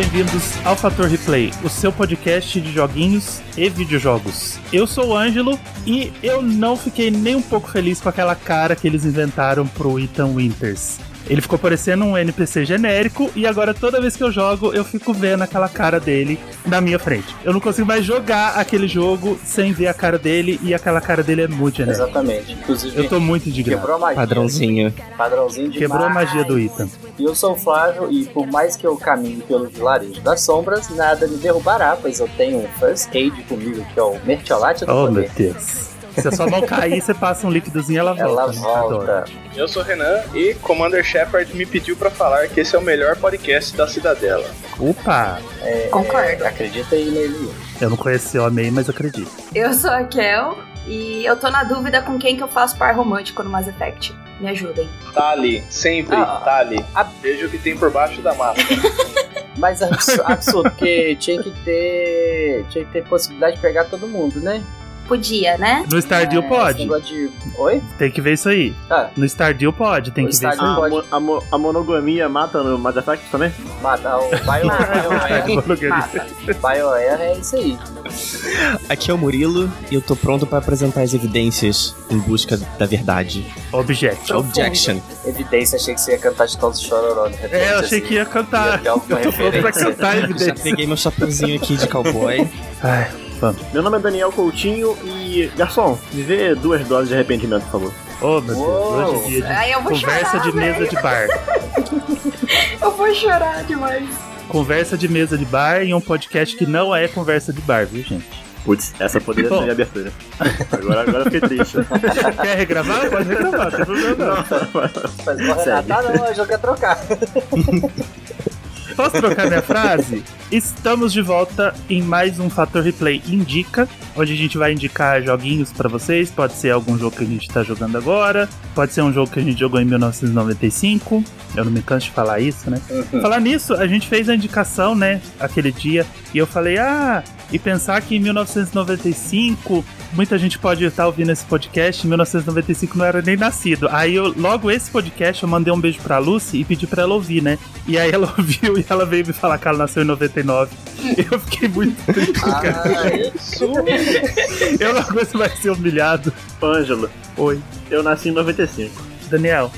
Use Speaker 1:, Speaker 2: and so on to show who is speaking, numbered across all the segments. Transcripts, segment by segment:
Speaker 1: Bem-vindos ao Fator Replay, o seu podcast de joguinhos e videojogos. Eu sou o Ângelo e eu não fiquei nem um pouco feliz com aquela cara que eles inventaram pro Ethan Winters. Ele ficou parecendo um NPC genérico e agora toda vez que eu jogo eu fico vendo aquela cara dele na minha frente. Eu não consigo mais jogar aquele jogo sem ver a cara dele e aquela cara dele é muito genérica.
Speaker 2: Exatamente. Inclusive,
Speaker 1: Eu tô muito indignado.
Speaker 2: quebrou a magia.
Speaker 3: Padrãozinho.
Speaker 2: Padrãozinho de
Speaker 1: Quebrou a magia do Ethan.
Speaker 2: E eu sou o Flávio e por mais que eu caminhe pelo vilarejo das sombras, nada me derrubará, pois eu tenho um First Aid comigo, que é o Mertiolate do
Speaker 1: Oh, meu
Speaker 2: Poder.
Speaker 1: Deus. Se a sua mão cair, você passa um líquidozinho e ela volta.
Speaker 2: Ela volta.
Speaker 4: Eu sou o Renan e Commander Shepard me pediu pra falar que esse é o melhor podcast da Cidadela.
Speaker 1: Opa!
Speaker 2: É,
Speaker 5: Concordo.
Speaker 2: Acredita aí nele.
Speaker 1: Eu não conheci homem aí, mas acredito.
Speaker 5: Eu sou a Kel e eu tô na dúvida com quem que eu faço par romântico no Mass Effect. Me ajudem.
Speaker 4: Tá ali, sempre
Speaker 2: Ah.
Speaker 4: tá ali.
Speaker 2: Ah.
Speaker 4: Veja o que tem por baixo da máscara.
Speaker 2: Mas é abs- absurdo, porque tinha que ter. Tinha que ter possibilidade de pegar todo mundo, né?
Speaker 5: Podia, né?
Speaker 1: No Stardew
Speaker 2: É,
Speaker 1: pode.
Speaker 2: de- Oi?
Speaker 1: Tem que ver isso aí.
Speaker 2: Ah,
Speaker 1: No Stardew pode, tem
Speaker 2: No
Speaker 1: que ver isso aí.
Speaker 6: A, mo- a mo- a monogamia mata no Mass Effect também?
Speaker 2: mata o Bio- BioWare. É isso aí.
Speaker 3: Aqui é o Murilo e eu tô pronto pra apresentar as evidências em busca da verdade.
Speaker 1: Objeto.
Speaker 3: Objection.
Speaker 2: Evidência, achei que você ia cantar de todos os chororó.
Speaker 1: É, eu achei
Speaker 2: assim.
Speaker 1: que ia cantar.
Speaker 2: Ia
Speaker 1: Eu tô pronto pra cantar
Speaker 3: Já
Speaker 1: evidência.
Speaker 3: peguei meu chapeuzinho aqui de cowboy.
Speaker 1: Ai,
Speaker 6: Meu nome é Daniel Coutinho e. Garçom, me vê duas doses de arrependimento, por favor.
Speaker 1: oh meu Deus.
Speaker 2: Uou.
Speaker 1: Hoje é dia de
Speaker 5: Ai, eu vou
Speaker 1: conversa
Speaker 5: chorar,
Speaker 1: de mesa
Speaker 5: velho.
Speaker 1: de bar.
Speaker 5: Eu vou chorar demais.
Speaker 1: Conversa de mesa de bar em um podcast que não é conversa de bar, viu, gente?
Speaker 6: Putz, essa poderia
Speaker 1: Bom.
Speaker 6: ser a abertura. Agora, agora fiquei triste.
Speaker 1: Quer regravar? Pode regravar, não tem problema não.
Speaker 2: Mas o Renato, não, eu já quero trocar.
Speaker 1: Posso trocar minha frase? Estamos de volta em mais um Fator Replay Indica, onde a gente vai indicar joguinhos pra vocês. Pode ser algum jogo que a gente tá jogando agora, pode ser um jogo que a gente jogou em 1995. Eu não me canso de falar isso, né? Falar nisso, a gente fez a indicação, né, aquele dia, e eu falei, ah, e pensar que em 1995, muita gente pode estar ouvindo esse podcast, em 1995 não era nem nascido. Aí eu, logo esse podcast, eu mandei um beijo pra Lucy e pedi pra ela ouvir, né? E aí ela ouviu e ela veio me falar que ela nasceu em 99. Eu fiquei muito triste, cara.
Speaker 2: Ah!
Speaker 1: Eu não aguento mais ser humilhado.
Speaker 6: Ângelo,
Speaker 1: Oi,
Speaker 6: eu nasci em 95.
Speaker 1: Daniel.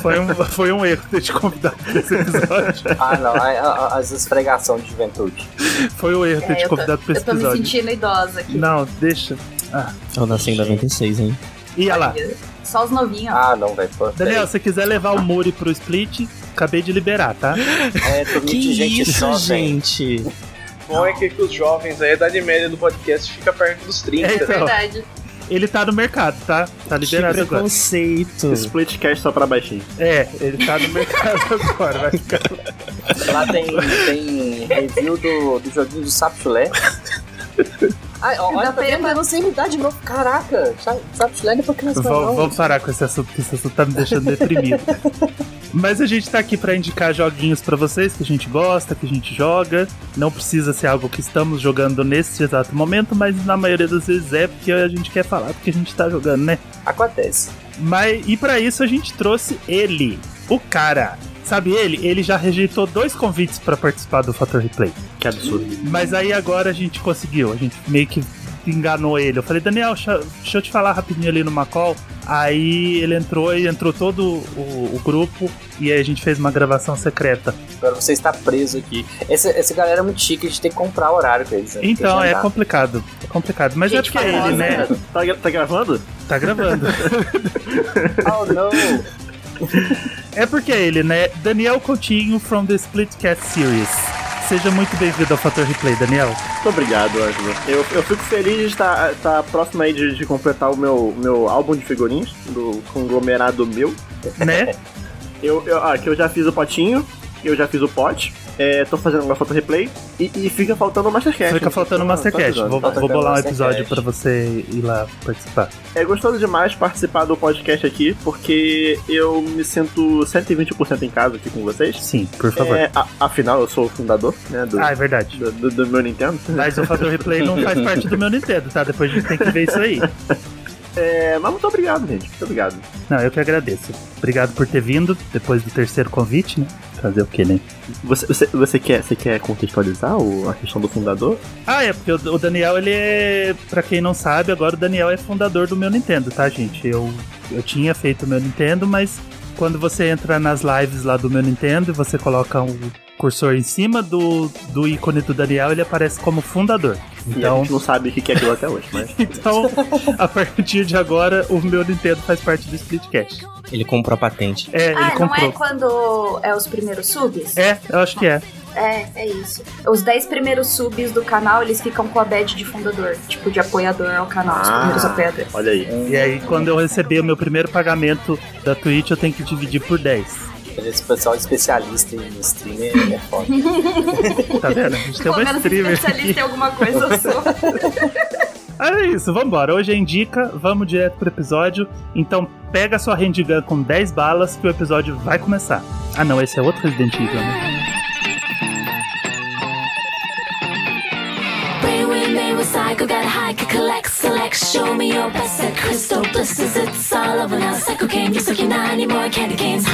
Speaker 1: Foi um, foi um erro ter te convidado pra esse episódio.
Speaker 2: ah, não, a- a- as esfregações de juventude.
Speaker 1: Foi um erro ter
Speaker 5: É,
Speaker 1: te
Speaker 5: eu tô-
Speaker 1: convidado pra
Speaker 5: Eu
Speaker 1: esse
Speaker 5: tô me
Speaker 1: episódio.
Speaker 5: sentindo idosa aqui.
Speaker 1: Não, deixa.
Speaker 3: Eu nasci em 96, hein?
Speaker 1: E olha lá.
Speaker 5: Só os novinhos.
Speaker 2: Ah, não, velho.
Speaker 1: Daniel, se quiser levar o Muri pro split, acabei de liberar, tá?
Speaker 2: É, de
Speaker 3: Que
Speaker 2: gente
Speaker 3: isso,
Speaker 2: jovem.
Speaker 3: gente?
Speaker 4: Bom é que, que os jovens aí, a idade média do podcast fica perto dos 30.
Speaker 1: É, então.
Speaker 5: Verdade.
Speaker 1: Ele tá no mercado, tá? Tá
Speaker 3: Que
Speaker 1: liberado agora.
Speaker 3: preconceito.
Speaker 6: Splitcast só pra baixinho.
Speaker 1: É, ele tá no mercado agora, vai ficar.
Speaker 2: Lá tem, tem review do, do joguinho do Sapo Chulé. Ai, ó, olha,
Speaker 5: Dá
Speaker 2: tá vendo?
Speaker 5: pena.
Speaker 2: Eu não sei me dar de novo. Caraca, Sa- Sapo Chulé não pra criança,
Speaker 1: Vamos,
Speaker 2: não.
Speaker 1: vamos parar com esse assunto, que esse assunto tá me deixando deprimido. Mas a gente tá aqui pra indicar joguinhos pra vocês que a gente gosta, que a gente joga. Não precisa ser algo que estamos jogando nesse exato momento, mas na maioria das vezes é porque a gente quer falar porque a gente tá jogando, né?
Speaker 2: Acontece.
Speaker 1: Mas e pra isso a gente trouxe ele, o cara. Sabe ele? Ele já rejeitou dois convites pra participar do Fator Replay.
Speaker 6: Que absurdo.
Speaker 1: Mas aí agora a gente conseguiu. A gente meio que enganou ele. Eu falei, Daniel, deixa, deixa eu te falar rapidinho ali numa call. Aí ele entrou e entrou todo o, o grupo. E aí a gente fez uma gravação secreta.
Speaker 2: Agora você está preso aqui. Essa, essa galera é muito chique, a gente tem que comprar horário com eles. Né?
Speaker 1: Então é complicado. É complicado. Mas
Speaker 5: Gente
Speaker 1: é porque é ele,
Speaker 5: famosa.
Speaker 1: né?
Speaker 6: Tá, tá gravando?
Speaker 1: Tá gravando.
Speaker 2: Oh, não.
Speaker 1: é porque é ele, né? Daniel Coutinho from the Splitcast Series. Seja muito bem-vindo ao Fator Replay, Daniel.
Speaker 6: Muito obrigado, Ângelo. Eu, eu fico feliz de estar, estar próximo aí de, de completar o meu, meu álbum de figurinhas, do conglomerado meu.
Speaker 1: Né?
Speaker 6: Eu, eu, ah, que eu já fiz o potinho, eu já fiz o pote, é, tô fazendo uma foto replay e, e fica faltando o Mastercast.
Speaker 1: Fica faltando o
Speaker 6: Tá- tá
Speaker 1: Mastercast. Vou,
Speaker 2: Falta
Speaker 1: vou bolar um episódio pra você ir lá participar.
Speaker 6: É gostoso demais participar do podcast aqui, porque eu me sinto 120% em casa aqui com vocês.
Speaker 1: Sim, por favor.
Speaker 6: É, a- afinal, eu sou o fundador né, do,
Speaker 1: Ah, é verdade.
Speaker 6: do, do- do meu Nintendo.
Speaker 1: Mas o Fator Replay não faz parte do meu Nintendo, tá? Depois a gente tem que ver isso aí.
Speaker 6: É, mas muito obrigado, gente. Muito obrigado.
Speaker 1: Não, eu que agradeço. Obrigado por ter vindo depois do terceiro convite, né? Fazer o que, né?
Speaker 6: Você, você, você quer, você quer contextualizar o, a questão do fundador?
Speaker 1: Ah, é, porque o, o Daniel, ele é. Pra quem não sabe, agora o Daniel é fundador do meu Nintendo, tá, gente? Eu, eu tinha feito o meu Nintendo, mas quando você entra nas lives lá do meu Nintendo e você coloca um cursor em cima do, do ícone do Daniel, ele aparece como fundador.
Speaker 6: E a
Speaker 1: Então,
Speaker 6: gente não sabe o que é aquilo até hoje, mas.
Speaker 1: então a partir de agora, o meu Nintendo faz parte do Splitcast.
Speaker 3: Ele comprou a patente.
Speaker 1: É, ele
Speaker 5: Ah, não
Speaker 1: comprou.
Speaker 5: é quando é os primeiros subs?
Speaker 1: É, eu acho que é.
Speaker 5: É, é isso. Os 10 primeiros subs do canal, eles ficam com a badge de fundador, tipo de apoiador ao canal, os
Speaker 6: Ah.
Speaker 5: primeiros apoiadores.
Speaker 6: Olha aí.
Speaker 1: E aí, quando eu receber o meu primeiro pagamento da Twitch, eu tenho que dividir por 10.
Speaker 2: Esse pessoal especialista em streamer é foda.
Speaker 1: Tá vendo? A gente tem
Speaker 5: Pelo
Speaker 1: uma streamer.
Speaker 5: especialista em alguma coisa eu sou.
Speaker 1: É isso, vambora. Hoje é Indica, vamos direto pro episódio. Então pega a sua handgun com 10 balas que o episódio vai começar. Ah não, esse é outro Resident Evil, né?
Speaker 7: Psycho, got high, could collect, select, show me your best set. Crystal blisters, it's all over now. Psycho came, just like you're not anymore, candy canes.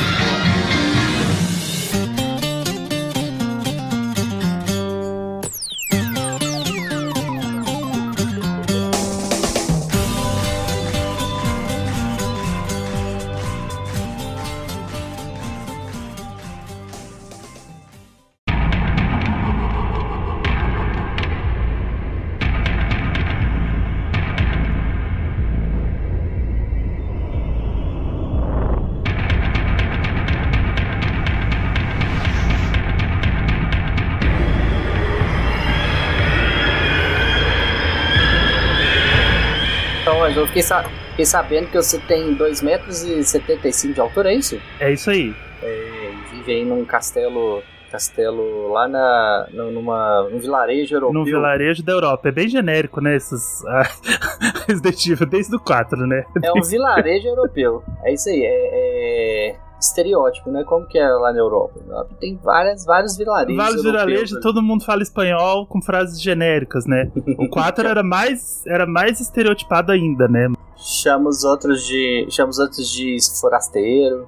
Speaker 2: Fiquei, sa- fiquei sabendo que você tem 2 metros e 75 de altura, é isso?
Speaker 1: É isso aí.
Speaker 2: É, vive aí num castelo. Castelo lá na, numa, num vilarejo europeu.
Speaker 1: Num vilarejo da Europa. É bem genérico, né? Esses ah, Resident Evil desde o 4, né?
Speaker 2: É um vilarejo europeu. É isso aí, é, é estereótipo, né? Como que é lá na Europa? Tem várias, vários vilarejos.
Speaker 1: Vários vilarejos,
Speaker 2: ali.
Speaker 1: todo mundo fala espanhol com frases genéricas, né? O 4 era mais, era mais estereotipado ainda, né?
Speaker 2: Chama os outros de. Chama os outros de forasteiro.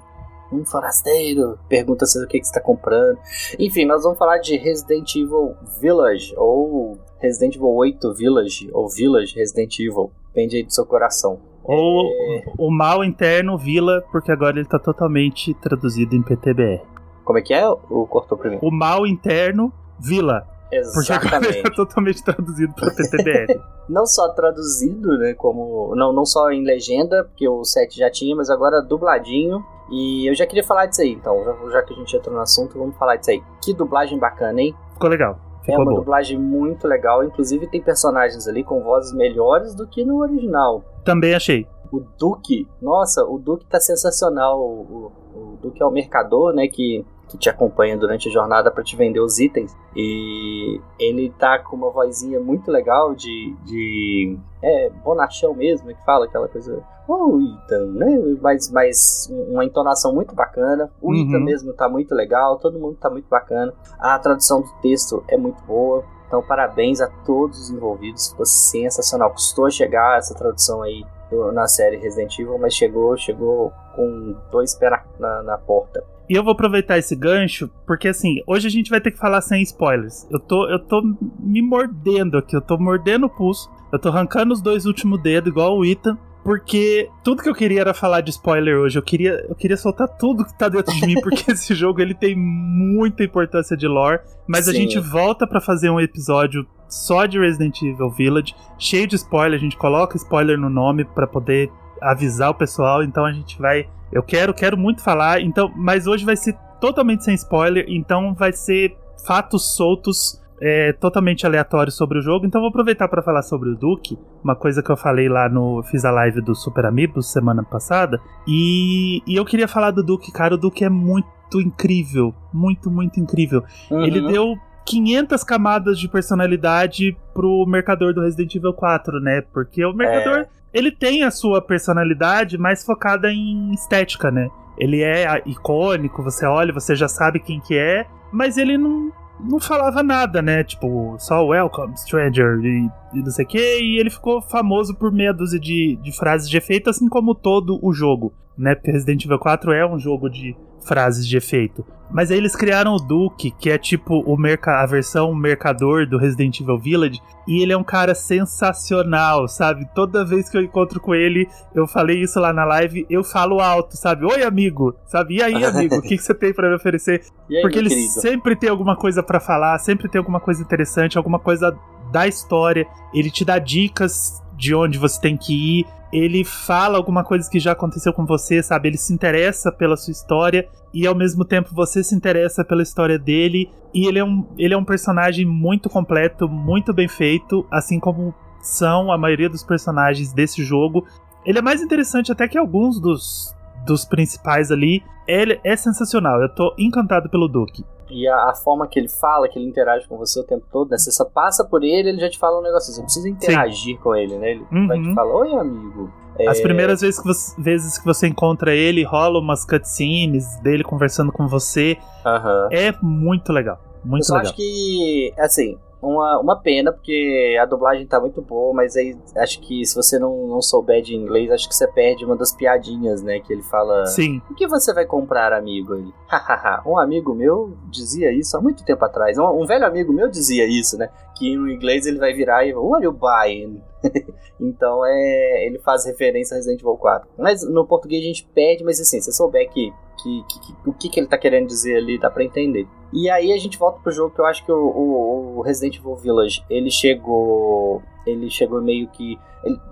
Speaker 2: Um forasteiro. Pergunta se o que, que você tá comprando. Enfim, nós vamos falar de Resident Evil Village. Ou Resident Evil 8 Village. Ou Village Resident Evil. Depende aí do seu coração.
Speaker 1: Ou o mal interno Vila, porque agora ele tá totalmente traduzido em PTBR.
Speaker 2: Como é que é? O cortou primeiro.
Speaker 1: O mal interno Vila, porque agora ele
Speaker 2: Exatamente.
Speaker 1: tá totalmente traduzido pra PTBR.
Speaker 2: não só traduzido, né, como não, não só em legenda, porque o 7 já tinha, mas agora dubladinho. E eu já queria falar disso aí, então, já, já que a gente entrou no assunto, vamos falar disso aí. Que dublagem bacana, hein?
Speaker 1: Ficou legal.
Speaker 2: É
Speaker 1: Ficou
Speaker 2: uma
Speaker 1: bom.
Speaker 2: dublagem muito legal, inclusive tem personagens ali com vozes melhores do que no original.
Speaker 1: Também achei.
Speaker 2: O Duke, nossa, o Duke tá sensacional. O, o, o Duke é o mercador, né, que, que te acompanha durante a jornada para te vender os itens. E ele tá com uma vozinha muito legal de. de é, bonachão mesmo, que fala aquela coisa. Oh, Ethan, né? Mas, mas uma entonação muito bacana. O
Speaker 1: Uhum.
Speaker 2: Ethan mesmo tá muito legal, todo mundo tá muito bacana. A tradução do texto é muito boa. Então, parabéns a todos os envolvidos. Ficou sensacional. Custou chegar essa tradução aí na série Resident Evil, mas chegou, chegou com dois pés na, na, na porta.
Speaker 1: E eu vou aproveitar esse gancho, porque assim, hoje a gente vai ter que falar sem spoilers. Eu tô, eu tô me mordendo aqui, eu tô mordendo o pulso. Eu tô arrancando os dois últimos dedos, igual o Ethan. Porque tudo que eu queria era falar de spoiler hoje. Eu queria, eu queria soltar tudo que tá dentro de mim, porque esse jogo ele tem muita importância de lore. Mas a
Speaker 2: Sim.
Speaker 1: gente volta pra fazer um episódio só de Resident Evil Village, cheio de spoiler. A gente coloca spoiler no nome pra poder avisar o pessoal. Então a gente vai. Eu quero, quero muito falar. Então, mas hoje vai ser totalmente sem spoiler. Então vai ser fatos soltos. é, totalmente aleatórios sobre o jogo, então vou aproveitar pra falar sobre o Duke, uma coisa que eu falei lá no. Fiz a live do Super Amigos semana passada, e, e eu queria falar do Duke, cara. O Duke é muito incrível, muito, muito incrível. Ele
Speaker 2: Uhum.
Speaker 1: deu 500 camadas de personalidade pro mercador do Resident Evil 4, né? Porque o mercador, ele tem a sua personalidade mais focada em estética, né? Ele é icônico, você olha, você já sabe quem que é, mas ele não, não falava nada, né? Tipo, só welcome, stranger, e e não sei o que, e ele ficou famoso por meia dúzia de, de frases de efeito, assim como todo o jogo, né? Porque Resident Evil 4 é um jogo de frases de efeito. Mas aí eles criaram o Duke, que é tipo o merca a versão mercador do Resident Evil Village, e ele é um cara sensacional, sabe? Toda vez que eu encontro com ele, eu falei isso lá na live, eu falo alto, sabe? Oi, amigo, sabe? E aí, amigo, o que, que você tem pra me oferecer?
Speaker 2: Aí,
Speaker 1: Porque ele
Speaker 2: querido?
Speaker 1: sempre tem alguma coisa pra falar, sempre tem alguma coisa interessante, alguma coisa da história. Ele te dá dicas de onde você tem que ir. Ele fala alguma coisa que já aconteceu com você, sabe? Ele se interessa pela sua história e ao mesmo tempo você se interessa pela história dele. E ele é um, ele é um personagem muito completo, muito bem feito, assim como são a maioria dos personagens desse jogo. Ele é mais interessante até que alguns dos, dos principais ali. Ele é sensacional, eu tô encantado pelo Duke.
Speaker 2: E a, a forma que ele fala, que ele interage com você o tempo todo, né? Você só passa por ele, ele já te fala um negócio. Você precisa interagir com ele, né? Ele vai te
Speaker 1: Uhum.
Speaker 2: falar, oi, amigo.
Speaker 1: As
Speaker 2: É,
Speaker 1: primeiras vezes que, você, vezes que você encontra ele, rola umas cutscenes dele conversando com você.
Speaker 2: aham.
Speaker 1: É muito legal.
Speaker 2: Eu
Speaker 1: Muito
Speaker 2: só
Speaker 1: legal.
Speaker 2: acho que, assim, uma, uma pena, porque a dublagem tá muito boa, mas aí acho que se você não, não souber de inglês, acho que você perde uma das piadinhas, né? Que ele fala.
Speaker 1: Sim.
Speaker 2: O que você vai comprar, amigo? Ele, hahaha, um amigo meu dizia isso há muito tempo atrás. Um, um velho amigo meu dizia isso, né? Que no inglês ele vai virar e what are you buying? então é, ele faz referência a Resident Evil 4. Mas no português a gente perde, mas assim, se você souber que, que, que- que- o que, que ele tá querendo dizer ali, dá pra entender. E aí a gente volta pro jogo que eu acho que o, o- o Resident Evil Village, ele chegou. Ele chegou meio que.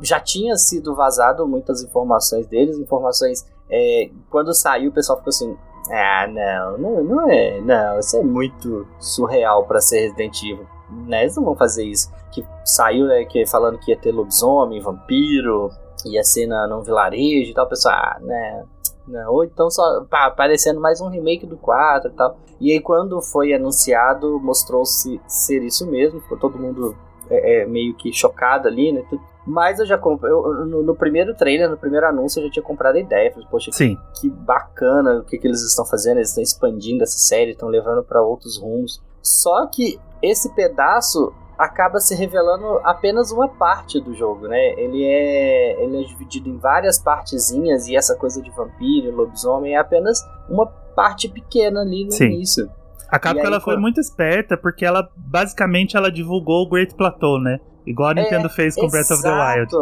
Speaker 2: Já tinha sido vazado muitas informações deles, informações. é, quando saiu, o pessoal ficou assim. Ah, não, não, não é. Não, isso é muito surreal pra ser Resident Evil. Né, eles não vão fazer isso. Que saiu, né, que, falando que ia ter lobisomem, vampiro, ia ser na, num vilarejo e tal. O pessoal, ah, né. Não, ou então só pá, parecendo mais um remake do 4 e tal. E aí quando foi anunciado, mostrou-se ser isso mesmo. Ficou todo mundo é, é, meio que chocado ali, né? Mas eu já comprei. no, no primeiro trailer, no primeiro anúncio, eu já tinha comprado a ideia. Falei, poxa,
Speaker 1: Sim.
Speaker 2: que bacana o que, que eles estão fazendo. Eles estão expandindo essa série, estão levando para outros rumos. Só que esse pedaço acaba se revelando apenas uma parte do jogo, né? Ele é, ele é dividido em várias partezinhas e essa coisa de vampiro, lobisomem é apenas uma parte pequena ali no
Speaker 1: Sim.
Speaker 2: início.
Speaker 1: A Capcom ela foi muito esperta porque ela basicamente ela divulgou o Great Plateau, né? Igual a Nintendo fez com Breath of the Wild.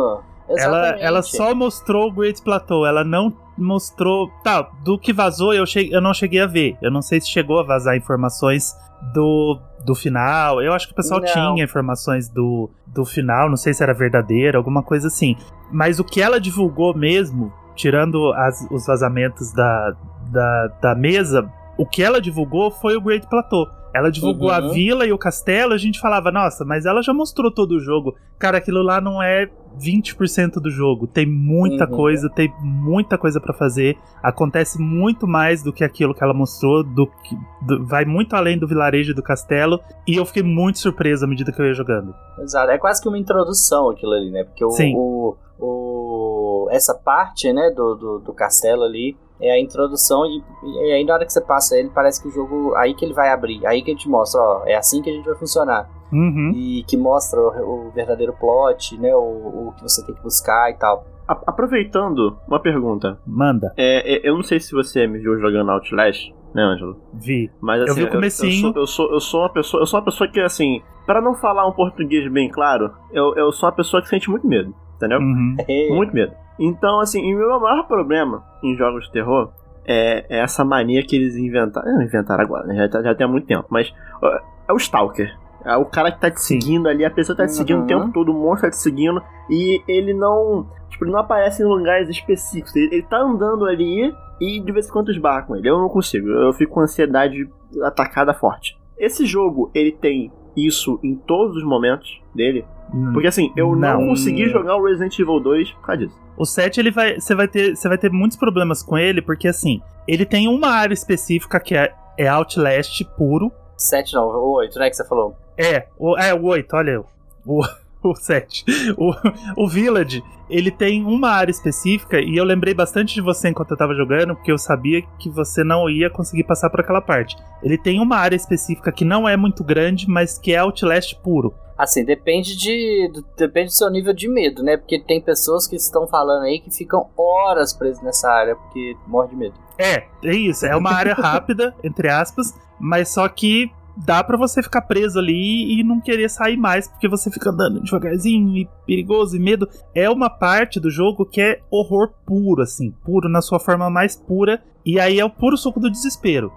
Speaker 1: Ela, ela só mostrou o Great Plateau, ela não mostrou. Tá, do que vazou eu, che... eu não cheguei a ver. Eu não sei se chegou a vazar informações do, do final. Eu acho que o pessoal
Speaker 2: Não.
Speaker 1: tinha informações do, do final, não sei se era verdadeiro, alguma coisa assim. Mas o que ela divulgou mesmo, tirando as- os vazamentos da, da, da mesa, o que ela divulgou foi o Great Plateau. Ela divulgou a
Speaker 2: Uhum.
Speaker 1: vila e o castelo, a gente falava, nossa, mas ela já mostrou todo o jogo. Cara, aquilo lá não é 20% do jogo. Tem muita
Speaker 2: Uhum.
Speaker 1: coisa, tem muita coisa pra fazer. Acontece muito mais do que aquilo que ela mostrou, do do- vai muito além do vilarejo e do castelo. E eu fiquei muito surpreso à medida que eu ia jogando.
Speaker 2: Exato, é quase que uma introdução aquilo ali, né? Porque o,
Speaker 1: Sim.
Speaker 2: o, o- essa parte, né, do, do, do castelo ali é a introdução e, e aí na hora que você passa ele, parece que o jogo, aí que ele vai abrir, aí que ele te mostra, ó, é assim que a gente vai funcionar.
Speaker 1: Uhum.
Speaker 2: E que mostra o, o verdadeiro plot, né, o, o que você tem que buscar e tal.
Speaker 6: A- aproveitando, uma pergunta.
Speaker 1: Manda,
Speaker 6: É, é, eu não sei se você me viu jogando Outlast, né, Ângelo?
Speaker 1: vi.
Speaker 6: Mas assim,
Speaker 1: Eu vi o comecinho.
Speaker 6: Eu, sou, eu, sou, eu sou uma pessoa, eu sou uma pessoa que assim, para não falar um português bem claro, eu, eu sou uma pessoa que sente muito medo, entendeu?
Speaker 1: Uhum.
Speaker 6: Muito medo. Então, assim, e o meu maior problema em jogos de terror é, é essa mania que eles inventaram. Não inventaram agora, né? Já, já tem há muito tempo. Mas é o Stalker. É o cara que tá te seguindo ali, a pessoa tá te seguindo o
Speaker 2: Uhum.
Speaker 6: tempo todo, o monstro tá te seguindo. E ele não. Tipo, ele não aparece em lugares específicos. Ele, ele tá andando ali e de vez em quando esbarra com ele. Eu não consigo. Eu fico com ansiedade atacada forte. Esse jogo, ele tem isso em todos os momentos dele.
Speaker 1: Hum.
Speaker 6: Porque assim, eu não,
Speaker 1: Não.
Speaker 6: consegui jogar o Resident Evil 2 por causa disso.
Speaker 1: O 7 ele vai, você vai ter, você vai ter muitos problemas com ele, porque assim, ele tem uma área específica que é, é Outlast puro.
Speaker 2: 7 não, o 8, né, que você falou.
Speaker 1: É, o, é o 8, olha eu. O, o 7. O, o Village, ele tem uma área específica, e eu lembrei bastante de você enquanto eu tava jogando, porque eu sabia que você não ia conseguir passar por aquela parte. Ele tem uma área específica que não é muito grande, mas que é Outlast puro.
Speaker 2: Assim, depende de. do- Depende do seu nível de medo, né? Porque tem pessoas que estão falando aí que ficam horas presas nessa área porque morre de medo.
Speaker 1: É, é isso. É uma área rápida, entre aspas, mas só que dá pra você ficar preso ali e não querer sair mais, porque você fica andando devagarzinho e perigoso e medo. É uma parte do jogo que é horror puro, assim, puro na sua forma mais pura. E aí é o puro suco do desespero.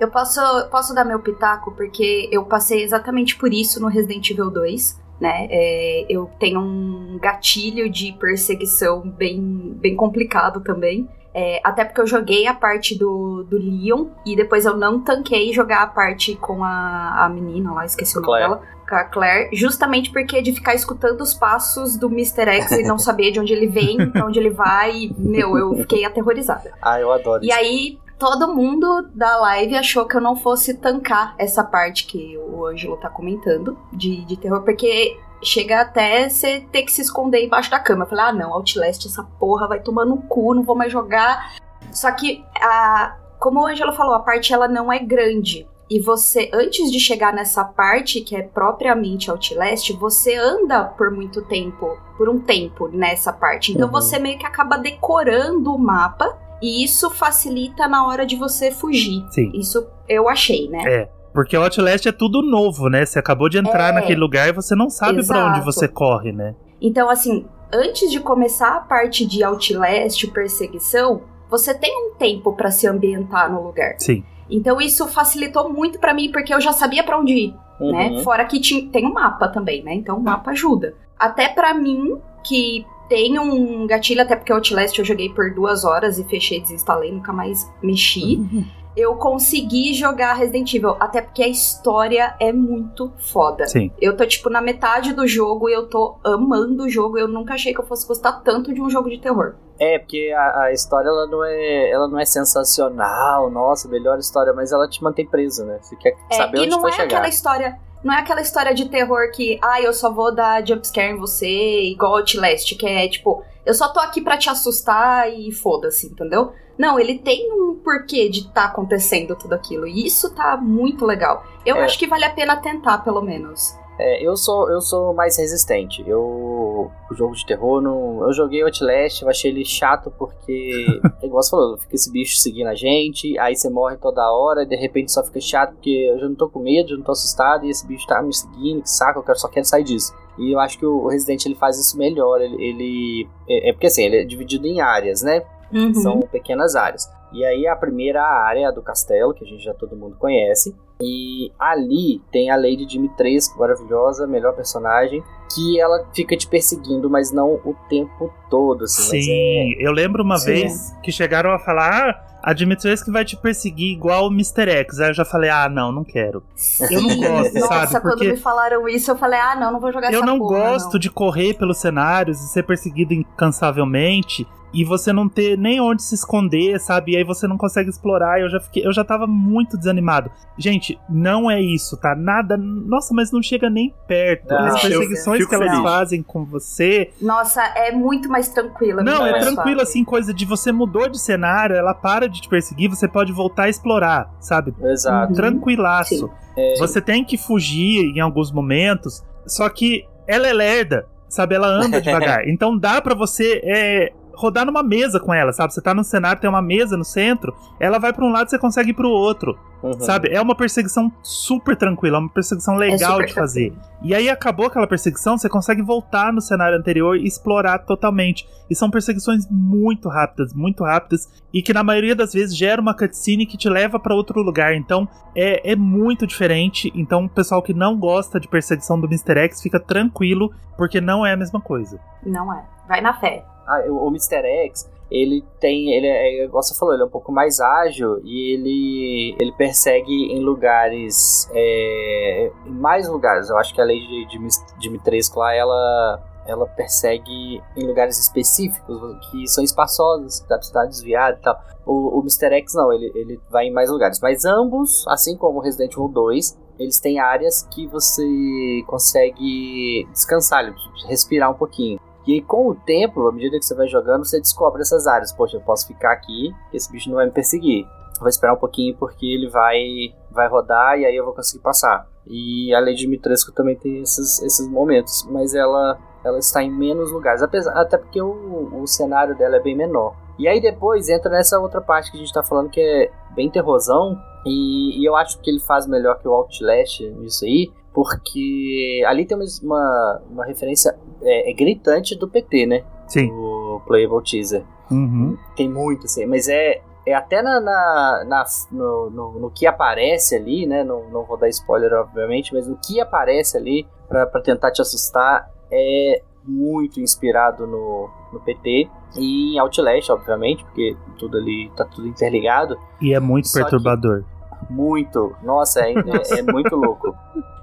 Speaker 5: Eu posso, posso dar meu pitaco, porque eu passei exatamente por isso no Resident Evil 2. Né? É, eu tenho um gatilho de perseguição bem, bem complicado também. É, até porque eu joguei a parte do, do Leon e depois eu não tanquei jogar a parte com a, a menina lá, esqueci o nome
Speaker 2: Claire.
Speaker 5: dela, com a Claire, justamente porque de ficar escutando os passos do Mr. X e não saber de onde ele vem, pra onde ele vai, e, meu, eu fiquei aterrorizada.
Speaker 2: Ah, eu adoro
Speaker 5: E
Speaker 2: isso.
Speaker 5: aí, todo mundo da live achou que eu não fosse tancar essa parte que o Ângelo tá comentando de, de terror, porque chega até você ter que se esconder embaixo da cama. Eu falei, ah, não, Outlast, essa porra vai tomar no cu, não vou mais jogar. Só que, a, como o Ângelo falou, a parte ela não é grande. E você, antes de chegar nessa parte, que é propriamente Outlast, você anda por muito tempo, por um tempo nessa parte. Então
Speaker 2: Uhum.
Speaker 5: você meio que acaba decorando o mapa. E isso facilita na hora de você fugir.
Speaker 1: Sim.
Speaker 5: Isso eu achei, né?
Speaker 1: É. Porque o Outlast é tudo novo, né? Você acabou de entrar
Speaker 5: É.
Speaker 1: naquele lugar e você não sabe pra onde você corre, né?
Speaker 5: Então, assim, antes de começar a parte de Outlast, perseguição, você tem um tempo pra se ambientar no lugar.
Speaker 1: Sim.
Speaker 5: Então isso facilitou muito pra mim, porque eu já sabia pra onde ir,
Speaker 2: Uhum.
Speaker 5: né? Fora que ti- tem um mapa também, né? Então o mapa ajuda. Até pra mim, que tem um gatilho, até porque o Outlast eu joguei por duas horas e fechei, desinstalei, nunca mais mexi.
Speaker 1: Uhum.
Speaker 5: Eu consegui jogar Resident Evil, até porque a história é muito foda.
Speaker 1: Sim.
Speaker 5: Eu tô, tipo, na metade do jogo e eu tô amando o jogo. Eu nunca achei que eu fosse gostar tanto de um jogo de terror.
Speaker 2: É, porque a, a história ela não, é, ela não é sensacional, nossa, melhor história, mas ela te mantém preso, né? Você quer
Speaker 5: É,
Speaker 2: saber
Speaker 5: e
Speaker 2: onde
Speaker 5: não
Speaker 2: vai
Speaker 5: é
Speaker 2: chegar.
Speaker 5: aquela história. Não é aquela história de terror que, ah, eu só vou dar jumpscare em você, igual Outlast, que é tipo, eu só tô aqui pra te assustar e foda-se, entendeu? Não, ele tem um porquê de tá acontecendo tudo aquilo. E isso tá muito legal. Eu
Speaker 2: É.
Speaker 5: acho que vale a pena tentar, pelo menos.
Speaker 2: É, eu sou, eu sou mais resistente. Eu. O jogo de terror, não, eu joguei Outlast, eu achei ele chato porque. é igual você falou, fica esse bicho seguindo a gente, aí você morre toda hora, e de repente só fica chato porque eu já não tô com medo, já não tô assustado, e esse bicho tá me seguindo, que saco, eu quero, só quero sair disso. E eu acho que o Resident ele faz isso melhor. Ele. ele- é, é porque assim, ele é dividido em áreas, né?
Speaker 5: Uhum.
Speaker 2: São pequenas áreas. E aí a primeira área é a do castelo, que a gente já todo mundo conhece. E ali tem a Lady Dimitrescu, maravilhosa, melhor personagem, que ela fica te perseguindo, mas não o tempo todo, assim. mas
Speaker 1: Sim, eu lembro uma
Speaker 5: Sim.
Speaker 1: vez que chegaram a falar: ah, a Dimitrescu vai te perseguir igual o Mr. X. Aí eu já falei: ah, não, não quero. Eu não gosto,
Speaker 5: Nossa,
Speaker 1: sabe?
Speaker 5: quando
Speaker 1: Porque
Speaker 5: me falaram isso, eu falei, ah, não, não vou jogar
Speaker 1: eu
Speaker 5: essa
Speaker 1: não
Speaker 5: porra,
Speaker 1: gosto de correr pelos cenários e ser perseguido incansavelmente e você não ter nem onde se esconder, sabe? E aí você não consegue explorar. Eu já fiquei, eu já tava muito desanimado. Gente, não é isso, tá? Nada. Nossa, mas não chega nem perto.
Speaker 2: Não,
Speaker 1: As perseguições que elas fazem com você
Speaker 5: Nossa, é muito mais tranquila.
Speaker 1: Não, é tranquilo assim, coisa de você mudou de cenário, ela para de te perseguir, você pode voltar a explorar, sabe?
Speaker 2: Exato.
Speaker 5: Uhum.
Speaker 1: Tranquilaço.
Speaker 5: Sim.
Speaker 1: Você tem que fugir em alguns momentos, só que ela é lerda, sabe? Ela anda devagar. então dá pra você é, rodar numa mesa com ela, sabe? Você tá no cenário, tem uma mesa no centro, ela vai pra um lado, você consegue ir pro outro.
Speaker 2: Uhum.
Speaker 1: Sabe? É uma perseguição super tranquila, é uma perseguição legal
Speaker 5: super
Speaker 1: de fazer.
Speaker 5: tranquilo.
Speaker 1: E aí acabou aquela perseguição, você consegue voltar no cenário anterior e explorar totalmente. E são perseguições muito rápidas, muito rápidas, e que na maioria das vezes gera uma cutscene que te leva pra outro lugar. Então é, é muito diferente. Então o pessoal que não gosta de perseguição do Mr. X fica tranquilo, porque não é a mesma coisa.
Speaker 5: Não é. Vai na fé.
Speaker 2: Ah, o, o Mr. X, ele tem. Ele é, igual você falou, ele é um pouco mais ágil e ele, ele persegue em lugares. É, em mais lugares. Eu acho que a lei de, de Mis- Dimitrescu lá, ela. Ela persegue em lugares específicos que são espaçosos, que dá pra estar desviado e tal. O, o Mr. X não, ele, ele vai em mais lugares. Mas ambos, assim como o Resident Evil 2, eles têm áreas que você consegue descansar, respirar um pouquinho. E com o tempo, à medida que você vai jogando, você descobre essas áreas. Poxa, eu posso ficar aqui, esse bicho não vai me perseguir. Vou esperar um pouquinho porque ele vai, vai rodar e aí eu vou conseguir passar. E a Lady Dimitrescu também tem esses, esses momentos, mas ela, ela está em menos lugares, apesar, até porque o, o cenário dela é bem menor. E aí depois entra nessa outra parte que a gente tá falando que é bem terrorzão, e, e eu acho que ele faz melhor que o Outlast nisso aí, porque ali tem uma, uma referência é, é gritante do PT, né?
Speaker 1: Sim.
Speaker 2: O Playable Teaser.
Speaker 1: Uhum.
Speaker 2: Tem muito, assim, mas é, é até na, na, na- no, no, no que aparece ali, né? Não, não vou dar spoiler, obviamente, mas o que aparece ali pra, pra tentar te assustar é muito inspirado no, no PT e em Outlast, obviamente, porque tudo ali tá tudo interligado.
Speaker 1: E é muito
Speaker 2: Só que-
Speaker 1: perturbador.
Speaker 2: Muito. Nossa, é, é- é muito louco.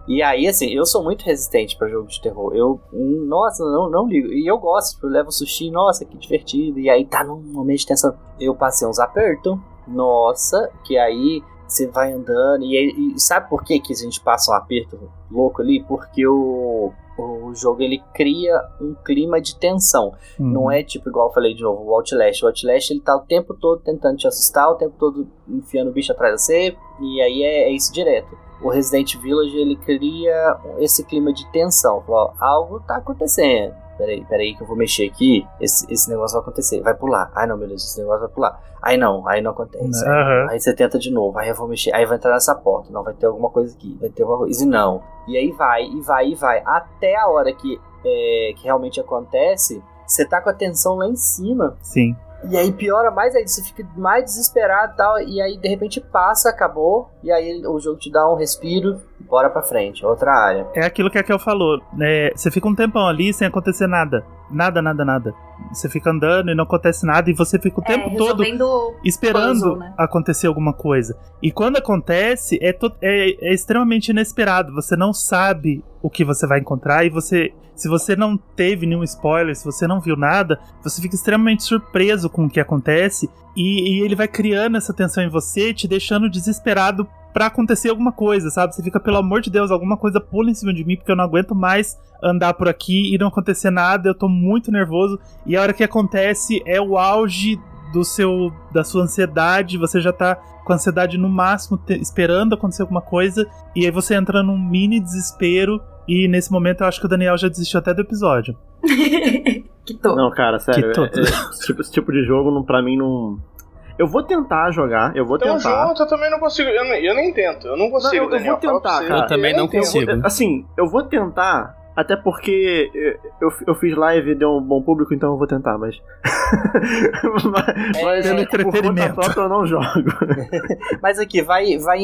Speaker 2: E aí, assim, eu sou muito resistente pra jogo de terror. Eu, hum, nossa, não, não ligo. E eu gosto, tipo, eu levo sushi, nossa, que divertido. E aí tá num momento de tensão. Eu passei uns apertos. Nossa, que aí você vai andando. E, aí- e sabe por que, que a gente passa um aperto louco ali? Porque o, o jogo ele cria um clima de tensão.
Speaker 1: Uhum.
Speaker 2: Não é tipo, igual eu falei de novo, o Outlast. O Outlast ele tá o tempo todo tentando te assustar, o tempo todo enfiando o bicho atrás de você, e aí é, é isso direto. O Resident Village ele cria esse clima de tensão. Ó, algo tá acontecendo. Peraí, peraí que eu vou mexer aqui. Esse, esse negócio vai acontecer. Vai pular. Ai não, meu Deus, esse negócio vai pular. Aí não, aí não acontece.
Speaker 1: Aham.
Speaker 2: Aí você tenta de novo, aí eu vou mexer, aí vai entrar nessa porta, não vai ter alguma coisa aqui, vai ter alguma coisa, e não. E aí vai, e vai, e vai, até a hora que, é, que realmente acontece, você tá com a tensão lá em cima,
Speaker 1: Sim.
Speaker 2: e aí piora mais aí, você fica mais desesperado e tal, e aí de repente passa, acabou, e aí o jogo te dá um respiro, bora pra frente, outra área.
Speaker 1: É aquilo que a Kel falou, né? Você fica um tempão ali sem acontecer nada. Nada, nada, nada. Você fica andando e não acontece nada, e você fica o
Speaker 5: É,
Speaker 1: tempo todo esperando
Speaker 5: puzzle, né?
Speaker 1: acontecer alguma coisa. E quando acontece, é, é- é extremamente inesperado. Você não sabe o que você vai encontrar e você. Se você não teve nenhum spoiler, se você não viu nada, você fica extremamente surpreso com o que acontece. E, e ele vai criando essa tensão em você, te deixando desesperado pra acontecer alguma coisa, sabe? Você fica, pelo amor de Deus, alguma coisa pula em cima de mim, porque eu não aguento mais andar por aqui e não acontecer nada. Eu tô muito nervoso. E a hora que acontece é o auge do seu da sua ansiedade, você já tá com a ansiedade no máximo, te- esperando acontecer alguma coisa, e aí você entra num mini desespero, e nesse momento eu acho que o Daniel já desistiu até do episódio.
Speaker 5: que tô.
Speaker 6: Não, cara, sério.
Speaker 1: Que
Speaker 6: é- é- esse, tipo, esse tipo de jogo, não, pra mim, não. Eu vou tentar jogar, eu vou
Speaker 4: Então,
Speaker 6: tentar.
Speaker 4: junto, eu também não consigo. Eu, nem- eu nem tento, eu não consigo,
Speaker 6: eu- eu vou tentar, cara.
Speaker 3: Eu também
Speaker 4: nem
Speaker 3: não consigo.
Speaker 6: Eu- assim, eu vou tentar, até porque eu, eu fiz live e deu um bom público, então eu vou tentar, mas. mas, mas
Speaker 2: pelo
Speaker 6: por conta
Speaker 1: entretenimento.
Speaker 6: própria eu não jogo.
Speaker 2: Mas aqui, vai, vai,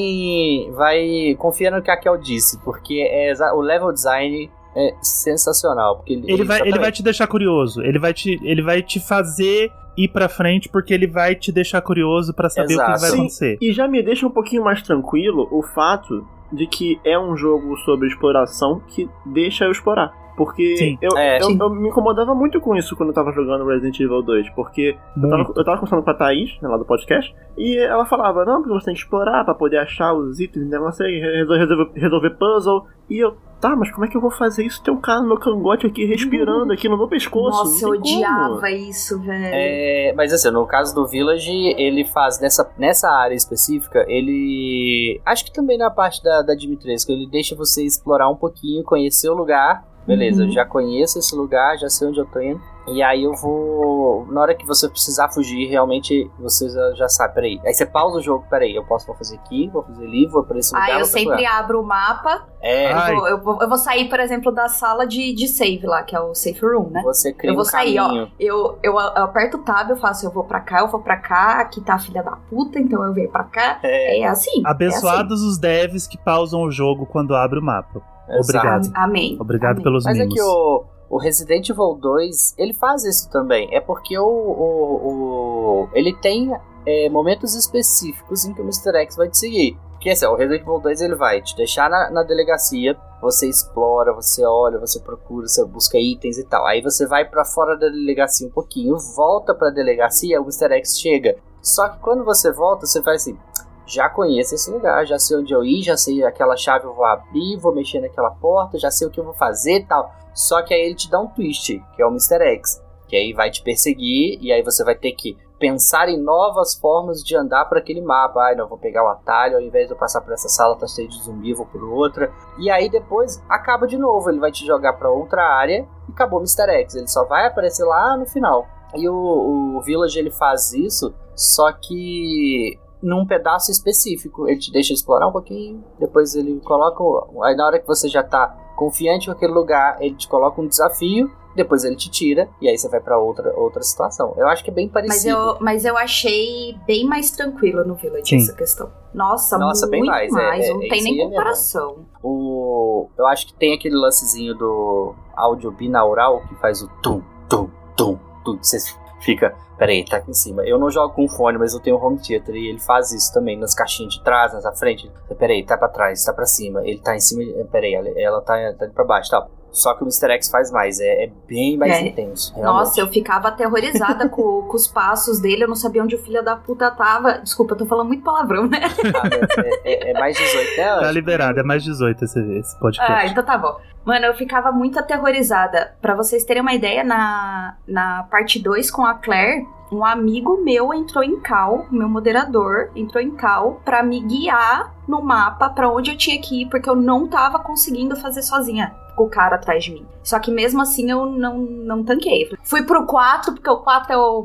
Speaker 2: vai, confia no que a Kel disse, porque é, o level design é sensacional, porque ele,
Speaker 1: Ele vai, ele vai te deixar curioso, ele vai te, ele vai te fazer ir pra frente, porque ele vai te deixar curioso pra saber o
Speaker 2: Exato.
Speaker 1: que vai
Speaker 6: Sim.
Speaker 1: acontecer.
Speaker 6: E já me deixa um pouquinho mais tranquilo o fato de que é um jogo sobre exploração que deixa eu explorar. Porque
Speaker 1: Sim.
Speaker 6: eu,
Speaker 2: É,
Speaker 6: eu, eu me incomodava muito com isso quando eu tava jogando Resident Evil 2, porque eu tava, eu tava conversando com a Thaís, né, lá do podcast, e ela falava, não, porque você tem que explorar pra poder achar os itens, né, resolver, resolver, resolver puzzle. E eu, tá, mas como é que eu vou fazer isso? Tem um cara no meu cangote aqui respirando aqui no meu pescoço.
Speaker 5: Nossa, eu
Speaker 6: tem como.
Speaker 5: odiava isso, velho.
Speaker 2: É, mas assim, no caso do Village, ele faz nessa, nessa área específica, ele. Acho que também na parte da, da Dimitrescu, ele deixa você explorar um pouquinho, conhecer o lugar. Beleza,
Speaker 5: Uhum.
Speaker 2: eu já conheço esse lugar, já sei onde eu tô indo. E aí eu vou. Na hora que você precisar fugir, realmente você já, já sabe, peraí. Aí você pausa o jogo, peraí, eu posso vou fazer aqui, vou fazer ali, vou pra esse lugar.
Speaker 5: Ah, eu sempre
Speaker 2: lugar.
Speaker 5: abro o mapa.
Speaker 2: É.
Speaker 5: Eu vou, eu, vou, eu vou sair, por exemplo, da sala de, de save lá, que é o safe room, né?
Speaker 2: você cria
Speaker 5: Eu vou
Speaker 2: um
Speaker 5: sair,
Speaker 2: caminho.
Speaker 5: ó. Eu, eu, eu aperto o tab, eu faço, eu vou pra cá, eu vou pra cá, aqui tá a filha da puta, então eu venho pra cá.
Speaker 2: É,
Speaker 5: É assim.
Speaker 1: Abençoados os devs que pausam o jogo quando abre o mapa.
Speaker 2: exato.
Speaker 5: É
Speaker 1: Obrigado.
Speaker 5: assim. Amém.
Speaker 1: Obrigado
Speaker 5: Amém.
Speaker 1: pelos
Speaker 2: Mas é
Speaker 1: mimos.
Speaker 2: que o, o Resident Evil 2, ele faz isso também. É porque o, o, o- ele tem é, momentos específicos em que o Mr. X vai te seguir. Porque assim, o Resident Evil 2 ele vai te deixar na, na delegacia, você explora, você olha, você procura, você busca itens e tal. Aí você vai pra fora da delegacia um pouquinho, volta pra delegacia, o Mr. X chega. Só que quando você volta, você faz assim, já conheço esse lugar, já sei onde eu ir, já sei aquela chave eu vou abrir, vou mexer naquela porta, já sei o que eu vou fazer e tal. Só que aí ele te dá um twist, que é o Mr. X, que aí vai te perseguir e aí você vai ter que pensar em novas formas de andar por aquele mapa. Ai, não, vou pegar o atalho, ao invés de eu passar por essa sala, tá cheio de zumbi, vou por outra. E aí depois acaba de novo, ele vai te jogar para outra área e acabou o Mr. X. Ele só vai aparecer lá no final. E o, o Village ele faz isso, só que num pedaço específico. Ele te deixa explorar um pouquinho, depois ele coloca. Aí na hora que você já tá confiante com aquele lugar, ele te coloca um desafio, depois ele te tira, e aí você vai para outra, outra situação. Eu acho que é bem
Speaker 5: Mas
Speaker 2: parecido.
Speaker 5: eu, mas eu achei bem mais tranquilo no Village
Speaker 1: Sim.
Speaker 5: essa questão. Nossa,
Speaker 2: Nossa,
Speaker 5: muito
Speaker 2: bem mais,
Speaker 5: mais.
Speaker 2: é- é-
Speaker 5: não
Speaker 2: é
Speaker 5: tem nem comparação.
Speaker 2: O, eu acho que tem aquele lancezinho do áudio binaural que faz o tum, tum, tum, tum. Você fica, peraí, tá aqui em cima. Eu não jogo com fone, mas eu tenho home theater e ele faz isso também nas caixinhas de trás, nas da frente. Peraí, tá pra trás, tá pra cima. Ele tá em cima, peraí, ela tá, tá pra baixo, tá. Só que o Mr. X faz mais, é, é bem mais
Speaker 5: É.
Speaker 2: intenso. realmente.
Speaker 5: Nossa, eu ficava aterrorizada com, com os passos dele, eu não sabia onde o filho da puta tava. Desculpa, eu tô falando muito palavrão, né?
Speaker 2: Ah, mas é, é- é mais 18, né?
Speaker 1: Tá liberado, é mais 18 esse, esse podcast.
Speaker 5: Ah, então tá bom. Mano, eu ficava muito aterrorizada. Pra vocês terem uma ideia, na, na parte 2 com a Claire, um amigo meu entrou em cal, meu moderador entrou em cal pra me guiar no mapa pra onde eu tinha que ir, porque eu não tava conseguindo fazer sozinha com o cara atrás de mim. Só que mesmo assim eu não, não tanquei. Fui pro 4, porque o 4 é o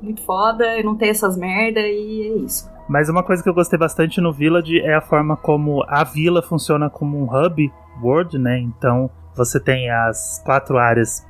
Speaker 5: muito foda, eu não tenho essas merda e é isso.
Speaker 1: Mas uma coisa que eu gostei bastante no Village é a forma como a vila funciona como um hub world, né? Então você tem as quatro áreas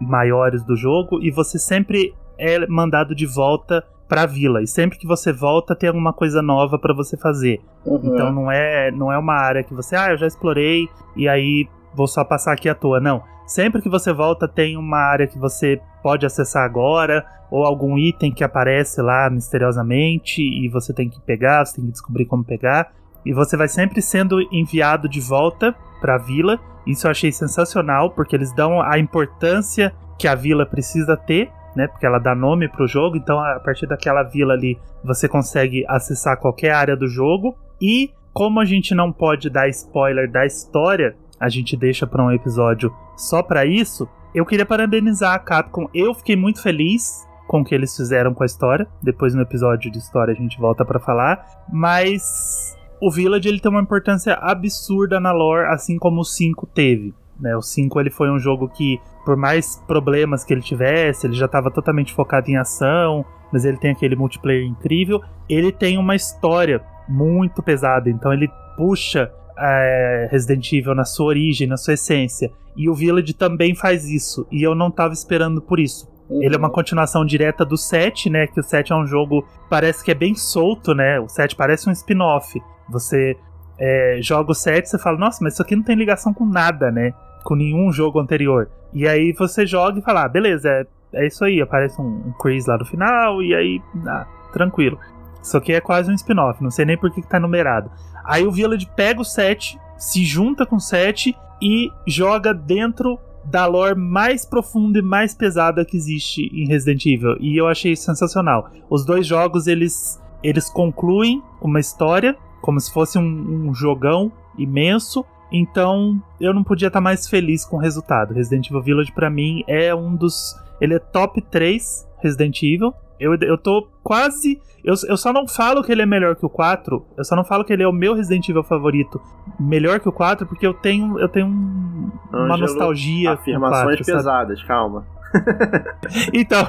Speaker 1: maiores do jogo e você sempre é mandado de volta pra vila. E sempre que você volta tem alguma coisa nova pra você fazer.
Speaker 2: Uhum.
Speaker 1: Então não é, não é uma área que você, ah, eu já explorei e aí vou só passar aqui à toa. Não. Sempre que você volta tem uma área que você pode acessar agora, ou algum item que aparece lá misteriosamente e você tem que pegar, você tem que descobrir como pegar. E você vai sempre sendo enviado de volta pra vila. Isso eu achei sensacional, porque eles dão a importância que a vila precisa ter, né? Porque ela dá nome pro jogo. Então, a partir daquela vila ali, você consegue acessar qualquer área do jogo. E como a gente não pode dar spoiler da história, a gente deixa para um episódio só para isso. Eu queria parabenizar a Capcom. Eu fiquei muito feliz com o que eles fizeram com a história. Depois no episódio de história a gente volta para falar, mas o Village ele tem uma importância absurda na lore, assim como o 5 teve. Né? O 5 ele foi um jogo que, por mais problemas que ele tivesse, ele já estava totalmente focado em ação, mas ele tem aquele multiplayer incrível. Ele tem uma história muito pesada, então ele puxa é, Resident Evil na sua origem, na sua essência. E o Village também faz isso, e eu não estava esperando por isso. Ele é uma continuação direta do 7, né? Que o 7 é um jogo, parece que é bem solto, né? O 7 parece um spin-off. Você é, joga o 7 você fala, nossa, mas isso aqui não tem ligação com nada, né? Com nenhum jogo anterior. E aí você joga e fala, ah, beleza, é, é isso aí. Aparece um, um Chris lá no final, e aí, ah, tranquilo. Isso aqui é quase um spin-off, não sei nem por que, que tá numerado. Aí o Village pega o 7, se junta com o 7 e joga dentro da lore mais profunda e mais pesada que existe em Resident Evil. E eu achei sensacional. Os dois jogos, eles, eles concluem uma história, como se fosse um, um jogão imenso. Então, eu não podia estar mais feliz com o resultado. Resident Evil Village, pra mim, é um dos... Ele é top 3 Resident Evil. Eu, eu tô quase... Eu, eu só não falo que ele é melhor que o 4. Eu só não falo que ele é o meu Resident Evil favorito melhor que o 4, porque eu tenho, eu tenho um- uma
Speaker 6: Ângelo,
Speaker 1: nostalgia
Speaker 6: Afirmações
Speaker 1: 4, sabe?
Speaker 6: pesadas, calma.
Speaker 1: Então,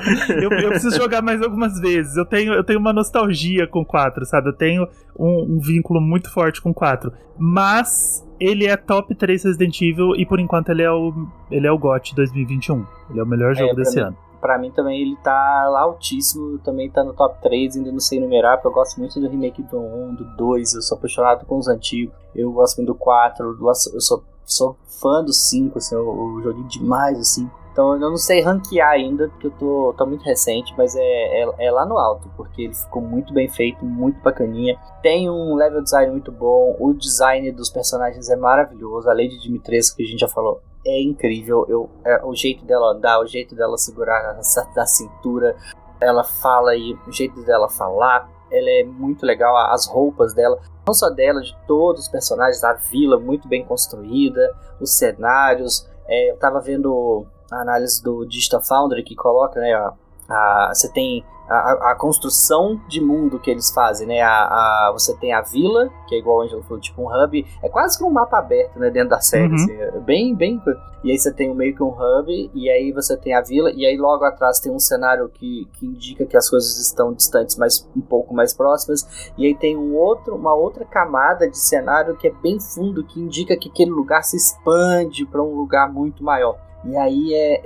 Speaker 1: eu, eu preciso jogar mais algumas vezes. Eu tenho, eu tenho uma nostalgia com 4, sabe? Eu tenho um, um vínculo muito forte com 4. Mas ele é top 3 Resident Evil e por enquanto ele é o, ele é o GOT 2021. Ele é o melhor jogo
Speaker 2: pra
Speaker 1: desse
Speaker 2: mim.
Speaker 1: ano.
Speaker 2: Pra mim também ele tá lá altíssimo, também tá no top 3, ainda não sei numerar, porque eu gosto muito do remake do 1, do 2, eu sou apaixonado com os antigos, eu gosto muito do 4, eu gosto- eu sou, sou fã do 5, assim, eu, eu joguei demais o 5. Então eu não sei ranquear ainda, porque eu tô, tô muito recente, mas é, é, é lá no alto, porque ele ficou muito bem feito, muito bacaninha. Tem um level design muito bom, o design dos personagens é maravilhoso, a Lady Dimitrescu, que a gente já falou, é incrível. Eu, é, o jeito dela andar, o jeito dela segurar essa, da cintura, ela fala e o jeito dela falar, ela é muito legal. As roupas dela, não só dela, de todos os personagens, a vila muito bem construída, os cenários. É, eu tava vendo a análise do Digital Foundry que coloca, né? A, a- você tem a, a- construção de mundo que eles fazem, né? A, a- você tem a vila, que é igual o Angelo falou, tipo um hub. É quase que um mapa aberto, né? Dentro da série,
Speaker 1: Uhum.
Speaker 2: assim, é bem, bem. E aí você tem meio que um hub, e aí você tem a vila, e aí logo atrás tem um cenário que, que indica que as coisas estão distantes, mas um pouco mais próximas. E aí tem um outro, uma outra camada de cenário que é bem fundo, que indica que aquele lugar se expande para um lugar muito maior. E aí é,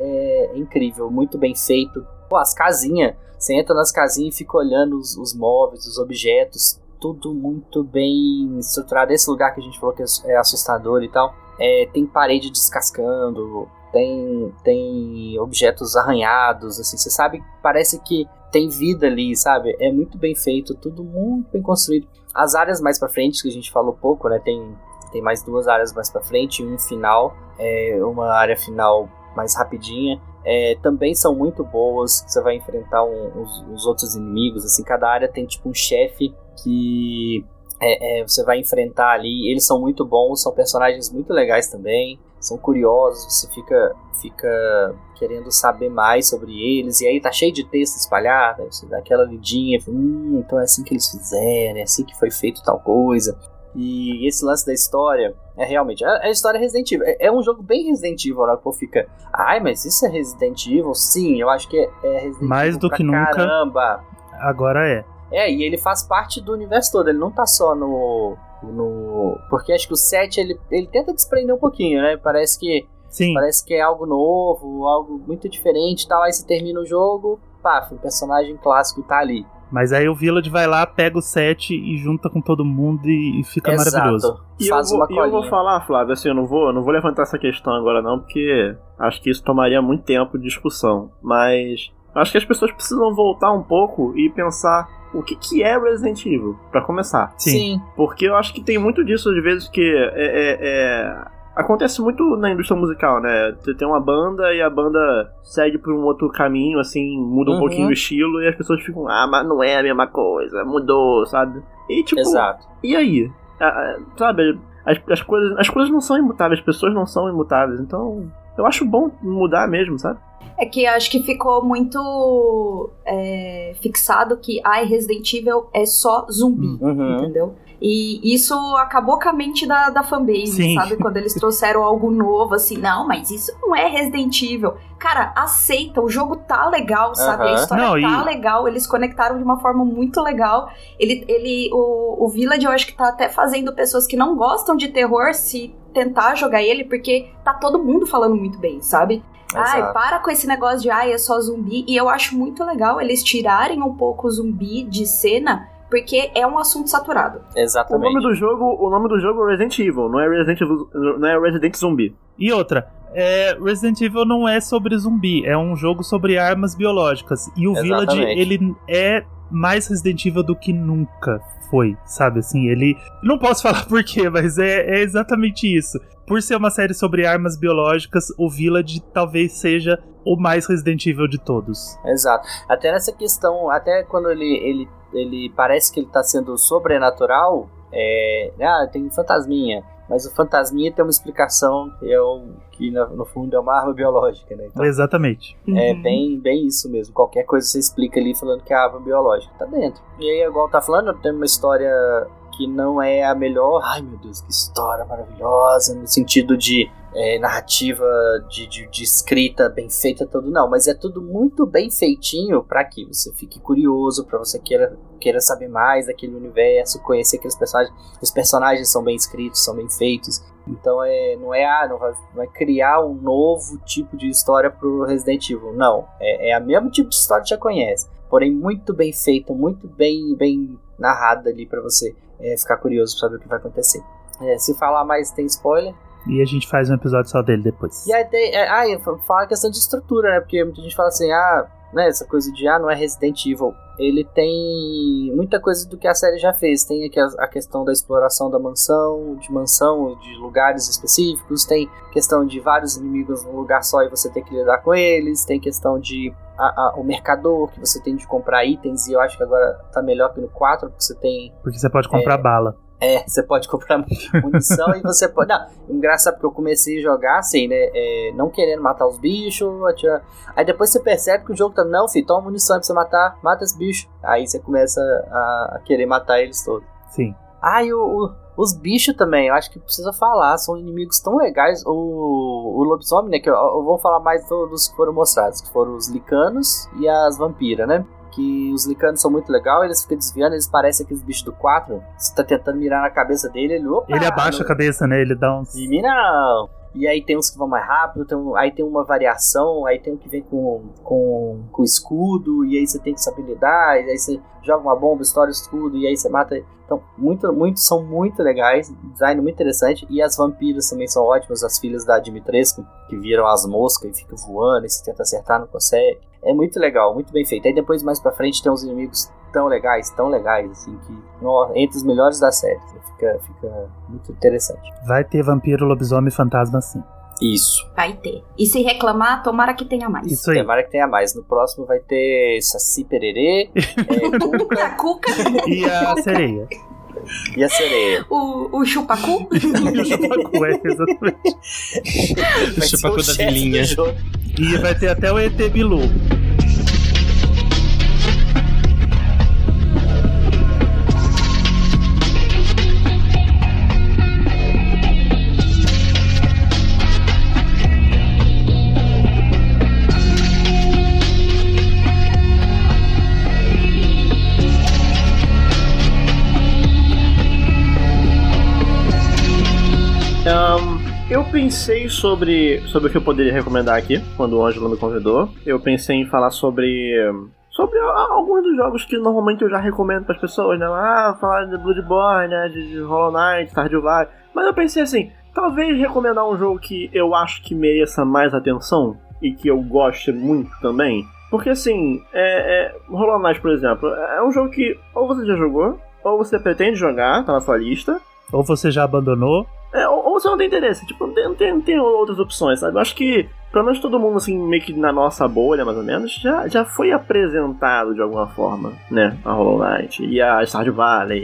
Speaker 2: é incrível, muito bem feito. Pô, as casinhas, você entra nas casinhas e fica olhando os, os móveis, os objetos, tudo muito bem estruturado. Esse lugar que a gente falou que é assustador e tal, é, tem parede descascando, tem, tem objetos arranhados, assim, você sabe, parece que tem vida ali, sabe? É muito bem feito, tudo muito bem construído. As áreas mais pra frente, que a gente falou pouco, né? Tem, tem mais duas áreas mais pra frente, um final, é, uma área final mais rapidinha. É, também são muito boas. Você vai enfrentar um- os, os outros inimigos. Assim, cada área tem tipo um chefe que é, é, você vai enfrentar ali. Eles são muito bons, são personagens muito legais também. São curiosos, você fica, fica querendo saber mais sobre eles. E aí tá cheio de texto espalhado. Você dá aquela lidinha, hum, então é assim que eles fizeram, é assim que foi feito tal coisa. E esse lance da história é realmente. É, é história Resident Evil. É, é um jogo bem Resident Evil, né? O povo fica. Ai, mas isso é Resident Evil? Sim, eu acho que é, é Resident
Speaker 1: Mais
Speaker 2: Evil
Speaker 1: do
Speaker 2: pra
Speaker 1: que nunca.
Speaker 2: Caramba!
Speaker 1: Agora é.
Speaker 2: É, e ele faz parte do universo todo, ele não tá só no. no porque acho que o 7 ele, ele tenta desprender um pouquinho, né? Parece que
Speaker 1: Sim.
Speaker 2: parece que é algo novo, algo muito diferente e tal. Aí você termina o jogo, pá, o personagem clássico tá ali.
Speaker 1: Mas aí o Village vai lá, pega o set e junta com todo mundo e, e fica maravilhoso.
Speaker 6: E
Speaker 2: Faz
Speaker 6: eu, vou, e eu vou falar, Flávio, assim, eu não vou, não vou levantar essa questão agora não, porque acho que isso tomaria muito tempo de discussão. Mas acho que as pessoas precisam voltar um pouco e pensar o que, que é Resident Evil, pra começar.
Speaker 1: Sim.
Speaker 6: Porque eu acho que tem muito disso, de vezes, que é, é- é- Acontece muito na indústria musical, né? Você tem uma banda e a banda segue por um outro caminho, assim, muda um
Speaker 2: Uhum.
Speaker 6: pouquinho o estilo e as pessoas ficam, ah, mas não é a mesma coisa, mudou, sabe? E tipo,
Speaker 2: Exato.
Speaker 6: e aí? Ah, sabe, as, as, coisas, as coisas não são imutáveis, as pessoas não são imutáveis, então eu acho bom mudar mesmo, sabe?
Speaker 5: É que eu acho que ficou muito é, fixado que ai, Resident Evil é só zumbi,
Speaker 2: Uhum.
Speaker 5: entendeu? E isso acabou com a mente da, da fanbase,
Speaker 1: Sim.
Speaker 5: sabe? Quando eles trouxeram algo novo, assim, não, mas isso não é Resident Evil. Cara, aceita, o jogo tá legal, sabe? A história
Speaker 1: Não,
Speaker 5: tá
Speaker 1: e-
Speaker 5: legal, eles conectaram de uma forma muito legal. Ele, ele o, o Village, eu acho que tá até fazendo pessoas que não gostam de terror se tentar jogar ele, porque tá todo mundo falando muito bem, sabe? Ai,
Speaker 2: Exato.
Speaker 5: para com esse negócio de ai, é só zumbi. E eu acho muito legal eles tirarem um pouco o zumbi de cena, porque é um assunto saturado.
Speaker 6: O
Speaker 2: Exatamente.
Speaker 6: nome do jogo, o nome do jogo é Resident Evil, não é Resident Evil, não é Resident Zumbi.
Speaker 1: E outra, é, Resident Evil não é sobre zumbi, é um jogo sobre armas biológicas. E o Village,
Speaker 2: Exatamente.
Speaker 1: ele é mais Resident Evil do que nunca foi, sabe? Assim, ele. Não posso falar porquê, mas é, é exatamente isso. Por ser uma série sobre armas biológicas, o Village talvez seja o mais Resident Evil de todos.
Speaker 2: Exato. Até nessa questão, até quando ele, ele, ele parece que ele tá sendo sobrenatural, é, ah, tem fantasminha. Mas o fantasminha tem uma explicação que, é o, que no, no fundo é uma arma biológica, né? Então,
Speaker 1: Exatamente.
Speaker 2: é
Speaker 5: Uhum.
Speaker 2: bem, bem isso mesmo. Qualquer coisa você explica ali falando que é arma biológica. Tá dentro. E aí, igual tá falando, tem uma história que não é a melhor. Ai meu Deus, que história maravilhosa! No sentido de é, narrativa, de, de, de escrita bem feita, tudo não. Mas é tudo muito bem feitinho para que você fique curioso, para você queira, queira saber mais daquele universo, conhecer aqueles personagens. Os personagens são bem escritos, são bem feitos. Então é, não é, ah, não vai, vai criar um novo tipo de história pro Resident Evil. Não. É, é a mesmo tipo de história que já conhece. Porém, muito bem feita, muito bem, bem narrada ali para você é, ficar curioso pra saber o que vai acontecer. É, se falar mais, tem spoiler.
Speaker 1: E a gente faz um episódio só dele depois.
Speaker 2: E aí tem. É, ah, fa- fala a questão de estrutura, né? Porque muita gente fala assim, ah, né, essa coisa de ah, não é Resident Evil. Ele tem muita coisa do que a série já fez. Tem aqui a, a questão da exploração da mansão, de mansão, de lugares específicos, tem questão de vários inimigos num lugar só e você tem que lidar com eles, tem questão de a- a- o mercador que você tem de comprar itens, e eu acho que agora tá melhor que no 4, porque você tem
Speaker 1: Porque você pode comprar
Speaker 2: É.
Speaker 1: bala.
Speaker 2: É, você pode comprar munição e você pode. Não, engraçado porque eu comecei a jogar assim, né? é, não querendo matar os bichos, atirar. Aí depois você percebe que o jogo tá. Não, filho, toma munição pra você matar, mata esse bicho. Aí você começa a, a querer matar eles todos.
Speaker 1: Sim.
Speaker 2: Ah, e o, o- os bichos também, eu acho que precisa falar, são inimigos tão legais. O, o lobisomem, né? Que eu, eu vou falar mais do- dos que foram mostrados, que foram os licanos e as vampiras, né? Que os licanos são muito legais, eles ficam desviando, eles parecem aqueles bichos do 4. Você tá tentando mirar na cabeça dele, ele. Opa,
Speaker 1: Ele abaixa
Speaker 2: não-
Speaker 1: a cabeça, né? Ele dá uns.
Speaker 2: de mim não. E aí tem uns que vão mais rápido, tem aí tem uma variação, aí tem um que vem com, com, com escudo, e aí você tem que saber lidar, e aí você joga uma bomba, estoura o escudo, e aí você mata. Então, muito, muito, são muito legais, design muito interessante, e as vampiras também são ótimas, as filhas da Dimitrescu, que viram as moscas e ficam voando, e você tenta acertar, não consegue. É muito legal, muito bem feito. Aí depois, mais pra frente, tem uns inimigos tão legais, tão legais, assim, que ó, entre os melhores da série. Fica, fica muito interessante.
Speaker 1: Vai ter vampiro, lobisomem e fantasma sim.
Speaker 2: Isso.
Speaker 5: Vai ter. E se reclamar, tomara que tenha mais.
Speaker 1: Isso aí.
Speaker 2: Tomara que tenha mais. No próximo vai ter Saci Pererê, é, Cuca
Speaker 5: A Cuca,
Speaker 1: E a sereia.
Speaker 2: e a sereia.
Speaker 5: o, o chupacu.
Speaker 1: Chupacu, é, exatamente.
Speaker 2: Ser
Speaker 3: Chupacu
Speaker 2: o
Speaker 3: da vilinha.
Speaker 1: E vai ter até o ET Bilu.
Speaker 6: Pensei sobre, sobre o que eu poderia recomendar aqui, quando o Ângelo me convidou. Eu pensei em falar sobre. Sobre alguns dos jogos que normalmente eu já recomendo para as pessoas, né? Ah, falar de Bloodborne, né? De, de Hollow Knight, Stardew Valley. Mas eu pensei assim, talvez recomendar um jogo que eu acho que mereça mais atenção e que eu goste muito também. Porque assim, é, é, Hollow Knight, por exemplo, é um jogo que ou você já jogou, ou você pretende jogar, tá na sua lista,
Speaker 1: Ou você já abandonou.
Speaker 6: É, ou, ou você não tem interesse, tipo, não tem, não tem, não tem outras opções, sabe? Eu acho que, pelo menos todo mundo, assim, meio que na nossa bolha, mais ou menos, já, já foi apresentado de alguma forma, né? A Hollow Knight, e a Stardew Valley,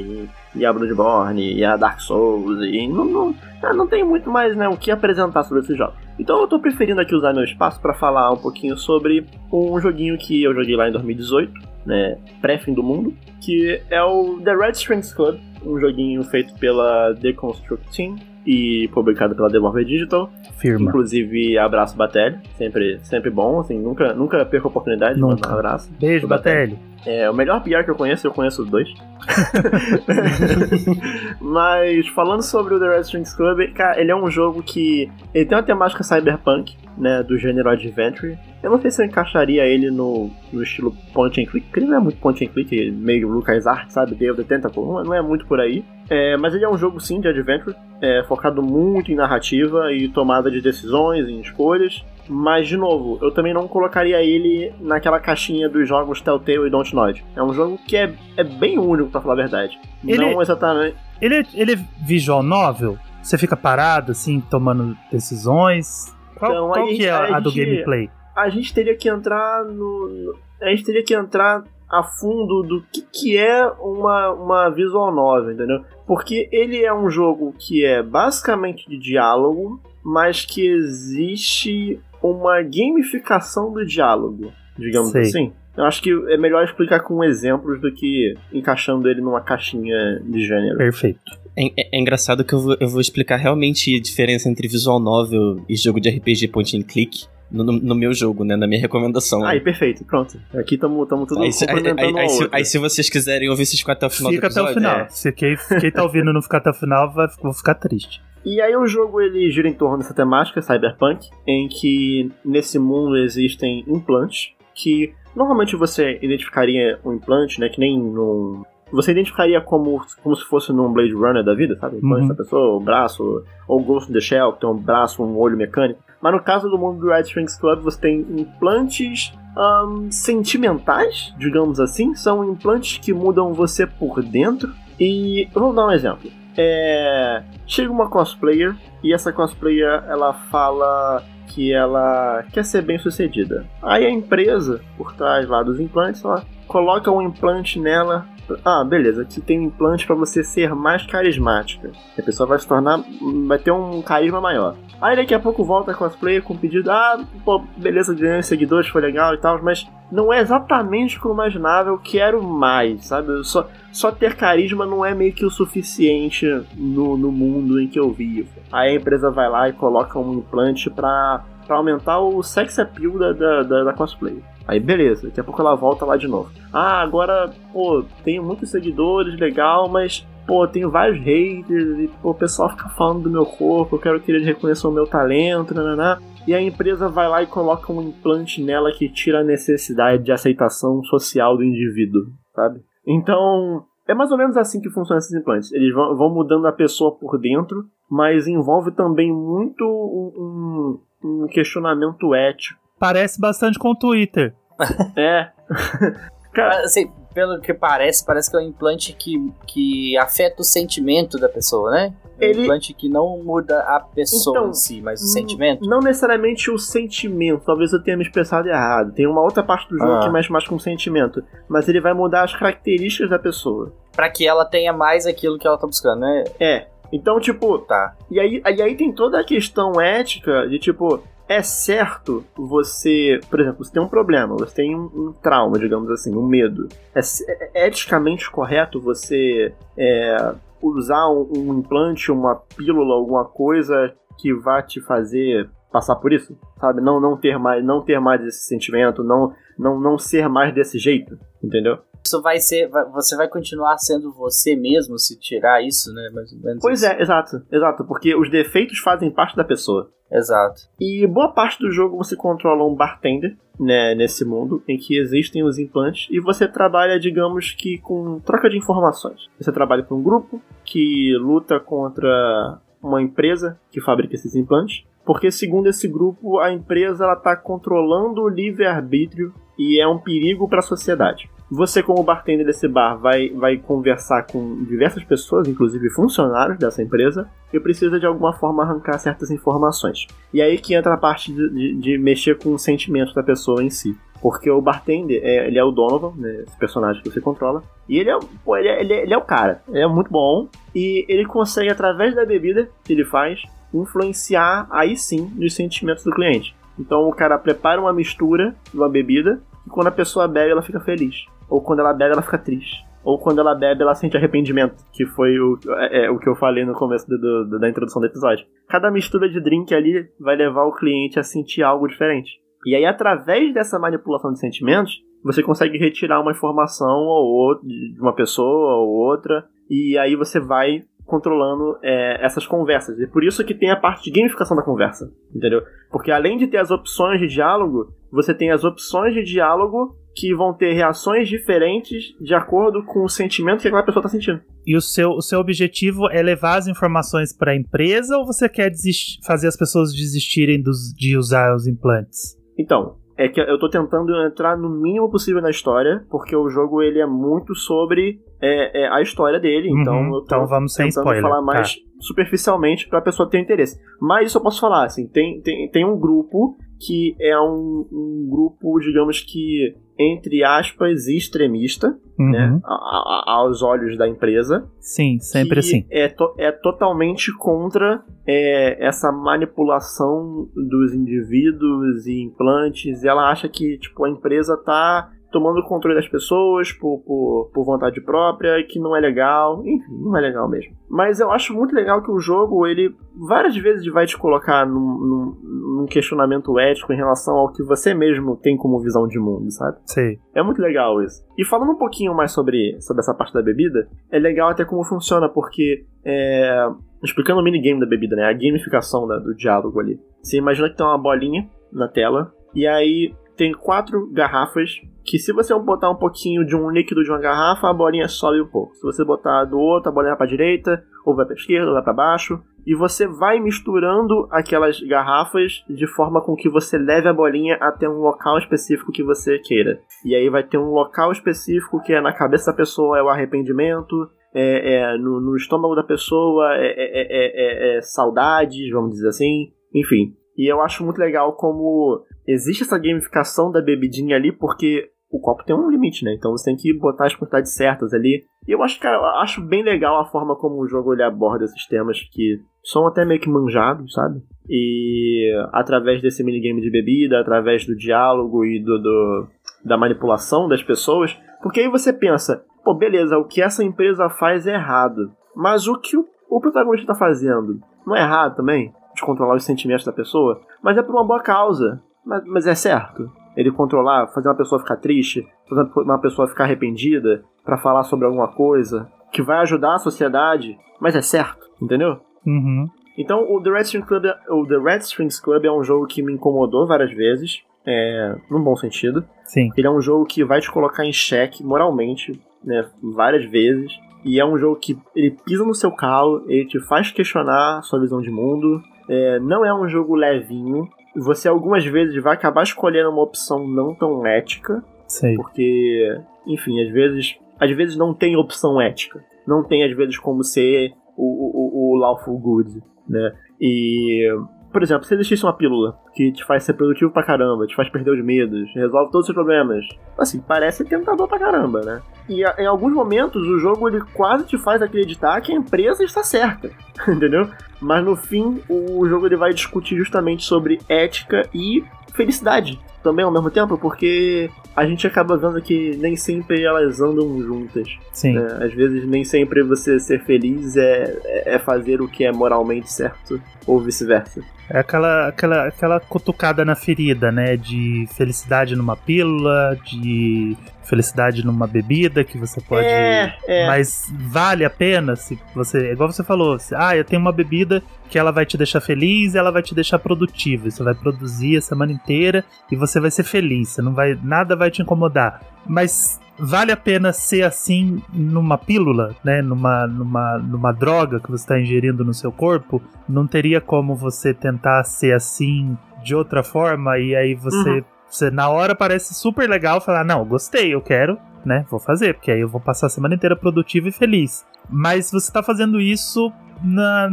Speaker 6: e, e a Bloodborne, e a Dark Souls, e não, não, ah, não tem muito mais, né, o que apresentar sobre esses jogos. Então eu tô preferindo aqui usar meu espaço pra falar um pouquinho sobre um joguinho que eu joguei lá em 2018, né, pré-fim do mundo, que é o The Red Strings Club, um joguinho feito pela Deconstruct Team e publicado pela Devolver Digital.
Speaker 1: Firma.
Speaker 6: Inclusive, abraço Batelli, sempre, sempre bom, assim, nunca, nunca perco a oportunidade de
Speaker 1: Nunca.
Speaker 6: mandar um abraço.
Speaker 1: Beijo,
Speaker 6: bem.
Speaker 1: Batelli.
Speaker 6: É, o melhor PR que eu conheço, eu conheço os dois. Mas falando sobre o The Red Strings Club, cara, ele é um jogo que ele tem uma temática cyberpunk, né, do gênero adventure. Eu não sei se eu encaixaria ele no, no estilo point and click, porque ele não é muito point and click, meio LucasArts, sabe, Day of the Tentacle, não é- não é muito por aí. É, mas ele é um jogo sim de adventure, é, focado muito em narrativa e tomada de decisões, em escolhas. Mas, de novo, eu também não colocaria ele naquela caixinha dos jogos Telltale e Dontnod. É um jogo que é, é bem único, pra falar a verdade.
Speaker 1: Ele-
Speaker 6: Não exatamente.
Speaker 1: Ele, é- ele é visual novel? Você fica parado, assim, tomando decisões? Qual,
Speaker 6: Então,
Speaker 1: qual
Speaker 6: aí
Speaker 1: que é
Speaker 6: a
Speaker 1: a, do
Speaker 6: gente-
Speaker 1: gameplay?
Speaker 6: A gente teria que entrar no- A gente teria que entrar a fundo do que, que é uma, uma visual novel, entendeu? Porque ele é um jogo que é basicamente de diálogo, mas que existe uma gamificação do diálogo, digamos
Speaker 1: Sei.
Speaker 6: assim. Eu acho que é melhor explicar com exemplos do que encaixando ele numa caixinha de gênero.
Speaker 1: Perfeito.
Speaker 3: É, é- é engraçado que eu vou, eu vou explicar realmente a diferença entre visual novel e jogo de RPG point and click no, no- no meu jogo, né? Na minha recomendação.
Speaker 6: Aí, perfeito, pronto. Aqui estamos tudo
Speaker 3: Aí, se, aí-
Speaker 6: complementando
Speaker 3: aí- se, aí se vocês quiserem ouvir, vocês ficam até o final
Speaker 1: Fica
Speaker 3: do
Speaker 1: até o
Speaker 3: episódio.
Speaker 1: final.
Speaker 6: é.
Speaker 1: Se quem, quem tá ouvindo não ficar até o final, vai, vou ficar triste.
Speaker 6: E aí o jogo ele gira em torno dessa temática cyberpunk, em que nesse mundo existem implantes que normalmente você identificaria um implante, né, que nem num você identificaria como, como se fosse num Blade Runner da vida, sabe? Implante
Speaker 1: Uhum.
Speaker 6: da pessoa, o braço, ou Ghost in the Shell, que tem um braço, um olho mecânico. Mas no caso do mundo do Red Strings Club, você tem implantes ahn, sentimentais, digamos assim. São implantes que mudam você por dentro. E vamos dar um exemplo. É, chega uma cosplayer e essa cosplayer ela fala que ela quer ser bem sucedida. Aí a empresa por trás lá dos implantes ela coloca um implante nela. Ah, beleza, aqui tem um implante pra você ser mais carismática. A pessoa vai se tornar. vai ter um carisma maior. Aí daqui a pouco volta a cosplay com o pedido, ah, pô, beleza, ganhei seguidores, foi legal e tal, mas não é exatamente o que eu imaginava, eu quero mais, sabe? Eu Só, só ter carisma não é meio que o suficiente no, no mundo em que eu vivo. Aí a empresa vai lá e coloca um implante pra, pra aumentar o sex appeal da, da, da, da cosplay. Aí beleza, daqui a pouco ela volta lá de novo. Ah, agora, pô, tenho muitos seguidores, legal, mas, pô, tenho vários haters, e, pô, o pessoal fica falando do meu corpo, eu quero que eles reconheçam o meu talento, nananá. E a empresa vai lá e coloca um implante nela que tira a necessidade de aceitação social do indivíduo, sabe? Então, é mais ou menos assim que funcionam esses implantes. Eles vão, vão mudando a pessoa por dentro, mas envolve também muito um, um- um questionamento ético.
Speaker 1: Parece bastante com o Twitter.
Speaker 6: É. Cara,
Speaker 2: Assim, pelo que parece, parece que é um implante que, que afeta o sentimento da pessoa, né? É um
Speaker 6: Ele-
Speaker 2: implante que não muda a pessoa
Speaker 6: Então,
Speaker 2: em si, mas o sentimento.
Speaker 6: Não necessariamente o sentimento, talvez eu tenha me expressado errado. Tem uma outra parte do jogo
Speaker 2: Ah.
Speaker 6: que mexe mais com o sentimento, mas ele vai mudar as características da pessoa.
Speaker 2: Pra que ela tenha mais aquilo que ela tá buscando, né?
Speaker 6: É. Então, tipo,
Speaker 2: Tá.
Speaker 6: E aí, e aí tem toda a questão ética de tipo, é certo você, por exemplo, você tem um problema, você tem um, um trauma, digamos assim, um medo. É, c- é eticamente correto você é, usar um, um implante, uma pílula, alguma coisa que vá te fazer passar por isso, sabe? Não, não ter mais, não ter mais esse sentimento, não, não, não ser mais desse jeito, entendeu?
Speaker 2: Isso vai ser. vai- você vai continuar sendo você mesmo se tirar isso, né? Mais ou menos
Speaker 6: Pois
Speaker 2: isso.
Speaker 6: é, exato, exato, porque os defeitos fazem parte da pessoa.
Speaker 2: Exato.
Speaker 6: E boa parte do jogo você controla um bartender, né, nesse mundo em que existem os implantes e você trabalha, digamos que com troca de informações. Você trabalha para um grupo que luta contra uma empresa que fabrica esses implantes, porque segundo esse grupo a empresa ela está controlando o livre arbítrio e é um perigo para a sociedade. Você, como bartender desse bar, vai, vai conversar com diversas pessoas, inclusive funcionários dessa empresa, e precisa de alguma forma arrancar certas informações. E aí que entra a parte de, de- de mexer com o sentimento da pessoa em si. Porque o bartender, é, ele é o Donovan, né, esse personagem que você controla, e ele é, pô, ele, é, ele, é, ele é o cara, ele é muito bom, e ele consegue, através da bebida que ele faz, influenciar aí sim nos sentimentos do cliente. Então o cara prepara uma mistura uma bebida, e quando a pessoa bebe, ela fica feliz. Ou quando ela bebe, ela fica triste. Ou quando ela bebe, ela sente arrependimento, que foi o, é, é, o que eu falei no começo do- do- da introdução do episódio. Cada mistura de drink ali vai levar o cliente a sentir algo diferente. E aí, através dessa manipulação de sentimentos, você consegue retirar uma informação ou outra de uma pessoa ou outra, e aí você vai controlando é, essas conversas. E por isso que tem a parte de gamificação da conversa, entendeu? Porque além de ter as opções de diálogo, você tem as opções de diálogo que vão ter reações diferentes de acordo com o sentimento que aquela pessoa está sentindo.
Speaker 1: E o seu, o seu objetivo é levar as informações para a empresa ou você quer desistir- fazer as pessoas desistirem dos- de usar os implantes?
Speaker 6: Então, é que eu tô tentando entrar no mínimo possível na história, porque o jogo ele é muito sobre é, é, a história dele, então
Speaker 1: Uhum,
Speaker 6: eu tô
Speaker 1: então vamos sem
Speaker 6: tentando
Speaker 1: spoiler,
Speaker 6: falar mais superficialmente pra pessoa ter interesse. Mas isso eu posso falar, assim, tem, tem, tem um grupo que é um, um grupo, digamos que, entre aspas, extremista,
Speaker 1: Uhum.
Speaker 6: né, a- a- aos olhos da empresa,
Speaker 1: Sim, sempre assim.
Speaker 6: É, to- é totalmente contra é, essa manipulação dos indivíduos e implantes. E ela acha que tipo, a empresa tá tomando o controle das pessoas por, por, por vontade própria, que não é legal. Enfim, não é legal mesmo. Mas eu acho muito legal que o jogo, ele várias vezes vai te colocar num, num, num questionamento ético em relação ao que você mesmo tem como visão de mundo, sabe?
Speaker 1: Sei.
Speaker 6: É muito legal isso. E falando um pouquinho mais sobre, sobre essa parte da bebida, é legal até como funciona, porque é, explicando o minigame da bebida, né? A gamificação da- do diálogo ali. Você imagina que tem uma bolinha na tela, e aí tem quatro garrafas que se você botar um pouquinho de um líquido de uma garrafa, a bolinha sobe um pouco. Se você botar do outro, a bolinha vai pra direita, ou vai pra esquerda, ou vai pra baixo. E você vai misturando aquelas garrafas de forma com que você leve a bolinha até um local específico que você queira. E aí vai ter um local específico que é na cabeça da pessoa, é o arrependimento, é, é no, no estômago da pessoa, é, é, é, é, é saudades, vamos dizer assim. Enfim. E eu acho muito legal como existe essa gamificação da bebidinha ali, porque o copo tem um limite, né? Então você tem que botar as quantidades certas ali. E eu acho, cara, eu acho bem legal a forma como o jogo ele aborda esses temas que são até meio que manjados, sabe? E através desse minigame de bebida, através do diálogo e do, do da manipulação das pessoas, porque aí você pensa, pô, beleza, o que essa empresa faz é errado, mas o que o, o protagonista tá fazendo não é errado também? De controlar os sentimentos da pessoa, mas é por uma boa causa. Mas, mas é certo? Ele controlar, fazer uma pessoa ficar triste, fazer uma pessoa ficar arrependida, para falar sobre alguma coisa que vai ajudar a sociedade, mas é certo, entendeu?
Speaker 1: Uhum.
Speaker 6: Então, o The Red Strings Club, o The Red Strings Club é um jogo que me incomodou várias vezes, é, num bom sentido.
Speaker 1: Sim.
Speaker 6: Ele é um jogo que vai te colocar em xeque moralmente, né, várias vezes. E é um jogo que ele pisa no seu calo, ele te faz questionar a sua visão de mundo. É, não é um jogo levinho. Você algumas vezes vai acabar escolhendo uma opção não tão ética,
Speaker 1: Sei.
Speaker 6: porque, enfim, às vezes, às vezes não tem opção ética. Não tem às vezes como ser o, o, o lawful good, né? E por exemplo, se existisse uma pílula que te faz ser produtivo pra caramba, te faz perder os medos, resolve todos os seus problemas, assim, parece tentador pra caramba, né? E a- em alguns momentos o jogo ele quase te faz acreditar que a empresa está certa, entendeu? Mas no fim o jogo ele vai discutir justamente sobre ética e felicidade também ao mesmo tempo, porque a gente acaba vendo que nem sempre elas andam juntas.
Speaker 1: Sim.
Speaker 6: né? Às vezes nem sempre você ser feliz é, é- é fazer o que é moralmente certo, ou vice-versa.
Speaker 1: É aquela, aquela, aquela cutucada na ferida, né? De felicidade numa pílula, de felicidade numa bebida que você pode.
Speaker 6: É, é.
Speaker 1: Mas vale a pena se você. Igual você falou, se, ah, eu tenho uma bebida que ela vai te deixar feliz e ela vai te deixar produtivo. Você vai produzir a semana inteira e você vai ser feliz. Você não vai. Nada vai te incomodar. Mas vale a pena ser assim numa pílula, né? Numa, numa, numa droga que você está ingerindo no seu corpo? Não teria como você tentar ser assim de outra forma e aí você.
Speaker 6: Uhum.
Speaker 1: Você na hora parece super legal falar, não, gostei, eu quero, né? Vou fazer, porque aí eu vou passar a semana inteira produtivo e feliz. Mas você tá fazendo isso na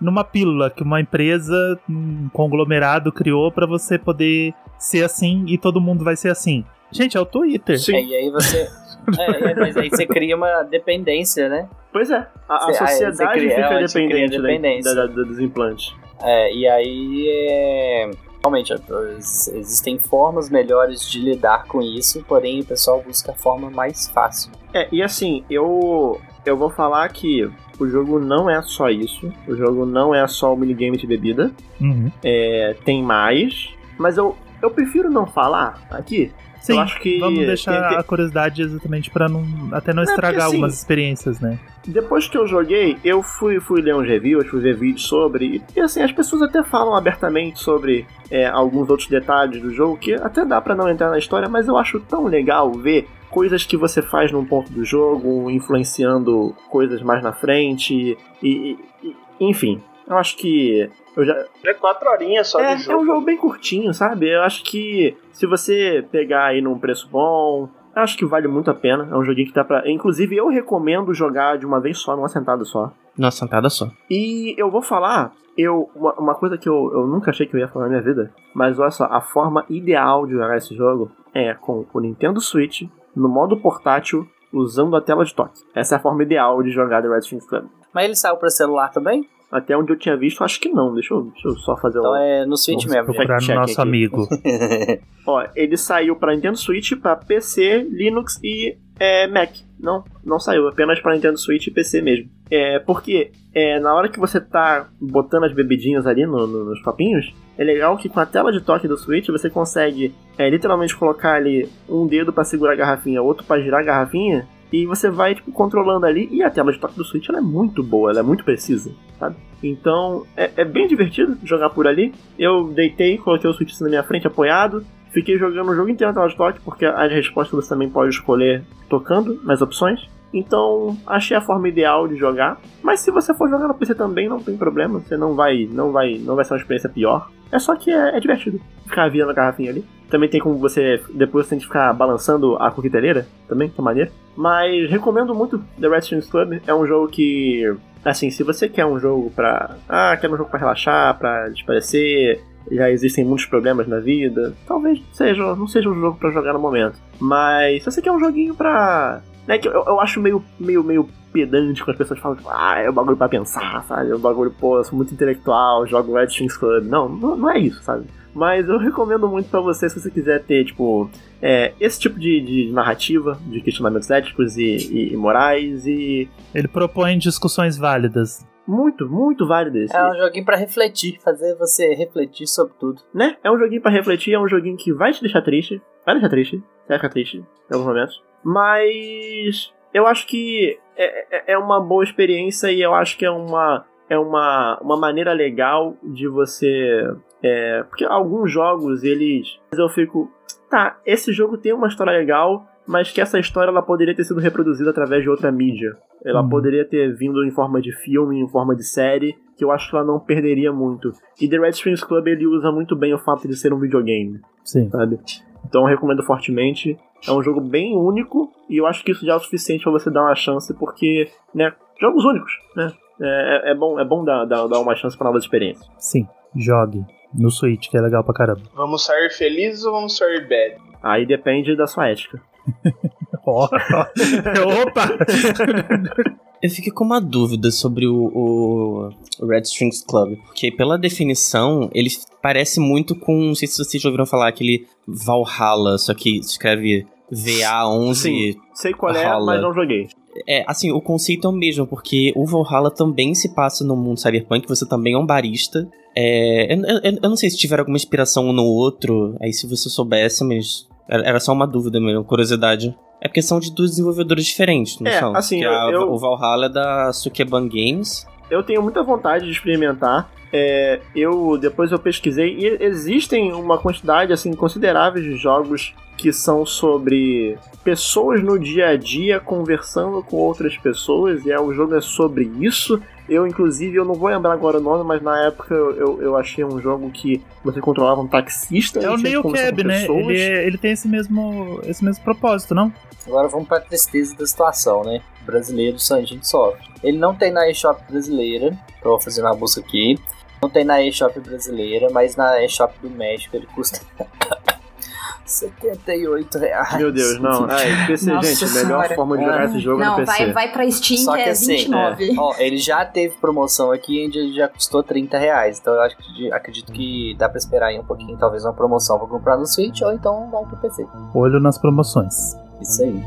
Speaker 1: numa pílula que uma empresa, um conglomerado criou pra você poder ser assim e todo mundo vai ser assim. Gente, é o Twitter.
Speaker 6: Sim.
Speaker 2: É, e aí você. É, é, mas aí você cria uma dependência, né?
Speaker 6: Pois é, a, a
Speaker 2: ah,
Speaker 6: sociedade
Speaker 2: você cria-
Speaker 6: fica
Speaker 2: cria
Speaker 6: dependente da-
Speaker 2: dependência.
Speaker 6: da- da- dos implantes.
Speaker 2: É, e aí é. Realmente, existem formas melhores de lidar com isso, porém o pessoal busca a forma mais fácil.
Speaker 6: É, e assim, eu, eu vou falar que o jogo não é só isso. O jogo não é só o minigame de bebida.
Speaker 1: Uhum.
Speaker 6: É, tem mais. Mas eu, eu prefiro não falar aqui.
Speaker 1: Sim,
Speaker 6: eu acho que.
Speaker 1: vamos deixar
Speaker 6: tem- tem-
Speaker 1: a curiosidade exatamente pra não até não
Speaker 6: É, porque
Speaker 1: estragar
Speaker 6: assim-
Speaker 1: algumas experiências, né?
Speaker 6: Depois que eu joguei, eu fui, fui ler uns reviews, fui ver vídeos sobre. E, assim, as pessoas até falam abertamente sobre é, alguns outros detalhes do jogo que até dá pra não entrar na história, mas eu acho tão legal ver coisas que você faz num ponto do jogo, influenciando coisas mais na frente. E- e- enfim, eu acho que. Eu já,
Speaker 4: É quatro horinhas só
Speaker 6: é,
Speaker 4: de
Speaker 6: é
Speaker 4: jogo.
Speaker 6: um jogo bem curtinho, sabe? Eu acho que se você pegar aí num preço bom, eu acho que vale muito a pena. É um joguinho que dá pra. Inclusive, eu recomendo jogar de uma vez só, numa sentada só.
Speaker 3: Numa sentada só.
Speaker 6: E eu vou falar, eu uma, uma coisa que eu, eu nunca achei que eu ia falar na minha vida, mas olha só, a forma ideal de jogar esse jogo é com o Nintendo Switch, no modo portátil, usando a tela de toque. Essa é a forma ideal de jogar The Red Strings Club.
Speaker 2: Mas ele saiu pra celular também?
Speaker 6: Até onde eu tinha visto, acho que não. Deixa eu, deixa eu só fazer
Speaker 2: Então
Speaker 6: um.
Speaker 2: é no Switch
Speaker 1: Vamos
Speaker 2: mesmo.
Speaker 1: procurar no nosso
Speaker 6: aqui.
Speaker 1: amigo.
Speaker 6: Ó, ele saiu pra Nintendo Switch, pra PC, Linux e é, Mac. Não, não saiu, apenas pra Nintendo Switch e PC mesmo. É, porque é, na hora que você tá botando as bebidinhas ali no- no- nos copinhos, é legal que com a tela de toque do Switch você consegue é, literalmente colocar ali um dedo pra segurar a garrafinha, outro pra girar a garrafinha, e você vai tipo, controlando ali. E a tela de toque do Switch ela é muito boa, ela é muito precisa, sabe? Então é, é bem divertido jogar por ali. Eu deitei, coloquei o Switch assim na minha frente apoiado, Fiquei jogando o jogo inteiro na tela de toque, porque as respostas você também pode escolher tocando nas opções. Então, achei a forma ideal de jogar. Mas se você for jogar no PC também, não tem problema. Você não vai, não vai, não vai ser uma experiência pior. É só que é, é divertido ficar virando a garrafinha ali. Também tem como você, depois tem que ficar balançando a coqueteleira, também, que é maneiro. Mas recomendo muito The Red Club. É um jogo que, assim, se você quer um jogo pra... Ah, quer um jogo pra relaxar, pra desaparecer... já existem muitos problemas na vida, talvez seja, não seja um jogo pra jogar no momento. Mas se você quer um joguinho pra. Né, que eu, eu acho meio, meio, meio pedante quando as pessoas falam, tipo, ah, é um bagulho pra pensar, sabe? É um bagulho, pô, eu sou muito intelectual, jogo Red Strings Club. Não, não, não é isso, sabe? Mas eu recomendo muito pra você se você quiser ter, tipo, é, esse tipo de, de narrativa, de questionamentos éticos e, e- e morais, e
Speaker 1: Ele propõe discussões válidas.
Speaker 6: muito, muito válido esse.
Speaker 2: É um joguinho pra refletir, fazer você refletir sobre tudo.
Speaker 6: né? É um joguinho pra refletir, é um joguinho que vai te deixar triste. Vai deixar triste. Você vai ficar triste em alguns momentos. Mas eu acho que é, é- é uma boa experiência e eu acho que é uma, é uma, uma maneira legal de você. É, porque alguns jogos, eles. Eu fico. Tá, esse jogo tem uma história legal, mas que essa história ela poderia ter sido reproduzida através de outra mídia. Ela
Speaker 1: Uhum.
Speaker 6: poderia ter vindo em forma de filme, em forma de série, que eu acho que ela não perderia muito. E The Red Strings Club ele usa muito bem o fato de ser um videogame,
Speaker 1: Sim.
Speaker 6: sabe? Então eu recomendo fortemente. É um jogo bem único e eu acho que isso já é o suficiente pra você dar uma chance, porque, né, jogos únicos, né? É, é- é bom, é bom dar, dar, dar uma chance pra novas experiências.
Speaker 1: Sim. Jogue. No Switch, que é legal pra caramba.
Speaker 4: Vamos sair felizes ou vamos sair bad?
Speaker 6: Aí depende da sua ética.
Speaker 1: Opa!
Speaker 3: Eu fiquei com uma dúvida sobre o, o Red Strings Club, porque pela definição, ele parece muito com, não sei se vocês já ouviram falar, aquele Valhalla, só que escreve VA11.
Speaker 6: Sim. Sei qual é, mas não joguei.
Speaker 3: É, assim, o conceito é o mesmo, porque o Valhalla também se passa no mundo cyberpunk, você também é um barista. É, eu, eu- eu não sei se tiver alguma inspiração um no outro, aí se você soubesse, mas era só uma dúvida mesmo, curiosidade. É porque são de dois desenvolvedores diferentes, não
Speaker 6: É,
Speaker 3: são?
Speaker 6: assim,
Speaker 3: Porque a-
Speaker 6: eu-
Speaker 3: O Valhalla é da Sukeban Games.
Speaker 6: Eu tenho muita vontade de experimentar. É, eu depois eu pesquisei e existem uma quantidade assim considerável de jogos que são sobre pessoas no dia a dia conversando com outras pessoas e é, o jogo é sobre isso. Eu, inclusive, eu não vou lembrar agora o nome, mas na época eu, eu, eu achei um jogo que você controlava um taxista.
Speaker 1: É
Speaker 6: e
Speaker 1: o
Speaker 6: com
Speaker 1: Cab, né? Ele, é- ele tem esse mesmo, esse mesmo propósito, não?
Speaker 2: Agora vamos pra tristeza da situação, né? Brasileiro, só a gente sofre. Ele não tem na eShop brasileira, tô fazendo uma busca aqui. Não tem na eShop brasileira, mas na eShop do México ele custa 78 reais.
Speaker 6: Meu Deus, não. Ai, PC,
Speaker 5: Nossa
Speaker 6: gente, a melhor forma de jogar
Speaker 2: Ah.
Speaker 6: esse jogo é
Speaker 5: Não,
Speaker 6: no PC.
Speaker 5: vai, vai pra Steam
Speaker 2: Só
Speaker 5: que,
Speaker 2: que
Speaker 5: é
Speaker 2: assim,
Speaker 5: 29.
Speaker 2: Ó, ele já teve promoção aqui onde ele já custou 30 reais. Então eu acho que, acredito que dá pra esperar aí um pouquinho, talvez uma promoção pra comprar no Switch ou então vão pro PC.
Speaker 1: Olho nas promoções.
Speaker 2: Isso aí.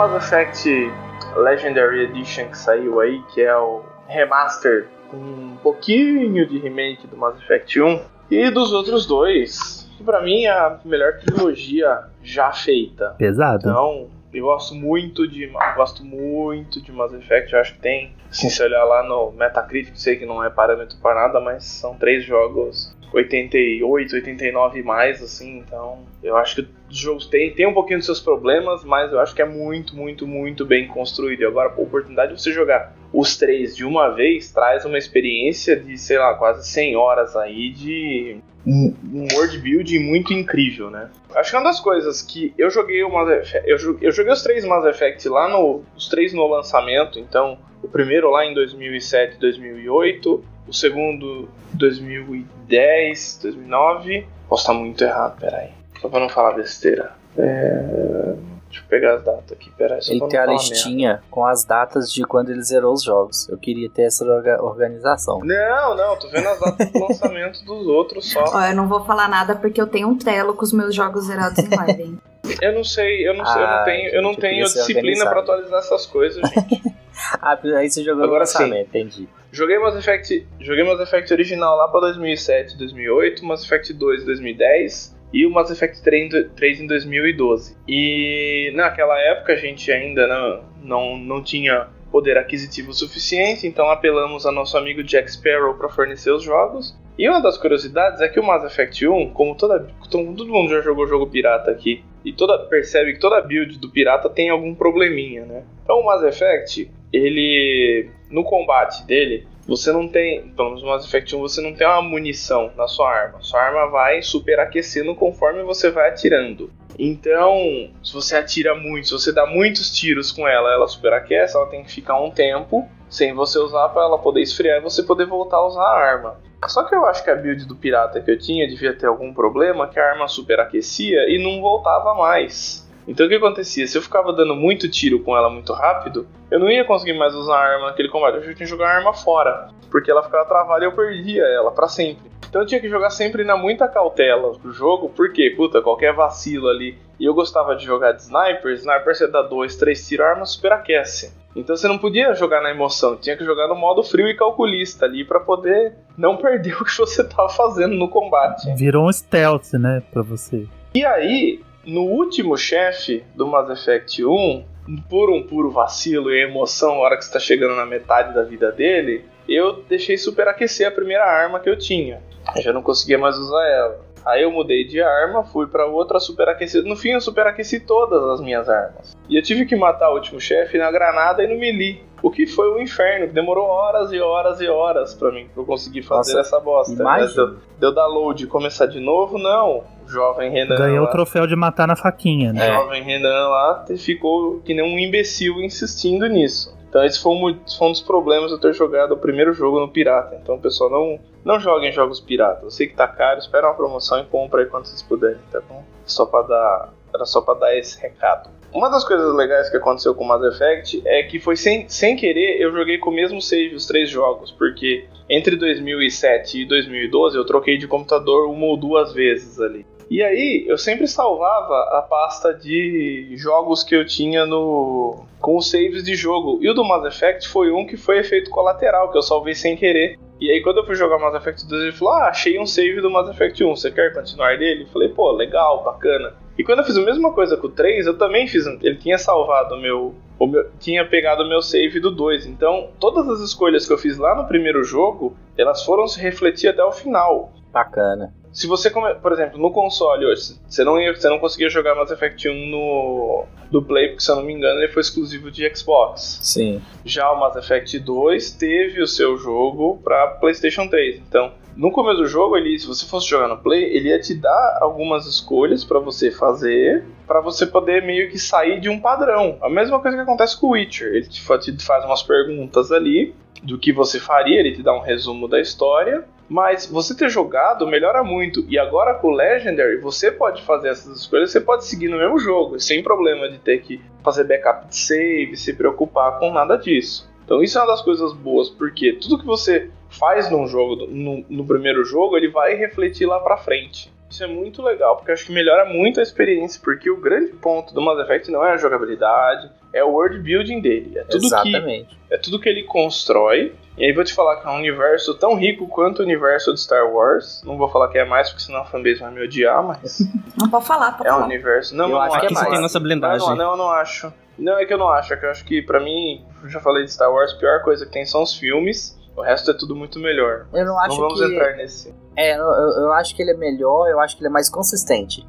Speaker 4: Mass Effect Legendary Edition que saiu aí, que é o remaster com um pouquinho de remake do Mass Effect 1 e dos outros dois. Que pra mim é a melhor trilogia já feita.
Speaker 1: Pesado.
Speaker 4: Então, eu gosto muito de gosto muito de Mass Effect. Eu acho que tem, assim, se olhar lá no Metacritic, sei que não é parâmetro para nada, mas são três jogos 88, 89 e mais, assim. Então, eu acho que jogos têm, tem um pouquinho dos seus problemas, mas eu acho que é muito, muito, muito bem construído. E agora, a oportunidade de você jogar os três de uma vez traz uma experiência de, sei lá, quase 100 horas aí de um um world building muito incrível, né? Acho que uma das coisas que eu joguei o Mass Effect, eu, jo- eu joguei os três Mass Effect lá no os três no lançamento, então o primeiro lá em 2007, 2008, o segundo 2010, 2009. Posso estar muito errado, peraí. Só pra não falar besteira. É... Deixa eu pegar as datas aqui, peraí. Só
Speaker 2: Ele tem
Speaker 4: não
Speaker 2: a listinha com as datas de quando ele zerou os jogos. Eu queria ter essa orga- organização.
Speaker 4: merda. Não, não, tô vendo as datas do lançamento dos outros só.
Speaker 5: Ó, eu não vou falar nada porque eu tenho um telo com os meus jogos zerados em live, hein?
Speaker 4: Eu não sei, eu não sei, eu não
Speaker 2: Ah,
Speaker 4: tenho, eu não
Speaker 2: gente, eu
Speaker 4: tenho
Speaker 2: queria ser
Speaker 4: disciplina pra
Speaker 2: organizado.
Speaker 4: atualizar essas coisas, gente.
Speaker 2: Ah, aí você jogou
Speaker 4: Agora
Speaker 2: lançamento, entendi.
Speaker 4: Joguei Mass Effect, joguei Mass Effect original lá pra 2007, 2008, Mass Effect 2 em 2010 e o Mass Effect 3 em do- 3 em 2012. E naquela época a gente ainda não, não, não tinha poder aquisitivo suficiente, então apelamos a nosso amigo Jack Sparrow para fornecer os jogos. E uma das curiosidades é que o Mass Effect 1, como toda, todo mundo já jogou jogo pirata aqui, e toda percebe que toda build do pirata tem algum probleminha, né? Então o Mass Effect, ele no combate dele, você não tem, pelo menos no Mass Effect 1, você não tem uma munição na sua arma. Sua arma vai superaquecendo conforme você vai atirando. Então, se você atira muito, se você dá muitos tiros com ela, ela superaquece, ela tem que ficar um tempo sem você usar para ela poder esfriar e você poder voltar a usar a arma. Só que eu acho que a build do pirata que eu tinha devia ter algum problema, que a arma superaquecia e não voltava mais. Então o que acontecia? Se eu ficava dando muito tiro com ela muito rápido, eu não ia conseguir mais usar a arma naquele combate, eu tinha que jogar a arma fora, porque ela ficava travada e eu perdia ela para sempre. Então eu tinha que jogar sempre na muita cautela pro jogo, porque, puta, qualquer vacilo ali. E eu gostava de jogar de sniper, sniper você dá dois, três tiros, a arma superaquece. Então você não podia jogar na emoção, tinha que jogar no modo frio e calculista ali para poder não perder o que você tava fazendo no combate.
Speaker 1: Virou um stealth, né, pra você.
Speaker 4: E aí, no último chefe do Mass Effect 1, por um puro vacilo e emoção, na hora que você tá chegando na metade da vida dele, eu deixei superaquecer a primeira arma que eu tinha. Eu já não conseguia mais usar ela. Aí eu mudei de arma, fui para outra superaquecida. No fim, eu superaqueci todas as minhas armas. E eu tive que matar o último chefe na granada e no melee. O que foi um inferno, demorou horas e horas e horas para mim pra eu conseguir fazer
Speaker 2: Nossa,
Speaker 4: essa bosta.
Speaker 2: imagina.
Speaker 4: Deu, deu dar load e começar de novo? Não. O jovem Renan.
Speaker 1: Ganhou o
Speaker 4: lá-
Speaker 1: troféu de matar na faquinha, né?
Speaker 4: o jovem Renan lá ficou que nem um imbecil insistindo nisso. Então esse foi um, foi um dos problemas de eu ter jogado o primeiro jogo no pirata. Então pessoal, não, não joguem jogos pirata. Eu sei que tá caro, espera uma promoção e compra aí quando vocês puderem, tá bom? Só pra dar, era só pra dar esse recado. Uma das coisas legais que aconteceu com Mass Effect é que foi sem, sem querer eu joguei com o mesmo save os três jogos, porque entre 2007 e 2012 eu troquei de computador uma ou duas vezes ali. E aí, eu sempre salvava a pasta de jogos que eu tinha no com os saves de jogo. E o do Mass Effect foi um que foi efeito colateral, que eu salvei sem querer. E aí, quando eu fui jogar Mass Effect 2, ele falou: Ah, achei um save do Mass Effect 1, você quer continuar dele? Eu falei: Pô, legal, bacana. E quando eu fiz a mesma coisa com o 3, eu também fiz. Ele tinha salvado o meu. O meu tinha pegado o meu save do 2. Então, todas as escolhas que eu fiz lá no primeiro jogo, elas foram se refletir até o final.
Speaker 2: Bacana.
Speaker 4: Se você, come- por exemplo, no console hoje, você não, ia, você não conseguia jogar Mass Effect 1 no do Play, porque se eu não me engano ele foi exclusivo de Xbox.
Speaker 2: Sim.
Speaker 4: Já o Mass Effect 2 teve o seu jogo para PlayStation 3. Então, no começo do jogo, ele, se você fosse jogar no Play, ele ia te dar algumas escolhas para você fazer, para você poder meio que sair de um padrão. A mesma coisa que acontece com o Witcher. Ele te faz umas perguntas ali do que você faria, ele te dá um resumo da história. Mas você ter jogado melhora muito. E agora com o Legendary, você pode fazer essas escolhas, você pode seguir no mesmo jogo, sem problema de ter que fazer backup de save, se preocupar com nada disso. Então isso é uma das coisas boas, porque tudo que você faz num jogo, no, no primeiro jogo, ele vai refletir lá pra frente. Isso é muito legal, porque acho que melhora muito a experiência, porque o grande ponto do Mass Effect não é a jogabilidade, é o world building dele. É tudo que
Speaker 2: Exatamente.
Speaker 4: é tudo que ele constrói. E aí vou te falar que é um universo tão rico quanto o universo de Star Wars. Não vou falar que é mais, porque senão a fanbase vai me odiar, mas
Speaker 5: Não pode falar, pode
Speaker 4: é um
Speaker 5: falar.
Speaker 4: universo. Não,
Speaker 2: Eu
Speaker 4: eu
Speaker 2: acho
Speaker 4: não
Speaker 2: que é
Speaker 3: você
Speaker 2: mais.
Speaker 3: tem nossa blindagem.
Speaker 4: Não, não, eu não acho. Não, é que eu não acho. É que eu acho que, pra mim, eu já falei de Star Wars, a pior coisa que tem são os filmes. O resto é tudo muito melhor.
Speaker 2: Eu não
Speaker 4: Não
Speaker 2: acho
Speaker 4: vamos
Speaker 2: que.
Speaker 4: entrar nesse.
Speaker 2: É, eu- eu acho que ele é melhor, eu acho que ele é mais consistente.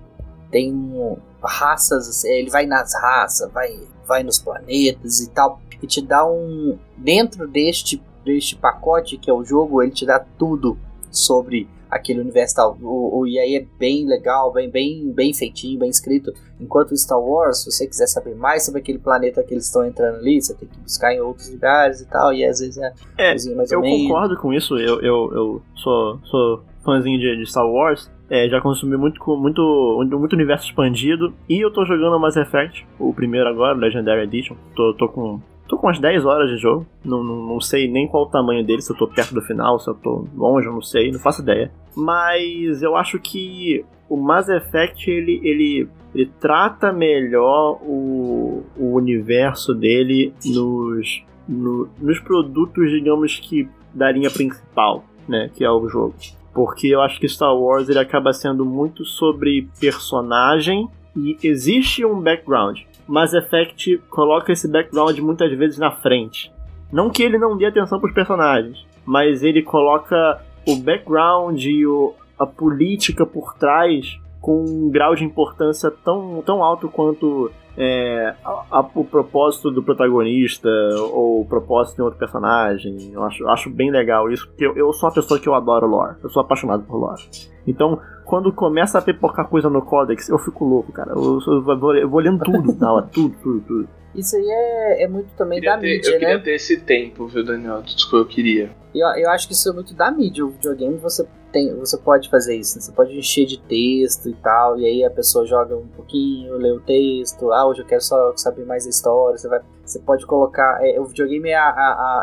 Speaker 2: Tem um- raças, assim, ele vai nas raças, vai, vai nos planetas e tal, e te dá um. Dentro deste, deste pacote que é o jogo, ele te dá tudo sobre aquele universo tal. O, o, e aí é bem legal, bem, bem, bem feitinho, bem escrito. Enquanto Star Wars, se você quiser saber mais sobre aquele planeta que eles estão entrando ali, você tem que buscar em outros lugares e tal, e às vezes é,
Speaker 6: É, Eu concordo com isso, eu, eu, eu sou, sou fãzinho de, de Star Wars, é, já consumi muito, muito, muito universo expandido, e eu tô jogando Mass Effect, o primeiro agora, Legendary Edition, tô, tô com... Tô com umas 10 horas de jogo, não, não, não sei nem qual o tamanho dele, se eu tô perto do final, se eu tô longe, eu não sei, não faço ideia. Mas eu acho que o Mass Effect, ele, ele, ele trata melhor o, o universo dele nos, no- nos produtos, digamos que, da linha principal, né, que é o jogo. Porque eu acho que Star Wars ele acaba sendo muito sobre personagem e existe um background. Mass Effect coloca esse background muitas vezes na frente. Não que ele não dê atenção para os personagens, mas ele coloca o background e o, a política por trás com um grau de importância tão, tão alto quanto é, a- a- o propósito do protagonista ou o propósito de outro personagem. Eu acho, acho bem legal isso, porque eu, eu sou uma pessoa que eu adoro lore. Eu sou apaixonado por lore. Então, quando começa a pipocar coisa no Codex, eu fico louco, cara. Eu, eu vou, eu vou lendo tudo na hora, tudo, tudo, tudo.
Speaker 2: Isso aí é, é muito também
Speaker 4: Queria
Speaker 2: da
Speaker 4: ter-
Speaker 2: mídia,
Speaker 4: eu queria
Speaker 2: né?
Speaker 4: ter esse tempo, viu, Daniel? Tudo que eu queria.
Speaker 2: Eu, eu acho que isso é muito da mídia. O videogame você tem, você pode fazer isso. né? Você pode encher de texto e tal. E aí a pessoa joga um pouquinho, lê o texto. Ah, hoje eu quero só saber mais da história. Você, vai, você pode colocar. é, o videogame é, a- a-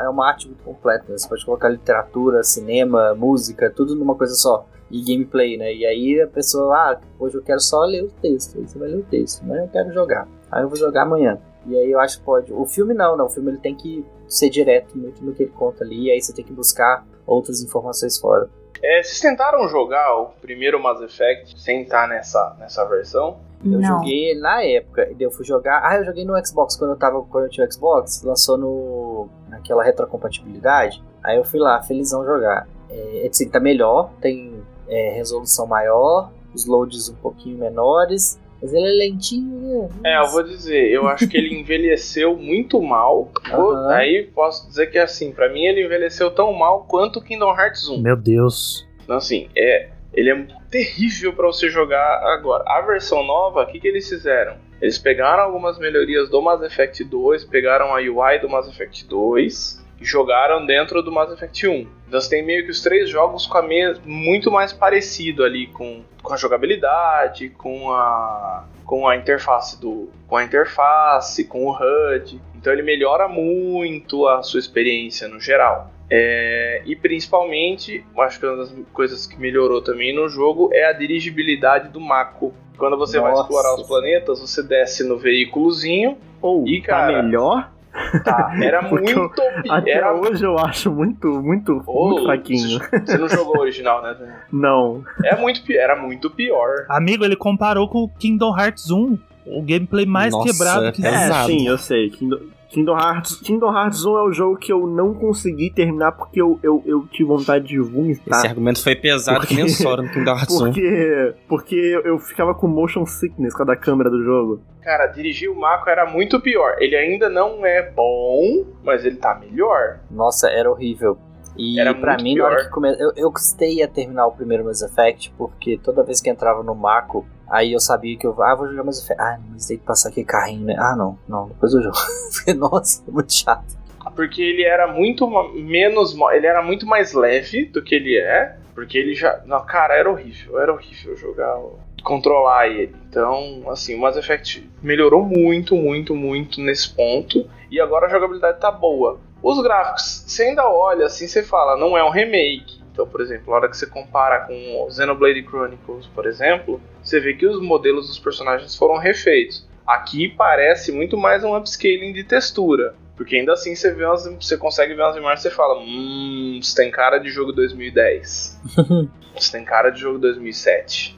Speaker 2: a- é uma arte muito completa. né? Você pode colocar literatura, cinema, música, tudo numa coisa só. E gameplay, né? E aí a pessoa, ah, hoje eu quero só ler o texto. Aí você vai ler o texto. Mas eu quero jogar. Aí eu vou jogar amanhã. E aí eu acho que pode. O filme não, não. O filme ele tem que ser direto muito no que ele conta ali. E aí você tem que buscar outras informações fora.
Speaker 4: É, vocês tentaram jogar o primeiro Mass Effect sem estar nessa, nessa versão?
Speaker 2: Eu
Speaker 5: Não.
Speaker 2: joguei na época. E daí eu fui jogar. Ah, eu joguei no Xbox quando eu tava. Quando eu tinha o Xbox, lançou no. naquela retrocompatibilidade. Aí eu fui lá, felizão jogar. É, assim, tá melhor, tem é, resolução maior, os loads um pouquinho menores. Mas ele é lentinho, né?
Speaker 4: É, eu vou dizer, eu acho que ele envelheceu muito mal.
Speaker 2: Aham.
Speaker 4: Aí posso dizer que assim, pra mim ele envelheceu tão mal quanto o Kingdom Hearts 1.
Speaker 1: Meu Deus.
Speaker 4: Então assim, é, ele é terrível pra você jogar agora. A versão nova, o que, que eles fizeram? Eles pegaram algumas melhorias do Mass Effect 2, pegaram a UI do Mass Effect 2 e jogaram dentro do Mass Effect 1. Então você tem meio que os três jogos com a mes- muito mais parecido ali com, com a jogabilidade, com a com a interface do com a interface, com o HUD. Então ele melhora muito a sua experiência no geral. É, e principalmente, acho que uma das coisas que melhorou também no jogo é a dirigibilidade do Mako. Quando você vai
Speaker 2: Nossa.
Speaker 4: explorar os planetas, você desce no veículozinho.
Speaker 6: Ou
Speaker 4: Ih,
Speaker 6: tá
Speaker 4: cara.
Speaker 6: melhor?
Speaker 4: Tá, era muito.
Speaker 6: Até
Speaker 4: era
Speaker 6: hoje eu acho muito, muito,
Speaker 4: Ô,
Speaker 6: muito fraquinho.
Speaker 4: Você não jogou o original, né?
Speaker 6: Não.
Speaker 4: É muito, era muito pior.
Speaker 1: Amigo, ele comparou com o Kingdom Hearts 1. O gameplay mais
Speaker 3: Nossa,
Speaker 1: quebrado que
Speaker 3: é
Speaker 6: É, sim, eu sei. Kingdom, Kingdom Hearts, Kingdom Hearts 1 é o jogo que eu não consegui terminar porque eu, eu, eu tive vontade de vomitar.
Speaker 3: Esse argumento foi pesado que nem Sora no Kingdom Hearts 1.
Speaker 6: Porque, porque eu, eu ficava com motion sickness com a da câmera do jogo.
Speaker 4: Cara, dirigir o Mako era muito pior. Ele ainda não é bom, mas ele tá melhor.
Speaker 2: Nossa, era horrível. E
Speaker 4: Era
Speaker 2: pra mim, na hora
Speaker 4: pior.
Speaker 2: que come... eu, eu custei a terminar o primeiro Mass Effect, porque toda vez que entrava no Mako, aí eu sabia que eu ah, vou jogar Mass Effect. Ah, mas tem que passar aqui carrinho, né? Ah, não, não, depois eu jogo. Nossa, é muito chato.
Speaker 4: Porque ele era muito menos. Ele era muito mais leve do que ele é. Porque ele já. Não, cara, era horrível. Era horrível jogar. Controlar ele. Então, assim, o Mass Effect melhorou muito, muito, muito nesse ponto. E agora a jogabilidade tá boa. Os gráficos, você ainda olha assim, você fala, não é um remake. Então, por exemplo, na hora que você compara com o Xenoblade Chronicles, por exemplo, você vê que os modelos dos personagens foram refeitos. Aqui parece muito mais um upscaling de textura. Porque ainda assim você vê umas, você consegue ver umas imagens e você fala, hum, isso tem cara de jogo 2010. isso tem cara de jogo 2007.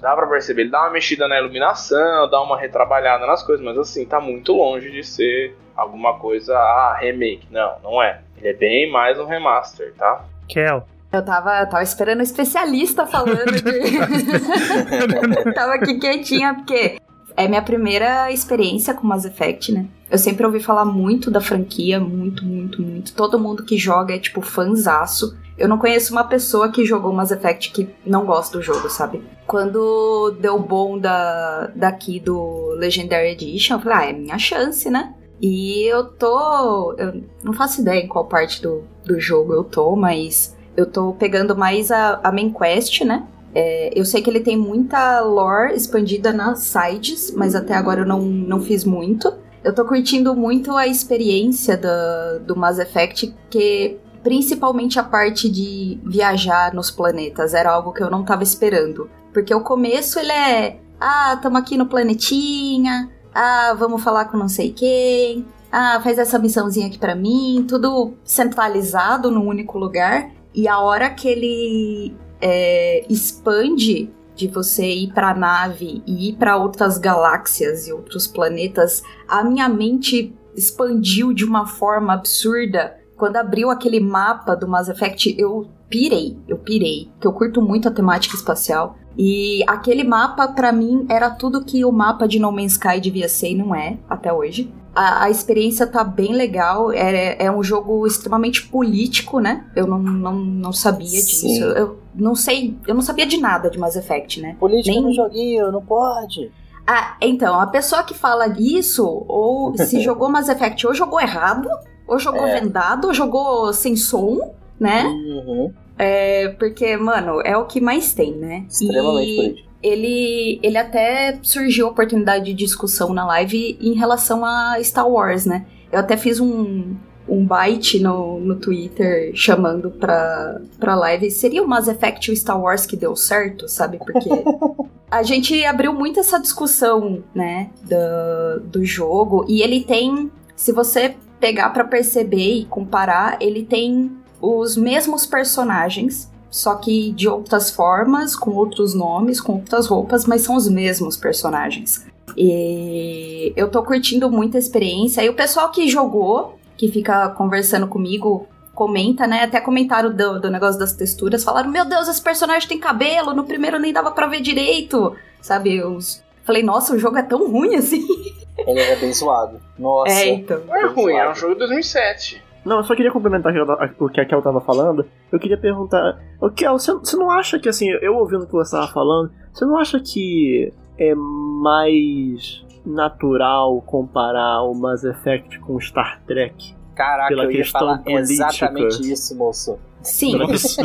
Speaker 4: Dá pra perceber, ele dá uma mexida na iluminação, dá uma retrabalhada nas coisas, mas assim, tá muito longe de ser alguma coisa, ah, remake. Não, não é. Ele é bem mais um remaster, tá?
Speaker 1: Kel.
Speaker 5: Eu tava, tava esperando um especialista falando de. tava aqui quietinha, porque é minha primeira experiência com Mass Effect, né? Eu sempre ouvi falar muito da franquia, muito, muito, muito. Todo mundo que joga é, tipo, fanzaço. Eu não conheço uma pessoa que jogou Mass Effect que não gosta do jogo, sabe? Quando deu bom da, daqui do Legendary Edition, eu falei, ah, é minha chance, né? E eu tô. Eu não faço ideia em qual parte do, do jogo eu tô, mas eu tô pegando mais a, a main quest, né? É, eu sei que ele tem muita lore expandida nas sides, mas até agora eu não, não fiz muito. Eu tô curtindo muito a experiência da, do Mass Effect, que principalmente a parte de viajar nos planetas era algo que eu não tava esperando. Porque o começo ele é, ah, tamo aqui no planetinha, ah, vamos falar com não sei quem, ah, faz essa missãozinha aqui pra mim, tudo centralizado num único lugar. E a hora que ele é, expande de você ir pra nave e ir pra outras galáxias e outros planetas, a minha mente expandiu de uma forma absurda. Quando abriu aquele mapa do Mass Effect, eu pirei, eu pirei, que eu curto muito a temática espacial. E aquele mapa, pra mim, era tudo que o mapa de No Man's Sky devia ser e não é, até hoje. A, a experiência tá bem legal, é, é um jogo extremamente político, né? Eu não, não, não sabia
Speaker 2: Sim.
Speaker 5: disso. Eu não sei, eu não sabia de nada de Mass Effect, né?
Speaker 2: Política
Speaker 5: Nem-
Speaker 2: no joguinho, não pode.
Speaker 5: Ah, então, a pessoa que fala isso, ou se jogou Mass Effect, ou jogou errado, ou jogou
Speaker 2: É.
Speaker 5: vendado, ou jogou sem som, né?
Speaker 2: Uhum.
Speaker 5: É, porque, mano, é o que mais tem, né?
Speaker 2: Extremamente
Speaker 5: E
Speaker 2: político.
Speaker 5: ele, ele até surgiu a oportunidade de discussão na live em relação a Star Wars, né? Eu até fiz um, um byte no, no Twitter chamando pra, pra live. Seria o Mass Effect o Star Wars que deu certo, sabe? Porque a gente abriu muito essa discussão, né? Do, do jogo. E ele tem, se você pegar pra perceber e comparar, ele tem os mesmos personagens, só que de outras formas, com outros nomes, com outras roupas, mas são os mesmos personagens. E eu tô curtindo muito a experiência. E o pessoal que jogou, que fica conversando comigo, comenta, né? Até comentaram do, do negócio das texturas, falaram: Meu Deus, esse personagem tem cabelo, no primeiro nem dava pra ver direito, sabe? Eu falei: Nossa, o jogo é tão ruim assim.
Speaker 2: Ele era bem zoado. Nossa.
Speaker 5: É, então.
Speaker 4: Não é ruim, é um jogo de 2007.
Speaker 6: Não, eu só queria complementar o que a Kel tava falando. Eu queria perguntar, ô Kel, você, você não acha que assim, eu ouvindo o que você tava falando, você não acha que é mais natural comparar o Mass Effect com Star Trek?
Speaker 2: Caraca,
Speaker 6: Pela
Speaker 2: eu ia
Speaker 6: questão
Speaker 2: falar
Speaker 6: política.
Speaker 2: exatamente isso, moço.
Speaker 5: Sim,
Speaker 3: Moço.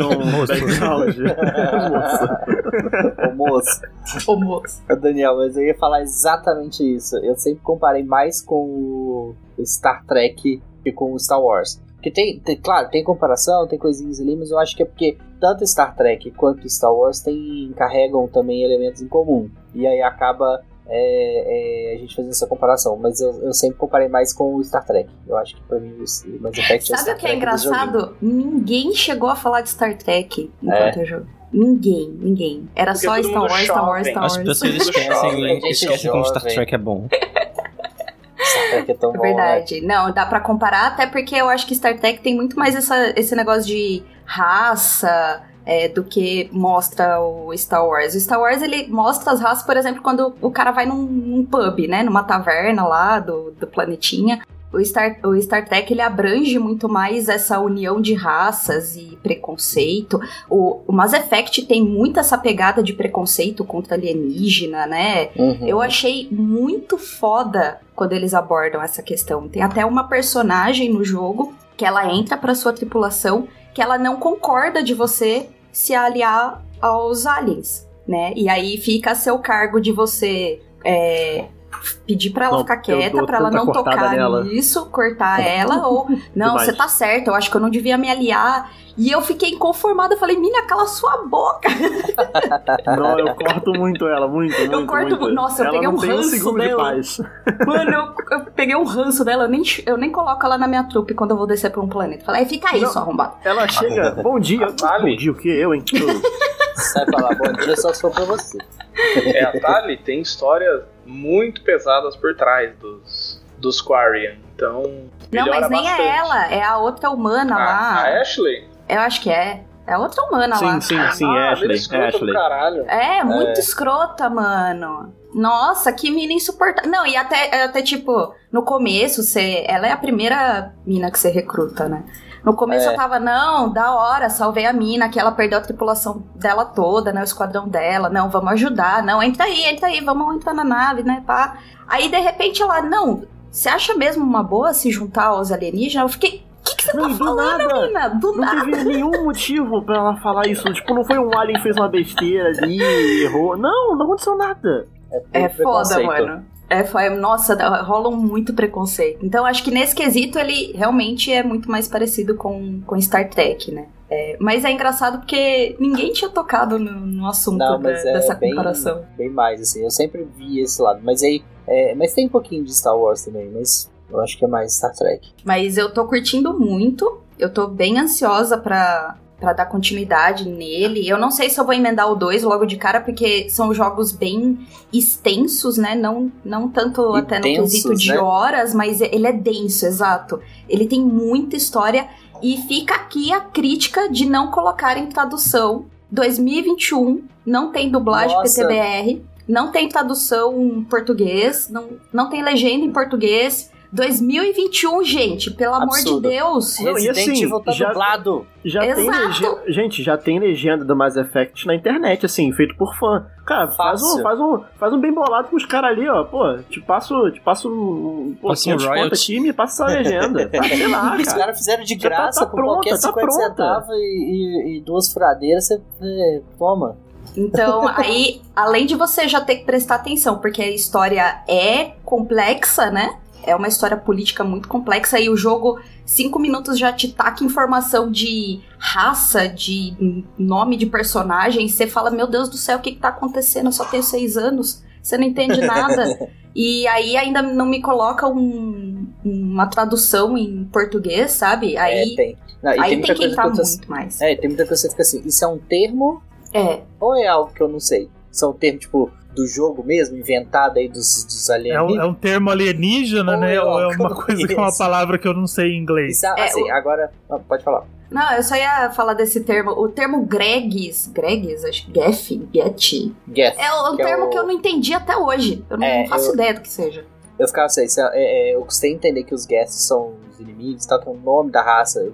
Speaker 6: tecnologia.
Speaker 2: Ô moço.
Speaker 5: o moço.
Speaker 2: Daniel, mas eu ia falar exatamente isso. Eu sempre comparei mais com o Star Trek que com o Star Wars. Porque tem, tem- claro, tem comparação, tem coisinhas ali, mas eu acho que é porque tanto Star Trek quanto Star Wars tem, carregam também elementos em comum. E aí acaba é, é, a gente fazendo essa comparação. Mas eu, eu sempre comparei mais com o Star Trek. Eu acho que pra mim o Mass Effect é o
Speaker 5: Sabe o que é engraçado? Ninguém chegou a falar de Star Trek enquanto
Speaker 2: É.
Speaker 5: eu jogo. Ninguém, ninguém. Era
Speaker 4: Porque
Speaker 5: só Star Wars, Star Wars. Star
Speaker 3: As
Speaker 5: Wars.
Speaker 3: pessoas
Speaker 4: Tudo
Speaker 3: esquecem, esquecem como Star. Trek é bom.
Speaker 2: Star Trek é tão
Speaker 5: É
Speaker 2: bom, né?
Speaker 5: verdade. Não, dá pra comparar, até porque eu acho que Star Trek tem muito mais essa, esse negócio de raça é, do que mostra o Star Wars. O Star Wars, ele mostra as raças, por exemplo, quando o cara vai num, num pub, né? Numa taverna lá do, do planetinha. O Star, o Star Trek, ele abrange muito mais essa união de raças e preconceito. O, o Mass Effect tem muito essa pegada de preconceito contra alienígena, né?
Speaker 2: Uhum.
Speaker 5: Eu achei muito foda quando eles abordam essa questão. Tem até uma personagem no jogo que ela entra pra sua tripulação que ela não concorda de você se aliar aos aliens, né? E aí fica a seu cargo de você é, pedir pra ela
Speaker 6: Não,
Speaker 5: ficar
Speaker 6: eu
Speaker 5: quieta, pra ela não tocar
Speaker 6: nela.
Speaker 5: nisso, cortar ela, ou não,
Speaker 6: Demais.
Speaker 5: você tá certo, eu acho que eu não devia me aliar. E eu fiquei inconformada, eu falei, mina, cala sua boca.
Speaker 6: Não, eu corto muito ela, muito, muito.
Speaker 5: corto
Speaker 6: muito.
Speaker 5: mu- nossa, eu
Speaker 6: ela
Speaker 5: peguei um
Speaker 6: um
Speaker 5: ranço
Speaker 6: de
Speaker 5: dela.
Speaker 6: paz.
Speaker 5: Mano, eu, eu peguei um ranço dela, eu nem, eu nem coloco ela na minha trupe quando eu vou descer pra um planeta. Falei, "Aí fica aí,
Speaker 6: Não.
Speaker 5: sua arrombada.
Speaker 6: Ela chega, bom dia.
Speaker 4: Vale.
Speaker 6: Bom dia, o que? Eu, hein? Eu-
Speaker 2: Sai falar bom dia só se for pra você.
Speaker 4: É, a Tali tem histórias muito pesadas por trás dos, dos Quarian. Então.
Speaker 5: Não, mas nem
Speaker 4: bastante.
Speaker 5: é ela, é a outra humana
Speaker 4: A,
Speaker 5: lá.
Speaker 4: a Ashley?
Speaker 5: Eu acho que é. É a outra humana lá.
Speaker 6: Sim, sim, sim,
Speaker 4: ah,
Speaker 6: Ashley.
Speaker 4: mina escrota
Speaker 6: Ashley.
Speaker 4: caralho.
Speaker 5: É, muito escrota, mano. Nossa, que mina insuportável. Não, e até, até tipo, no começo, você, ela é a primeira mina que você recruta, né? No começo
Speaker 2: É.
Speaker 5: eu tava, não, da hora, salvei a mina, que ela perdeu a tripulação dela toda, né? O esquadrão dela. Não, vamos ajudar. Não, entra aí, entra aí, vamos entrar na nave, né? Pá. Aí, de repente, ela, não, você acha mesmo uma boa se juntar aos alienígenas? Eu fiquei, o que, que você
Speaker 6: Não,
Speaker 5: tá
Speaker 6: do
Speaker 5: falando,
Speaker 6: nada.
Speaker 5: mina? Do
Speaker 6: Não
Speaker 5: nada.
Speaker 6: teve nenhum motivo pra ela falar isso. Tipo, não foi um alien que fez uma besteira ali, errou. Não, não aconteceu nada.
Speaker 5: É
Speaker 2: Puro
Speaker 5: foda, mano. É, foi, nossa, dá- rola um muito preconceito. Então, acho que nesse quesito ele realmente é muito mais parecido com, com Star Trek, né? É, mas é engraçado porque ninguém tinha tocado no, no assunto
Speaker 2: Não,
Speaker 5: da-
Speaker 2: é
Speaker 5: dessa
Speaker 2: bem-
Speaker 5: comparação.
Speaker 2: Bem mais, assim. Eu sempre vi esse lado. Mas aí. é, mas tem um pouquinho de Star Wars também, mas eu acho que é mais Star Trek.
Speaker 5: Mas eu tô curtindo muito. Eu tô bem ansiosa pra, pra dar continuidade nele. Eu não sei se eu vou emendar o 2 logo de cara, porque são jogos bem extensos, né? Não, não tanto
Speaker 2: E
Speaker 5: até no
Speaker 2: densos,
Speaker 5: quesito de
Speaker 2: né?
Speaker 5: horas, mas ele é denso, exato. Ele tem muita história. E fica aqui a crítica de não colocarem tradução 2021, não tem dublagem
Speaker 2: Nossa.
Speaker 5: PTBR, não tem tradução em português, não, não tem legenda em português. 2021, gente, pelo amor
Speaker 2: Absurdo.
Speaker 5: de Deus.
Speaker 6: Não, e
Speaker 2: Resident
Speaker 6: assim,
Speaker 2: Evil tá
Speaker 6: já-
Speaker 2: dublado.
Speaker 6: Já tem
Speaker 5: Exato.
Speaker 6: legenda. Gente, já tem legenda do Mass Effect na internet, assim, feito por fã. Cara, faz
Speaker 2: Fácil.
Speaker 6: um, faz, um, faz um bem bolado com os caras ali, ó. Pô, te passo, te passo um.
Speaker 3: Um
Speaker 6: 500 conto
Speaker 3: royalty.
Speaker 6: aqui e me passa essa legenda. Ah, sei lá,
Speaker 2: Os
Speaker 6: cara.
Speaker 2: caras fizeram de
Speaker 6: Já tá-
Speaker 2: graça
Speaker 6: tá
Speaker 2: por
Speaker 6: pronta,
Speaker 2: qualquer
Speaker 6: tá
Speaker 2: 50
Speaker 6: pronta.
Speaker 2: centavos e, e- e duas furadeiras, você é, toma.
Speaker 5: Então, aí, além de você já ter que prestar atenção, porque a história é complexa, né? É uma história política muito complexa e o jogo, cinco minutos já te taca informação de raça, de nome de personagem. Você fala, meu Deus do céu, o que, que tá acontecendo? Eu só tenho seis anos, você não entende nada. e aí ainda não me coloca um- uma tradução em português, sabe? Aí,
Speaker 2: é, tem. Não,
Speaker 5: aí tem,
Speaker 2: muita
Speaker 5: que entrar muito mais.
Speaker 2: É, tem muita coisa que você fica assim, isso é um termo
Speaker 5: É,
Speaker 2: ou é algo que eu não sei? Isso é um termo, tipo, do jogo mesmo, inventado aí dos, dos
Speaker 1: É um,
Speaker 2: alienígenas?
Speaker 1: é um termo alienígena,
Speaker 2: Ou
Speaker 1: né?
Speaker 2: é
Speaker 1: é uma
Speaker 2: não
Speaker 1: coisa que é uma
Speaker 2: conheço?
Speaker 1: palavra que eu não sei em inglês.
Speaker 2: Isso, é,
Speaker 5: É,
Speaker 2: assim,
Speaker 5: o-
Speaker 2: agora... ah, pode falar.
Speaker 5: Não, eu só ia falar desse termo. O termo Gregs, Gregs, acho que Geff, Get. É um
Speaker 2: Que é
Speaker 5: termo
Speaker 2: o-
Speaker 5: que eu não entendi até hoje. Eu não
Speaker 2: É,
Speaker 5: faço
Speaker 2: eu-
Speaker 5: ideia do que seja.
Speaker 2: Eu ficava assim, é- é- é, eu custei entender que os Geth são os inimigos, tal, que é o nome da raça.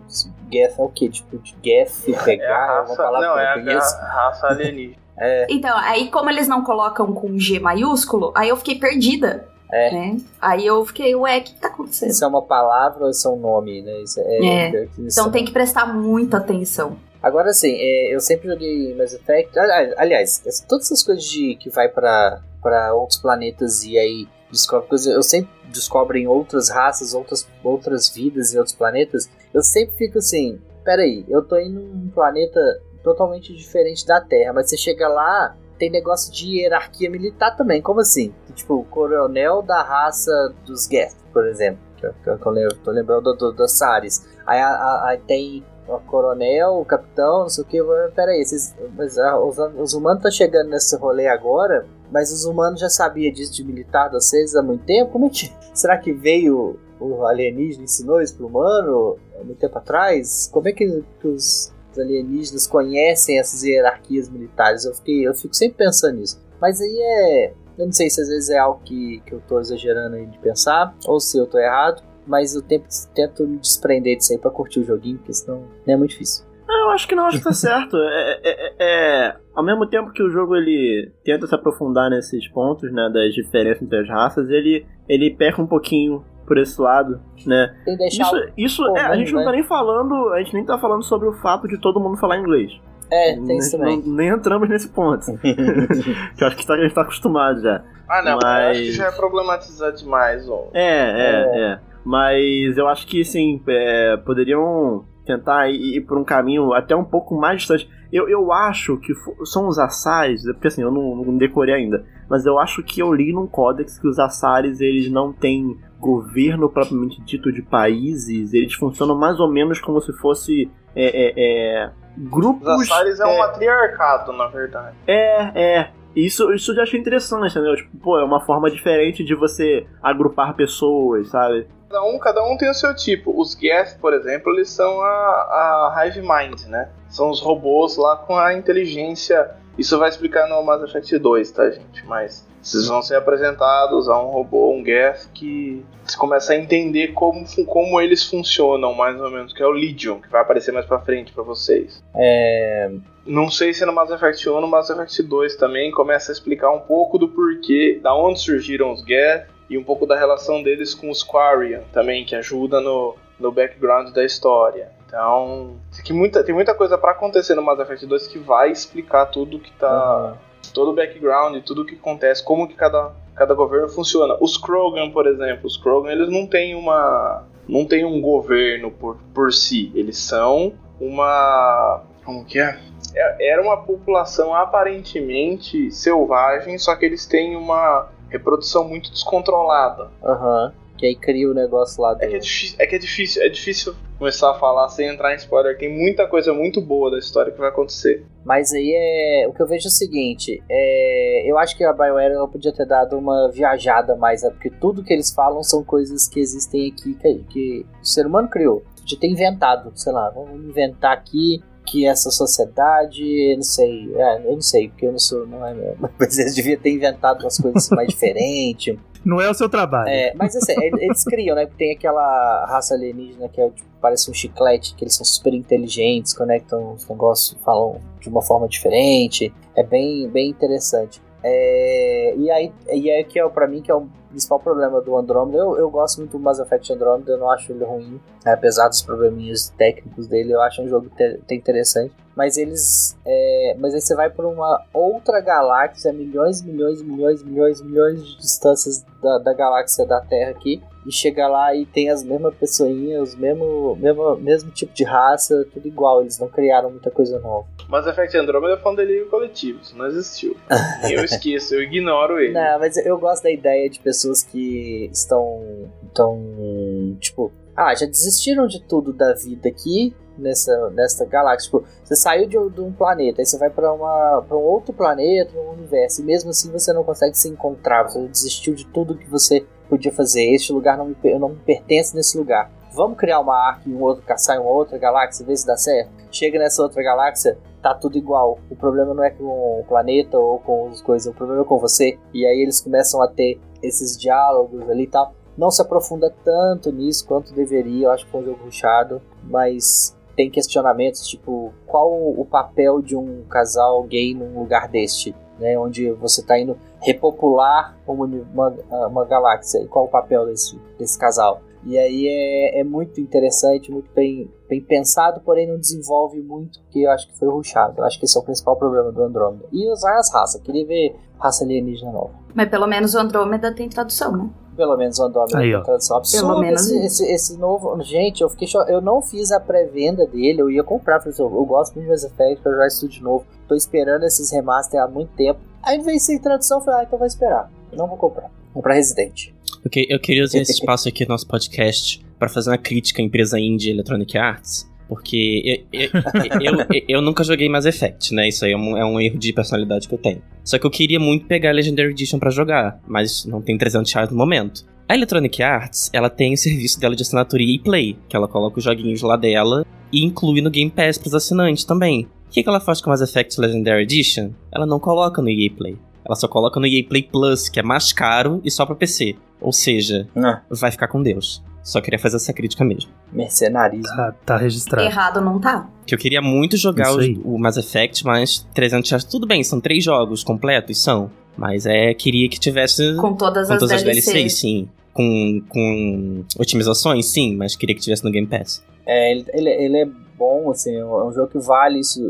Speaker 2: Geth é o quê? Tipo, de Geth,
Speaker 4: É
Speaker 2: pegar,
Speaker 4: a
Speaker 2: uma
Speaker 4: raça,
Speaker 2: palavra
Speaker 4: não,
Speaker 2: que eu
Speaker 4: é a, a raça alienígena.
Speaker 5: Então, aí como eles não colocam com G maiúsculo, aí eu fiquei perdida.
Speaker 2: É.
Speaker 5: né? Aí eu fiquei, ué, o que tá acontecendo?
Speaker 2: Isso é uma palavra ou isso é um nome, né? Isso é,
Speaker 5: É. Então tem que prestar muita atenção.
Speaker 2: Agora sim, é, eu sempre joguei Mass Effect. ali- Aliás, essa- todas essas coisas de que vai pra, pra outros planetas e aí descobre coisas. Eu sempre descobre em outras raças, outras, outras vidas em outros planetas. Eu sempre fico assim: peraí, eu tô indo num planeta totalmente diferente da Terra, mas você chega lá. Tem negócio de hierarquia militar também, como assim? Tipo, o coronel da raça dos Geth, por exemplo. Que eu, que eu- eu tô lembrando do, do, Sares. Aí, aí tem o coronel, o capitão, não sei o que. Peraí, esses, mas, ah, os, os humanos estão chegando nesse rolê agora, mas os humanos já sabiam disso de militar de vocês há muito tempo? Como é que. Será que veio o alienígena e ensinou isso pro humano há muito tempo atrás? Como é que, que os, os alienígenas conhecem essas hierarquias militares? Eu, fiquei, eu fico sempre pensando nisso. Mas aí é. Eu não sei se às vezes é algo que, que eu tô exagerando aí de pensar, ou se eu tô errado. Mas eu tento, tento me desprender disso aí pra curtir o joguinho, porque senão não é muito difícil.
Speaker 6: Não, eu acho que não, acho que tá certo. É, é- é- é- ao mesmo tempo que o jogo ele tenta se aprofundar nesses pontos, né, das diferenças entre as raças, ele, ele peca um pouquinho por esse lado, né?
Speaker 2: Tem que deixar
Speaker 6: Isso,
Speaker 2: o-
Speaker 6: isso é, a gente não
Speaker 2: né?
Speaker 6: tá nem falando, a gente nem tá falando sobre o fato de todo mundo falar inglês.
Speaker 2: É, tem isso
Speaker 6: Nem-
Speaker 2: também.
Speaker 6: não- nem entramos nesse ponto. que eu acho que tá- a gente tá acostumado já.
Speaker 4: Ah, não,
Speaker 6: Mas-
Speaker 4: eu acho que já é problematizar demais, ó.
Speaker 6: É, é, é. Mas eu acho que, sim, é, poderiam tentar ir, ir por um caminho até um pouco mais distante. Eu, eu acho que são os Assares, porque assim, eu não, não decorei ainda, mas eu acho que eu li num códex que os Assares, eles não têm governo propriamente dito de países, eles funcionam mais ou menos como se fosse é, é, é, grupos...
Speaker 4: Os Assares é,
Speaker 6: é,
Speaker 4: um matriarcado, na verdade.
Speaker 6: é, é. Isso, isso eu já achei interessante, entendeu? Tipo, pô, é uma forma diferente de você agrupar pessoas, sabe?
Speaker 4: Cada um, cada um tem o seu tipo. Os Geth, por exemplo, eles são a, a Hive Mind, né? São os robôs lá com a inteligência. Isso vai explicar no Mass Effect 2, tá, gente? Mas vocês vão ser apresentados a um robô, um Geth, que você começa a entender como, como eles funcionam, mais ou menos, que é o Legion, que vai aparecer mais pra frente pra vocês.
Speaker 2: É,
Speaker 4: Não sei se no Mass Effect 1 ou no Mass Effect 2 também começa a explicar um pouco do porquê, da onde surgiram os Geth e um pouco da relação deles com os Quarian também, que ajuda no, no background da história. Então, tem que muita, tem muita coisa pra acontecer no Mass Effect 2 que vai explicar tudo que tá. todo o background, tudo o que acontece, como que cada, cada governo funciona. Os Krogan, por exemplo, os Krogan, eles não têm uma. não têm um governo por, por si. Eles são uma. como que é? É- Era uma população aparentemente selvagem, só que eles têm uma reprodução muito descontrolada.
Speaker 2: Aham. Que aí cria o negócio lá do.
Speaker 4: É que é, difícil, é que é difícil, é difícil começar a falar sem entrar em spoiler. Tem muita coisa muito boa da história que vai acontecer.
Speaker 2: Mas aí é. O que eu vejo é o seguinte: é, eu acho que a BioWare ela podia ter dado uma viajada mais, né? porque tudo que eles falam são coisas que existem aqui que, que o ser humano criou. Podia ter inventado, sei lá, vamos inventar aqui que essa sociedade, eu não sei, é, eu não sei, porque eu não sou, não é mesmo. Mas eles deviam ter inventado umas coisas mais diferentes.
Speaker 1: Não é o seu trabalho.
Speaker 2: É, mas assim, ele- eles criam, né? Tem aquela raça alienígena que é, tipo, parece um chiclete, que eles são super inteligentes, conectam os negócios, falam de uma forma diferente. É bem, bem interessante. É, e aí, e aí que é para mim que é o principal problema do Andromeda. Eu, eu gosto muito do Mass Effect Andromeda, eu não acho ele ruim, né, apesar dos probleminhas técnicos dele, eu acho um jogo te- até interessante. Mas eles, é, mas aí você vai para uma outra galáxia, milhões, milhões, milhões, milhões, milhões de distâncias da, da galáxia da Terra aqui, e chega lá e tem as mesmas pessoinhas, mesmo, mesmo, mesmo tipo de raça, tudo igual. Eles não criaram muita coisa nova.
Speaker 4: Mass Effect Andromeda foi um delírio coletivo, isso não existiu. Eu esqueço, eu ignoro ele.
Speaker 2: Não, mas eu gosto da ideia de pessoas que estão. estão. tipo. Ah, já desistiram de tudo da vida aqui nessa, nessa galáxia. Tipo, você saiu de, um- de um planeta, aí você vai para um outro planeta, um universo, e mesmo assim você não consegue se encontrar, você desistiu de tudo que você podia fazer. Este lugar não me, per- não me pertence nesse lugar. Vamos criar uma arca em um outro, caçar em uma outra galáxia, ver se dá certo. Chega nessa outra galáxia, tá tudo igual. O problema não é com o planeta ou com as coisas, o problema é com você. E aí eles começam a ter esses diálogos ali e tal. Não se aprofunda tanto nisso quanto deveria, eu acho que foi um jogo rushado, mas tem questionamentos tipo qual o papel de um casal gay num lugar deste, né, onde você está indo repopular uma, uma, uma galáxia e qual o papel desse, desse casal. E aí é, é muito interessante, muito bem, bem pensado, porém não desenvolve muito, porque eu acho que foi rushado. Eu acho que esse é o principal problema do Andromeda. E usar as raças, queria ver raça alienígena nova.
Speaker 5: Mas pelo menos o Andrômeda tem tradução, né?
Speaker 2: Pelo menos o Andromeda
Speaker 1: Aí,
Speaker 2: tem tradução absurda.
Speaker 5: Pelo menos
Speaker 2: esse, esse, esse novo. Gente, eu fiquei cho... Eu não fiz a pré-venda dele, eu ia comprar. Falei, assim, eu, eu gosto muito de Mass Effect pra jogar isso de novo. Tô esperando esses remaster há muito tempo. Aí veio sem tradução, eu falei, ah, então vai esperar. Eu não vou comprar. Vou comprar Resident.
Speaker 3: Eu, que- eu queria usar esse espaço aqui no nosso podcast pra fazer uma crítica à empresa indie Electronic Arts, porque eu, eu, eu, eu- nunca joguei Mass Effect, né? Isso aí é um, é um erro de personalidade que eu tenho. Só que eu queria muito pegar a Legendary Edition pra jogar, mas não tem 300 reais no momento. A Electronic Arts, ela tem o serviço dela de assinatura EA Play, que ela coloca os joguinhos lá dela e inclui no Game Pass pros assinantes também. O que, que ela faz com Mass Effect Legendary Edition? Ela não coloca no EA Play. Ela só coloca no EA Play Plus, que é mais caro e só pra PC. Ou seja,
Speaker 2: Ah,
Speaker 3: vai ficar com Deus. Só queria fazer essa crítica mesmo.
Speaker 2: mercenarismo.
Speaker 1: Tá, tá registrado.
Speaker 5: Errado não tá.
Speaker 3: Que eu queria muito jogar os- o Mass Effect, mas 300 reais. Tudo bem, são três jogos completos, são. Mas é, queria que tivesse
Speaker 5: Com todas
Speaker 3: com
Speaker 5: as
Speaker 3: todas as
Speaker 5: DLCs.
Speaker 3: DLCs, sim. Com, com otimizações, sim, mas queria que tivesse no Game Pass.
Speaker 2: É, ele, ele, ele é bom, assim, é um jogo que vale isso.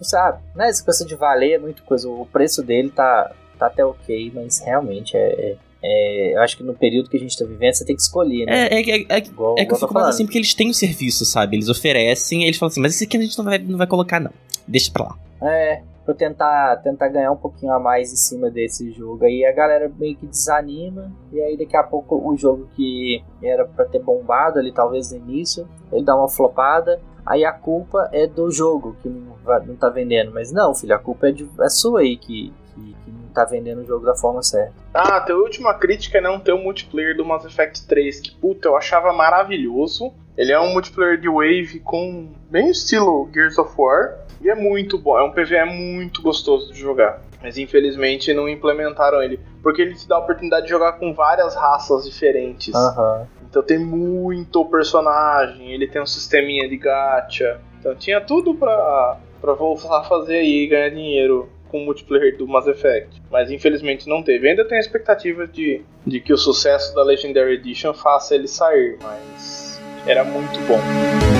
Speaker 2: sabe, né? Essa coisa de valer é muito coisa. O preço dele tá, tá até ok, mas realmente é. é- eu acho que no período que a gente tá vivendo, você tem que escolher, né?
Speaker 3: É, é, é, é,
Speaker 2: igual,
Speaker 3: é que eu fico
Speaker 2: tô
Speaker 3: mais assim porque eles têm o serviço, sabe? Eles oferecem, eles falam assim, mas esse aqui a gente não vai, não vai colocar, não. Deixa pra lá.
Speaker 2: É, pra eu tentar, tentar ganhar um pouquinho a mais em cima desse jogo. Aí a galera meio que desanima, e aí daqui a pouco o jogo que era pra ter bombado ali, talvez no início, ele dá uma flopada. Aí a culpa é do jogo que não, vai- não tá vendendo. Mas não, filho, a culpa é, de, é sua aí que, tá vendendo o jogo da forma certa.
Speaker 4: Ah, a última crítica é não ter o multiplayer do Mass Effect 3, que puta, eu achava maravilhoso. Ele é um multiplayer de Wave com bem estilo Gears of War. E é muito bom, é um PvE muito gostoso de jogar. Mas infelizmente não implementaram ele. Porque ele te dá a oportunidade de jogar com várias raças diferentes.
Speaker 2: Aham.
Speaker 4: Então tem muito personagem, ele tem um sisteminha de gacha. Então tinha tudo pra, pra voltar a fazer aí e ganhar dinheiro com o multiplayer do Mass Effect. Mas infelizmente não teve. Ainda tenho a expectativa de, de que o sucesso da Legendary Edition faça ele sair, mas era muito bom.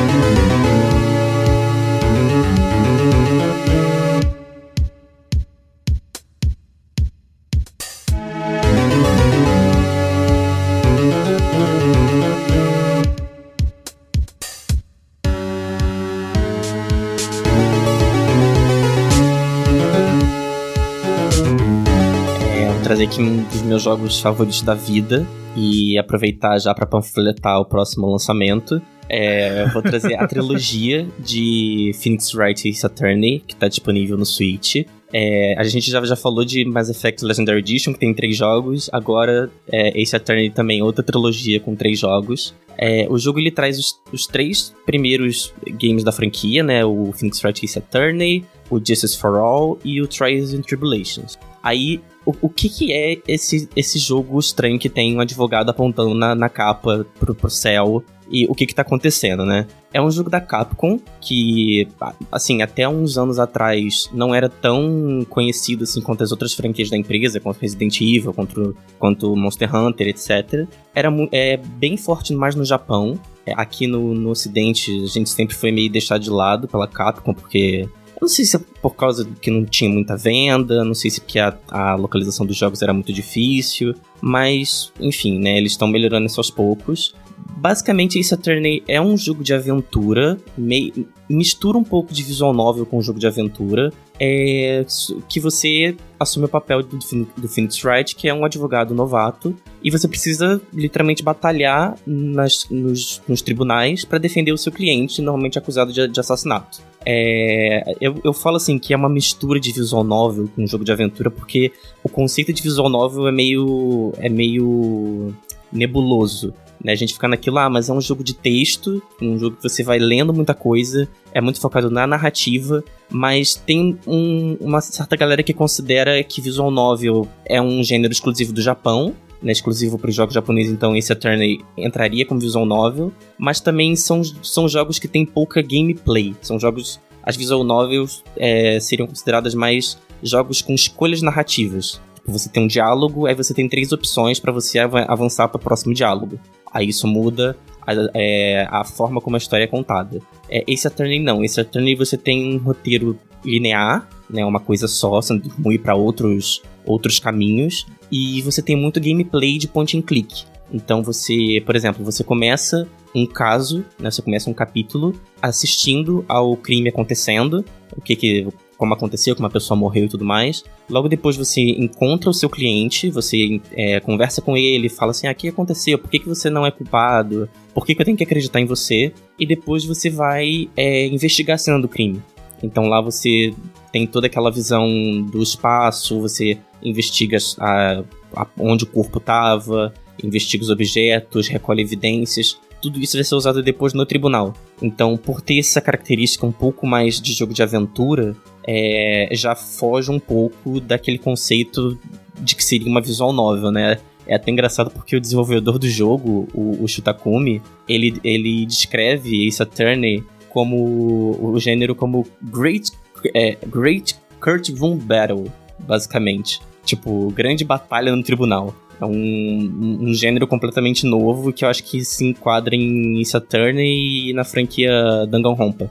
Speaker 3: Um dos meus jogos favoritos da vida e aproveitar já pra panfletar o próximo lançamento, É, vou trazer a trilogia de Phoenix Wright e Saturn, que tá disponível no Switch. É, a gente já, já falou de Mass Effect Legendary Edition, que tem três jogos. Agora, é, Ace Attorney também, outra trilogia com três jogos. É, o jogo ele traz os, os, três primeiros games da franquia, né? O Phoenix Wright Ace Attorney, o Justice for All e o Trials and Tribulations. Aí, o, o que, que é esse, esse jogo estranho que tem um advogado apontando na, na capa pro, pro céu e o que que tá acontecendo, né? É um jogo da Capcom que, assim, até uns anos atrás não era tão conhecido assim quanto as outras franquias da empresa, quanto Resident Evil, quanto, quanto Monster Hunter, etc. Era é, bem forte mais no Japão. É, aqui no, no Ocidente a gente sempre foi meio deixado de lado pela Capcom, porque não sei se é por causa que não tinha muita venda, não sei se porque a, a localização dos jogos era muito difícil, mas, enfim, né, eles estão melhorando isso aos poucos. Basicamente, Ace Attorney é um jogo de aventura, meio, mistura um pouco de visual novel com um jogo de aventura, é, que você assume o papel do, do Phoenix Wright, que é um advogado novato, e você precisa literalmente batalhar nas, nos, nos tribunais para defender o seu cliente, normalmente acusado de, de assassinato. É, eu, eu falo assim que é uma mistura de visual novel com um jogo de aventura, porque o conceito de visual novel é meio. é meio nebuloso. Né? A gente fica naquilo, ah, mas é um jogo de texto, um jogo que você vai lendo muita coisa, é muito focado na narrativa, mas tem um, uma certa galera que considera que visual novel é um gênero exclusivo do Japão, né, exclusivo para os jogos japoneses, então esse Attorney entraria como visual novel, mas também são, são jogos que têm pouca gameplay, são jogos, as visual novels é, seriam consideradas mais jogos com escolhas narrativas. Você tem um diálogo, aí você tem três opções para você avançar para o próximo diálogo. Aí isso muda a, é, a, forma como a história é contada. É, esse Attorney não. Esse Attorney você tem um roteiro linear, né, uma coisa só, você não ir para outros, outros caminhos. E você tem muito gameplay de point and click. Então você, por exemplo, você começa um caso, né, você começa um capítulo assistindo ao crime acontecendo, o que que como aconteceu, como a pessoa morreu e tudo mais. Logo depois você encontra o seu cliente, você é, conversa com ele, fala assim: ah, o que aconteceu? Por que, que você não é culpado? Por que, que eu tenho que acreditar em você? E depois você vai é, investigar a cena do crime. Então lá você tem toda aquela visão do espaço, você investiga a, a, onde o corpo estava, investiga os objetos, recolhe evidências tudo isso vai ser usado depois no tribunal. Então, por ter essa característica um pouco mais de jogo de aventura, é, já foge um pouco daquele conceito de que seria uma visual novel, né? É até engraçado porque o desenvolvedor do jogo, o, o Shutakumi, ele, ele descreve Ace Attorney como o gênero como Great, é, great Courtroom Battle, basicamente. Tipo, grande batalha no tribunal. É um, um, gênero completamente novo que eu acho que se enquadra em Saturn e na franquia Danganronpa.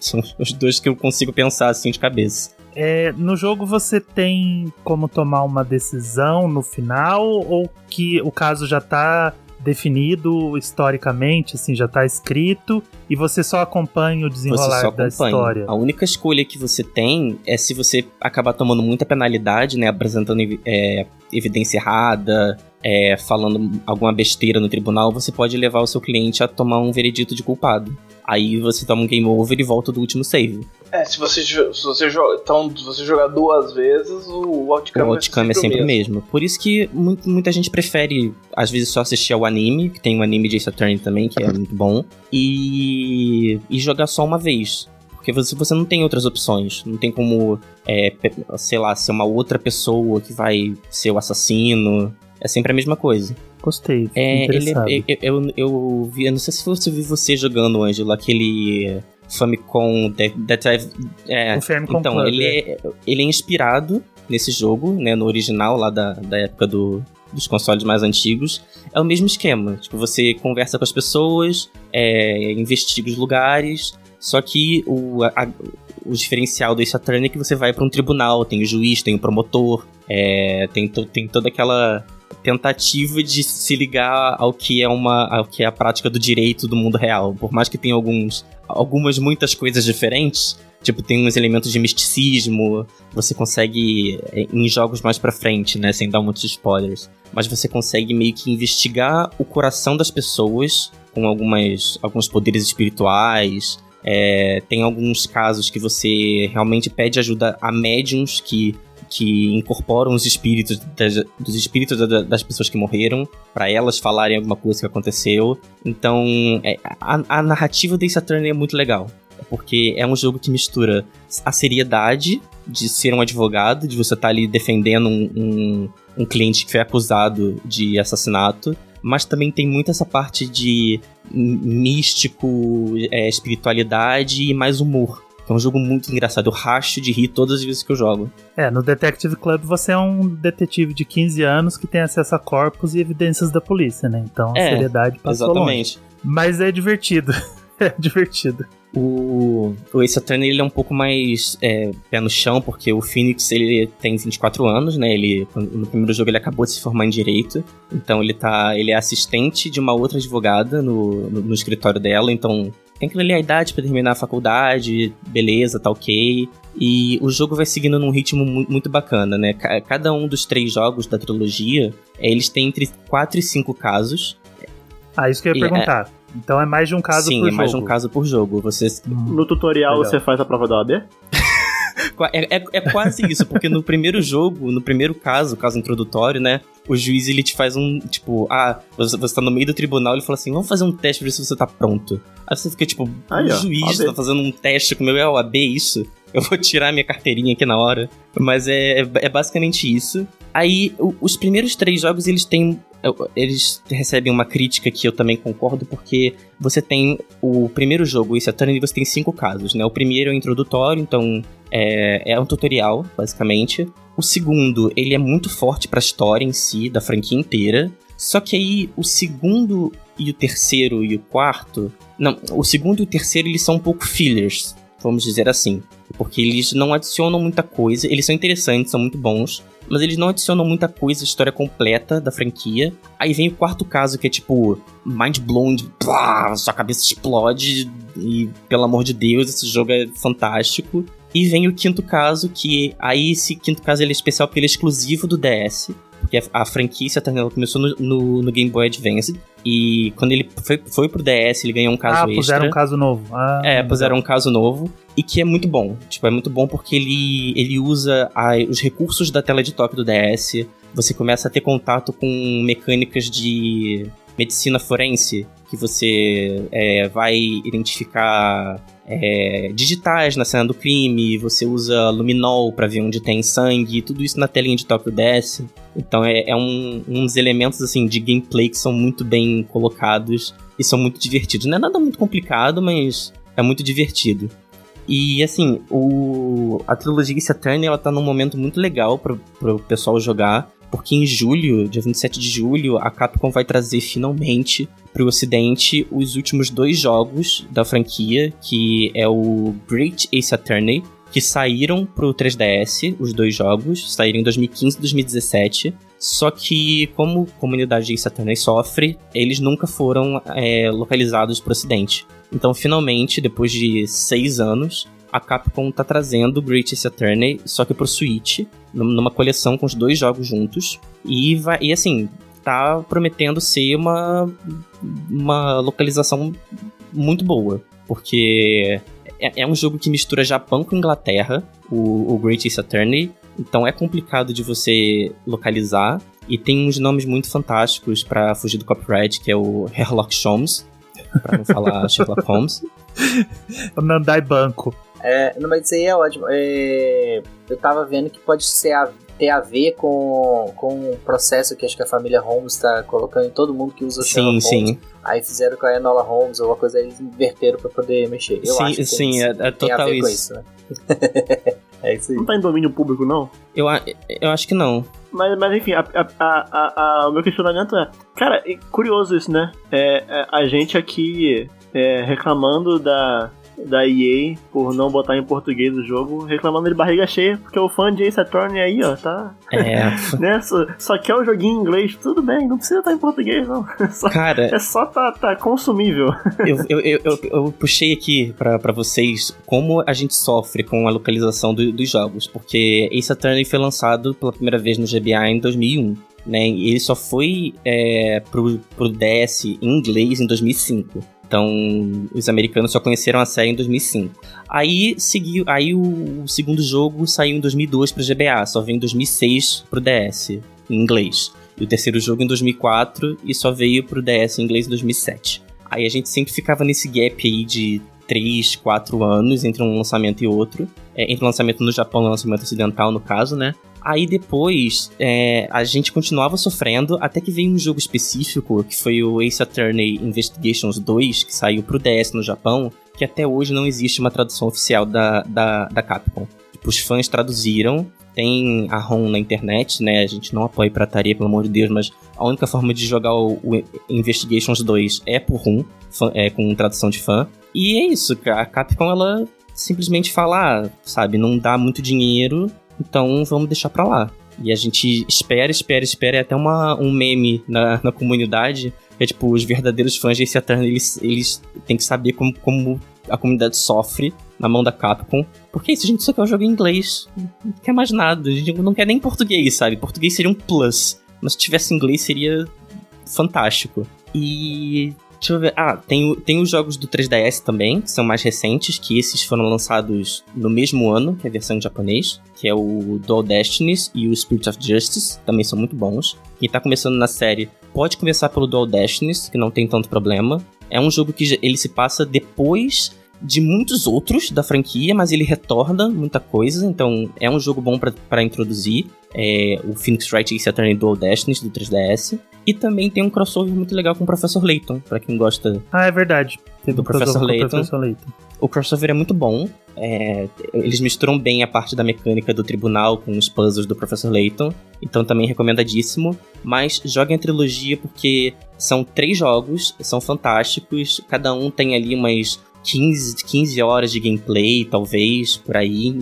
Speaker 3: São os dois que eu consigo pensar assim de cabeça.
Speaker 1: É, no jogo você tem como tomar uma decisão no final ou que o caso já tá definido historicamente, assim, já tá escrito, e você só acompanha o desenrolar da acompanha. história.
Speaker 3: A única escolha que você tem é se você acabar tomando muita penalidade, né, apresentando é, evidência errada, é, falando alguma besteira no tribunal, você pode levar o seu cliente a tomar um veredito de culpado. Aí você toma um game over e volta do último save.
Speaker 4: É, se você, se você joga. Então, se você jogar duas vezes, o outcome,
Speaker 3: o outcome é sempre, é sempre o mesmo. mesmo. Por isso que muito, muita gente prefere, às vezes, só assistir ao anime, que tem um anime de Saturn também, que é muito bom, e, e jogar só uma vez. Porque você, você não tem outras opções. Não tem como, é, sei lá, ser uma outra pessoa que vai ser o assassino. É sempre a mesma coisa.
Speaker 1: Gostei.
Speaker 3: É, ele, eu, eu, eu vi, eu não sei se você viu você jogando, Ângelo, aquele Famicom Detective. É, o Famicom então, Club, ele, é. é, ele é inspirado nesse jogo, né, no original lá da, da época do, dos consoles mais antigos. É o mesmo esquema. Tipo, você conversa com as pessoas, é, investiga os lugares, só que o, a, o diferencial do Attorney é que você vai para um tribunal, tem o juiz, tem o promotor, é, tem, to, tem toda aquela tentativa de se ligar ao que é uma ao que é a prática do direito do mundo real. Por mais que tenha alguns algumas muitas coisas diferentes, tipo tem uns elementos de misticismo, você consegue é, em jogos mais para frente, né, sem dar muitos spoilers, mas você consegue meio que investigar o coração das pessoas com algumas, alguns poderes espirituais. É, tem alguns casos que você realmente pede ajuda a médiums que, que incorporam os espíritos das, dos espíritos da- das pessoas que morreram para elas falarem alguma coisa que aconteceu. Então, é, a, a narrativa desse Attorney é muito legal. Porque é um jogo que mistura a seriedade de ser um advogado, de você estar ali defendendo um, um, um cliente que foi acusado de assassinato, mas também tem muito essa parte de místico, é, espiritualidade e mais humor. É um jogo muito engraçado. Eu racho de rir todas as vezes que eu jogo.
Speaker 1: É, no Detective Club você é um detetive de 15 anos que tem acesso a corpos e evidências da polícia, né? Então a
Speaker 3: É,
Speaker 1: seriedade passou longe.
Speaker 3: Exatamente.
Speaker 1: Mas é divertido. é divertido.
Speaker 3: O, o Ace Attorney ele é um pouco mais é, pé no chão, porque o Phoenix ele tem 24 anos, né? Ele, no primeiro jogo ele acabou de se formar em Direito. Então ele tá. Ele é assistente de uma outra advogada no, no, no escritório dela, então tem que ler a idade pra terminar a faculdade, beleza, tá ok. E o jogo vai seguindo num ritmo mu- muito bacana, né? Ca- Cada um dos três jogos da trilogia, é, eles têm entre 4 e 5 casos.
Speaker 1: Ah, isso que eu ia
Speaker 3: E é-
Speaker 1: perguntar. Então é mais de um caso
Speaker 3: Sim,
Speaker 1: por
Speaker 3: é mais de
Speaker 1: jogo.
Speaker 3: um caso por jogo. Você.
Speaker 6: No tutorial
Speaker 1: Legal.
Speaker 6: você faz a prova da OAB?
Speaker 3: É, é- é quase isso, porque no primeiro jogo, no primeiro caso, o caso introdutório, né? O juiz ele te faz um, tipo, ah, você, você tá no meio do tribunal, ele fala assim, vamos fazer um teste pra ver se você tá pronto. Aí você fica tipo,
Speaker 6: Aí,
Speaker 3: o
Speaker 6: ó,
Speaker 3: juiz tá fazendo um teste com o meu é OAB, isso? Eu vou tirar minha carteirinha aqui na hora. Mas é, é, é basicamente isso. Aí, o- os primeiros três jogos, eles têm. Eles recebem uma crítica que eu também concordo, porque você tem o primeiro jogo, esse Attorney, você tem cinco casos, né? O primeiro é o introdutório, então é, é um tutorial, basicamente. O segundo, ele é muito forte pra história em si, da franquia inteira. Só que aí, o segundo e o terceiro e o quarto... Não, o segundo e o terceiro, eles são um pouco fillers, vamos dizer assim. Porque eles não adicionam muita coisa, eles são interessantes, são muito bons, mas eles não adicionam muita coisa, a história completa da franquia. Aí vem o quarto caso, que é tipo, mind blown, plá, sua cabeça explode e, pelo amor de Deus, esse jogo é fantástico. E vem o quinto caso, que aí esse quinto caso ele é especial porque ele é exclusivo do DS. Porque a, franquia Eternal começou no, no, no Game Boy Advance. E quando ele foi, foi pro DS, ele ganhou um caso
Speaker 1: ah,
Speaker 3: extra.
Speaker 1: puseram um caso novo. Ah,
Speaker 3: É, puseram um caso novo e que é muito bom. Tipo, é muito bom porque ele, ele usa a- os recursos da tela de toque do DS. Você começa a ter contato com mecânicas de medicina forense, que você é, vai identificar é, digitais na cena do crime, você usa luminol pra ver onde tem sangue, tudo isso na telinha de do DS. Então é, é um, uns elementos assim de gameplay que são muito bem colocados e são muito divertidos. Não é nada muito complicado, mas é muito divertido. E assim, o, a trilogia Ace Attorney ela tá num momento muito legal pro, pro pessoal jogar, porque em julho, dia 27 de julho, a Capcom vai trazer finalmente pro ocidente os últimos dois jogos da franquia, que é o Great Ace Attorney, que saíram pro 3DS, os dois jogos, saíram em 2015 e 2017. Só que, como a comunidade Ace Attorney sofre, eles nunca foram é, localizados pro ocidente. Então, finalmente, depois de seis anos, a Capcom tá trazendo o Great Ace Attorney, só que pro Switch, num- numa coleção com os dois jogos juntos. E, vai, e assim, tá prometendo ser uma, uma localização muito boa. Porque é, é um jogo que mistura Japão com Inglaterra, o, o Great Ace Attorney. Então é complicado de você localizar. E tem uns nomes muito fantásticos pra fugir do copyright, que é o Sherlock Holmes, pra não falar Sherlock Holmes.
Speaker 1: Nandai Banco.
Speaker 2: É, não, mas isso aí é ótimo. É, eu tava vendo que pode ser a- ter a ver com, com um processo que acho que a família Holmes tá colocando em todo mundo que usa o
Speaker 3: Sim,
Speaker 2: Sherlock Holmes.
Speaker 3: sim.
Speaker 2: Aí fizeram com a Enola Holmes ou uma coisa, aí eles inverteram pra poder mexer. Eu
Speaker 3: Sim,
Speaker 2: acho que
Speaker 3: sim,
Speaker 2: tem,
Speaker 3: é- é
Speaker 2: tem a
Speaker 3: total
Speaker 2: ver com
Speaker 3: isso.
Speaker 2: isso, né? é isso aí.
Speaker 6: Não tá em domínio público, não?
Speaker 3: Eu, eu acho que não.
Speaker 6: Mas, mas enfim, a- a- a- a- o meu questionamento é. Cara, é curioso isso, né? É, é, a gente aqui é, reclamando da, da EA por não botar em português o jogo, reclamando de barriga cheia, porque o fã de Ace Attorney aí, ó, tá.
Speaker 3: É,
Speaker 6: Né? Só, só quer o joguinho em inglês, tudo bem, não precisa estar em português, não. Só-
Speaker 3: cara,
Speaker 6: é só tá, tá consumível.
Speaker 3: eu, eu, eu, eu, eu puxei aqui pra, pra vocês como a gente sofre com a localização do- dos jogos, porque Ace Attorney foi lançado pela primeira vez no GBA em 2001. né? Ele só foi é, pro, pro DS em inglês em 2005. Então, os americanos só conheceram a série em 2005. Aí seguiu, aí o, o segundo jogo saiu em 2002 para GBA, só veio em 2006 pro DS em inglês. E o terceiro jogo em 2004 e só veio pro DS em inglês em 2007. Aí a gente sempre ficava nesse gap aí de 3, 4 anos entre um lançamento e outro. É, entre o lançamento no Japão e o lançamento ocidental, no caso, né? Aí depois é, a gente continuava sofrendo até que veio um jogo específico, que foi o Ace Attorney Investigations 2, que saiu pro DS no Japão, que até hoje não existe uma tradução oficial da, da, da Capcom. Tipo, os fãs traduziram, tem a ROM na internet, né? A gente não apoia pirataria, pelo amor de Deus, mas a única forma de jogar o, o Investigations 2 é por ROM, é, com tradução de fã. E é isso, a Capcom, ela simplesmente fala, ah, sabe, não dá muito dinheiro, então vamos deixar pra lá. E a gente espera, espera, espera, é até uma, um meme na, na comunidade, é tipo, os verdadeiros fãs de Ace Attorney, eles, eles têm que saber como, como a comunidade sofre na mão da Capcom. Porque isso, a gente só quer o jogo em inglês. Não quer mais nada. A gente não quer nem português, sabe? Português seria um plus. Mas se tivesse inglês seria fantástico. E. Deixa eu ver. Ah, tem, tem os jogos do 3DS também, que são mais recentes, que esses foram lançados no mesmo ano que a versão em japonês, que é o Dual Destinies e o Spirit of Justice, também são muito bons. Quem tá começando na série pode começar pelo Dual Destinies, que não tem tanto problema. É um jogo que ele se passa depois de muitos outros da franquia, mas ele retorna muita coisa, então é um jogo bom para introduzir. É, o Phoenix Wright Ace Attorney Dual Destinies do 3DS. E também tem um crossover muito legal com o Professor Layton, para quem gosta.
Speaker 1: Ah, é verdade.
Speaker 3: Tem do Professor Layton. Professor Layton. O crossover é muito bom. É, eles misturam bem a parte da mecânica do tribunal com os puzzles do Professor Layton. Então também recomendadíssimo. Mas joguem a trilogia porque são três jogos, são fantásticos. Cada um tem ali umas 15, 15 horas de gameplay, talvez, por aí,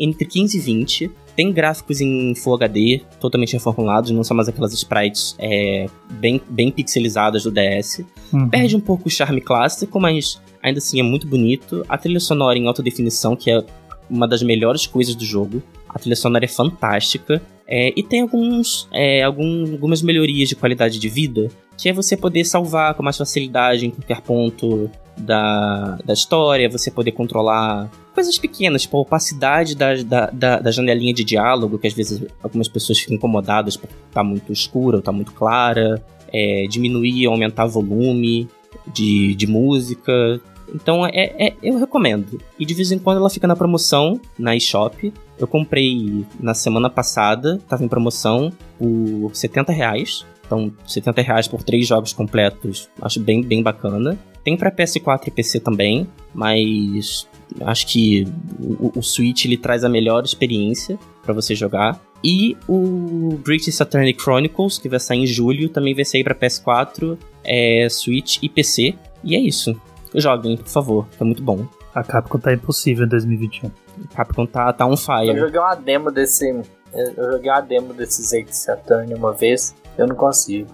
Speaker 3: entre 15 e 20. Tem gráficos em Full HD, totalmente reformulados, não são mais aquelas sprites é, bem, bem pixelizadas do DS. Uhum. Perde um pouco o charme clássico, mas ainda assim é muito bonito. A trilha sonora em alta definição, que é uma das melhores coisas do jogo. A trilha sonora é fantástica. É, e tem alguns, é, algum, algumas melhorias de qualidade de vida, que é você poder salvar com mais facilidade em qualquer ponto da, da história, você poder controlar coisas pequenas, tipo a opacidade da, da, da, da, janelinha de diálogo, que às vezes algumas pessoas ficam incomodadas por tá muito escura ou tá muito clara, é, diminuir ou aumentar volume de, de música. Então é, é, eu recomendo. E de vez em quando ela fica na promoção na eShop. Eu comprei na semana passada, tava em promoção por 70 reais. Então, 70 reais por três jogos completos, acho bem, bem bacana. Tem para PS4 e PC também, mas acho que o, o Switch ele traz a melhor experiência para você jogar. E o British Attorney Chronicles, que vai sair em julho, também vai sair para PS4, é, Switch e PC. E é isso. Joguem, por favor, é muito bom.
Speaker 1: A Capcom tá impossível em 2021. A
Speaker 3: Capcom tá, tá on fire.
Speaker 2: Eu joguei uma demo desse. Eu joguei uma demo desses Ace Attorney uma vez. Eu não consigo.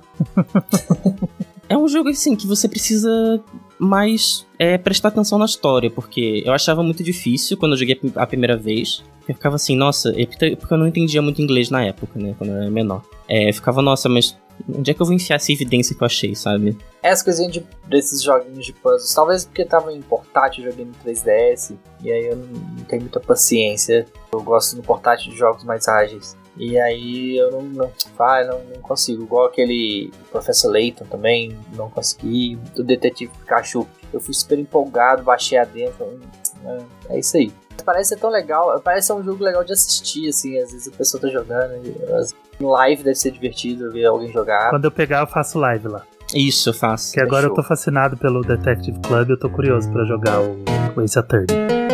Speaker 3: é um jogo assim que você precisa mais é, prestar atenção na história, porque eu achava muito difícil quando eu joguei a primeira vez. Eu ficava assim, nossa, é porque eu não entendia muito inglês na época, né, quando eu era menor. É, eu ficava, nossa, mas onde é que eu vou enfiar essa evidência que eu achei, sabe?
Speaker 2: Essas coisinhas de, desses joguinhos de puzzles, talvez porque tava em portátil, joguei no 3DS, e aí eu não, não tenho muita paciência. Eu gosto no portátil de jogos mais ágeis. E aí eu não, não, ah, não, não consigo. Igual aquele Professor Layton também, não consegui. O Detetive Pikachu, eu fui super empolgado, baixei a dentro. É, é isso aí. Parece ser tão legal, parece ser um jogo legal de assistir, assim, às vezes a pessoa tá jogando. Em live deve ser divertido ver alguém jogar.
Speaker 1: Quando eu pegar, eu faço live lá.
Speaker 3: Isso, eu faço.
Speaker 1: Que agora eu tô fascinado pelo Detective Club, eu tô curioso para jogar o, o Ace Attorney.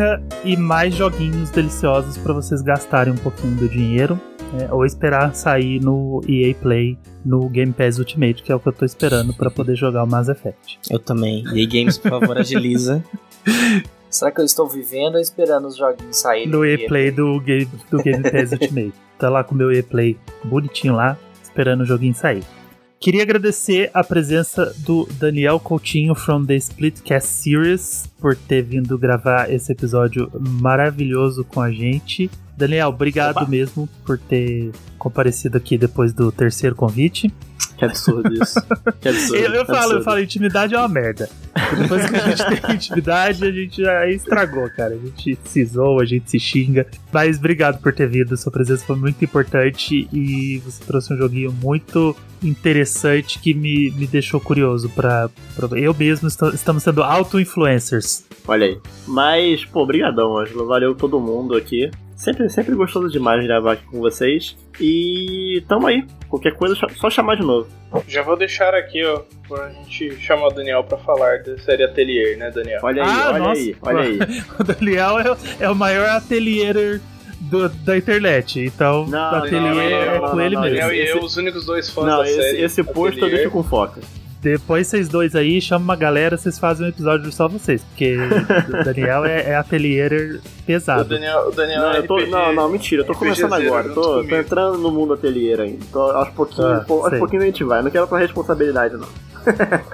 Speaker 1: Indica e mais joguinhos deliciosos para vocês gastarem um pouquinho do dinheiro. É, ou esperar sair no EA Play no Game Pass Ultimate, que é o que eu tô esperando para poder jogar o Mass Effect.
Speaker 3: Eu também. EA Games, por favor, agiliza.
Speaker 2: Será que eu estou vivendo ou esperando os joguinhos saírem?
Speaker 1: No
Speaker 2: E-
Speaker 1: e-play do Game, do Game Pass Ultimate. Tá lá com o meu e-play bonitinho lá, esperando o joguinho sair. Queria agradecer a presença do Daniel Coutinho from the Splitcast Series por ter vindo gravar esse episódio maravilhoso com a gente. Daniel, obrigado
Speaker 6: Opa.
Speaker 1: mesmo por ter comparecido aqui depois do terceiro convite.
Speaker 6: Que absurdo isso. Que absurdo.
Speaker 1: Eu, eu
Speaker 6: que
Speaker 1: falo, eu
Speaker 6: absurdo.
Speaker 1: falo, intimidade é uma merda. Depois que a gente tem intimidade, a gente já estragou, cara. A gente se zoa, a gente se xinga. Mas obrigado por ter vindo, sua presença foi muito importante e você trouxe um joguinho muito interessante que me, me deixou curioso pra- Eu mesmo estou- estamos sendo auto-influencers.
Speaker 6: Olha aí. Mas, pô, brigadão, Ângelo. Valeu todo mundo aqui. Sempre, sempre gostoso demais gravar aqui com vocês. E tamo aí. Qualquer coisa, só chamar de novo.
Speaker 4: Já vou deixar aqui, ó, pra gente chamar o Daniel pra falar da série Atelier, né, Daniel?
Speaker 6: Olha aí,
Speaker 1: Ah,
Speaker 6: olha
Speaker 1: nossa.
Speaker 6: aí, olha aí.
Speaker 1: O Daniel é, é o maior atelierer do- da internet. Então,
Speaker 6: Não,
Speaker 1: o ateliê
Speaker 6: não, não,
Speaker 1: é
Speaker 6: não,
Speaker 1: com
Speaker 6: não,
Speaker 1: ele
Speaker 6: não,
Speaker 1: mesmo.
Speaker 4: Daniel e
Speaker 6: esse-
Speaker 4: eu, os únicos dois fãs
Speaker 6: Não,
Speaker 4: da
Speaker 6: esse,
Speaker 4: série.
Speaker 6: esse posto eu
Speaker 4: Atelier.
Speaker 6: deixo com foca.
Speaker 1: Depois vocês dois aí, chama uma galera, vocês fazem um episódio só vocês. Porque o Daniel é, é atelier
Speaker 4: O
Speaker 1: pesado.
Speaker 4: Daniel, o Daniel
Speaker 6: Não,
Speaker 4: é
Speaker 6: tô,
Speaker 4: RPG.
Speaker 6: não, não, mentira, eu tô começando
Speaker 4: RPGzeiro
Speaker 6: agora. Tô, tô entrando no mundo ateliê ainda. Tô, aos pouquinhos,
Speaker 1: Ah,
Speaker 6: aos pouquinhos a gente vai. Não quero tua responsabilidade, não.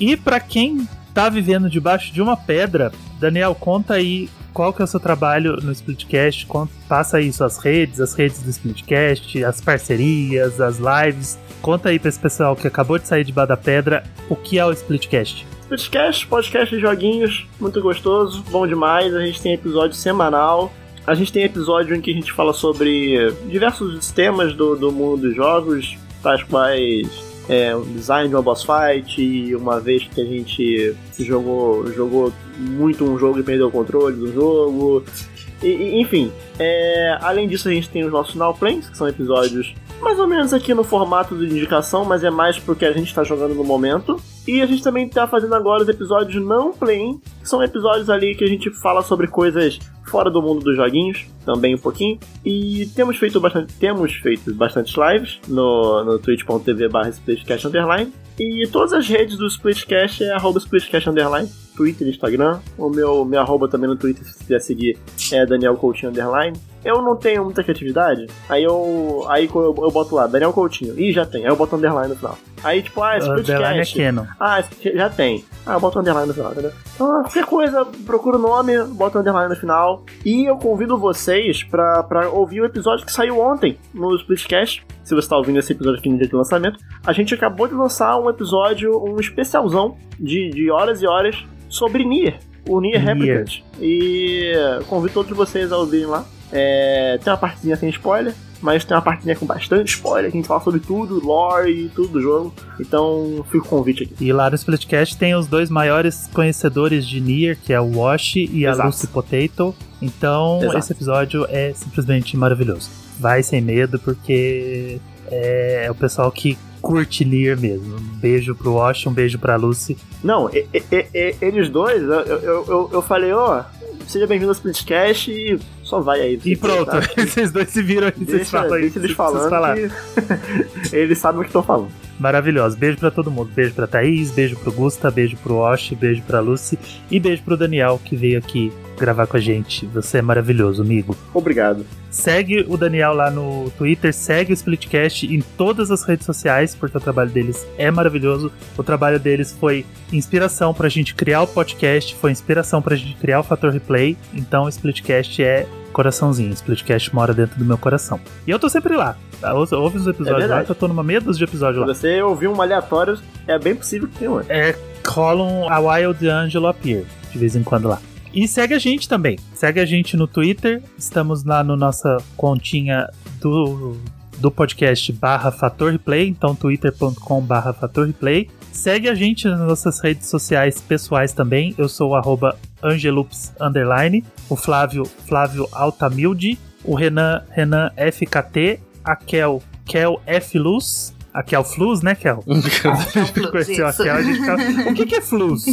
Speaker 1: E pra quem tá vivendo debaixo de uma pedra, Daniel, conta aí qual que é o seu trabalho no Splitcast, conta, passa aí suas redes, as redes do Splitcast, as parcerias, as lives. Conta aí pra esse pessoal que acabou de sair debaixo da pedra o que é o Splitcast.
Speaker 6: Podcast, podcast de joguinhos, muito gostoso, bom demais. A gente tem episódio semanal. A gente tem episódio em que a gente fala sobre diversos temas do, do mundo dos jogos, tais quais é, o design de uma boss fight, uma vez que a gente jogou, jogou muito um jogo e perdeu o controle do jogo. E- e, enfim, é, além disso a gente tem os nossos Now Plays, que são episódios mais ou menos aqui no formato de indicação, mas é mais porque a gente está jogando no momento. E a gente também tá fazendo agora os episódios não play, que são episódios ali que a gente fala sobre coisas fora do mundo dos joguinhos, também um pouquinho. E temos feito bastante, temos feito bastantes lives no, no twitch.tv barra splitcast underline. E todas as redes do Splitcast é arroba splitcast underline, Twitter Instagram. O meu, meu arroba também no Twitter, se quiser seguir, é Daniel Coutinho underline. Eu não tenho muita criatividade, aí eu aí eu, eu boto lá, Daniel Coutinho. Ih, já tem, aí eu boto underline no final. Aí tipo, ah,
Speaker 1: Underline é
Speaker 6: Splitcast.
Speaker 1: Canon.
Speaker 6: Ah, já tem. Ah, bota um underline no final, entendeu? Então, qualquer coisa, procura o nome, bota um underline no final. E eu convido vocês pra, pra ouvir o episódio que saiu ontem no Splitcast. Se você tá ouvindo esse episódio aqui no dia do lançamento, a gente acabou de lançar um episódio, um especialzão de, de horas e horas sobre Nier, o Nier
Speaker 1: Nier.
Speaker 6: Replicant. E convido todos vocês a ouvirem lá. É, tem uma partezinha sem spoiler, mas tem uma partezinha com bastante spoiler, que a gente fala sobre tudo, lore e tudo do jogo. Então fica o convite aqui.
Speaker 1: E lá no Splitcast tem os dois maiores conhecedores de Nier, que é o Wash e a
Speaker 6: Exato.
Speaker 1: Lucy Potato. Então,
Speaker 6: Exato.
Speaker 1: esse episódio é simplesmente maravilhoso. Vai sem medo, porque é o pessoal que curte Nier mesmo. Um beijo pro Wash, um beijo pra Lucy.
Speaker 6: Não, e- e- e- eles dois, eu, eu, eu, eu falei, ó, seja bem-vindo ao Splitcast e só vai aí.
Speaker 1: E pronto,
Speaker 6: tá?
Speaker 1: vocês dois se viram aí, vocês falam aí.
Speaker 6: deixa eles falando que eles sabem o que estão falando.
Speaker 1: Maravilhoso. Beijo pra todo mundo. Beijo pra Thaís, beijo pro Gusta, beijo pro Wash, beijo pra Lucy e beijo pro Daniel que veio aqui gravar com a gente. Você é maravilhoso, amigo.
Speaker 6: Obrigado.
Speaker 1: Segue o Daniel lá no Twitter, segue o Splitcast em todas as redes sociais, porque o trabalho deles é maravilhoso. O trabalho deles foi inspiração pra gente criar o podcast, foi inspiração pra gente criar o Fator Replay. Então o Splitcast é coraçãozinho. Splitcast mora dentro do meu coração. E eu tô sempre lá. tá? Ouve os episódios lá,
Speaker 6: verdade.
Speaker 1: que eu tô numa meia dúzia de episódios
Speaker 6: Se
Speaker 1: lá.
Speaker 6: você ouvir um aleatório, é bem possível que tenha um.
Speaker 1: É, rola um A Wild Angelo Appear de vez em quando lá. E segue a gente também. Segue a gente no Twitter. Estamos lá no nossa continha do, do podcast barra Fator Replay. Então, twitter.com barra Fator Replay. Segue a gente nas nossas redes sociais pessoais também. Eu sou o arroba Angelups Underline. O Flávio, Flávio Altamilde. O Renan, Renan FKT. A Kel, Kel F Luz. A Kel Flus, né, Kel? A gente conheceu a. Kel, a gente ficava, O que, que é Flus?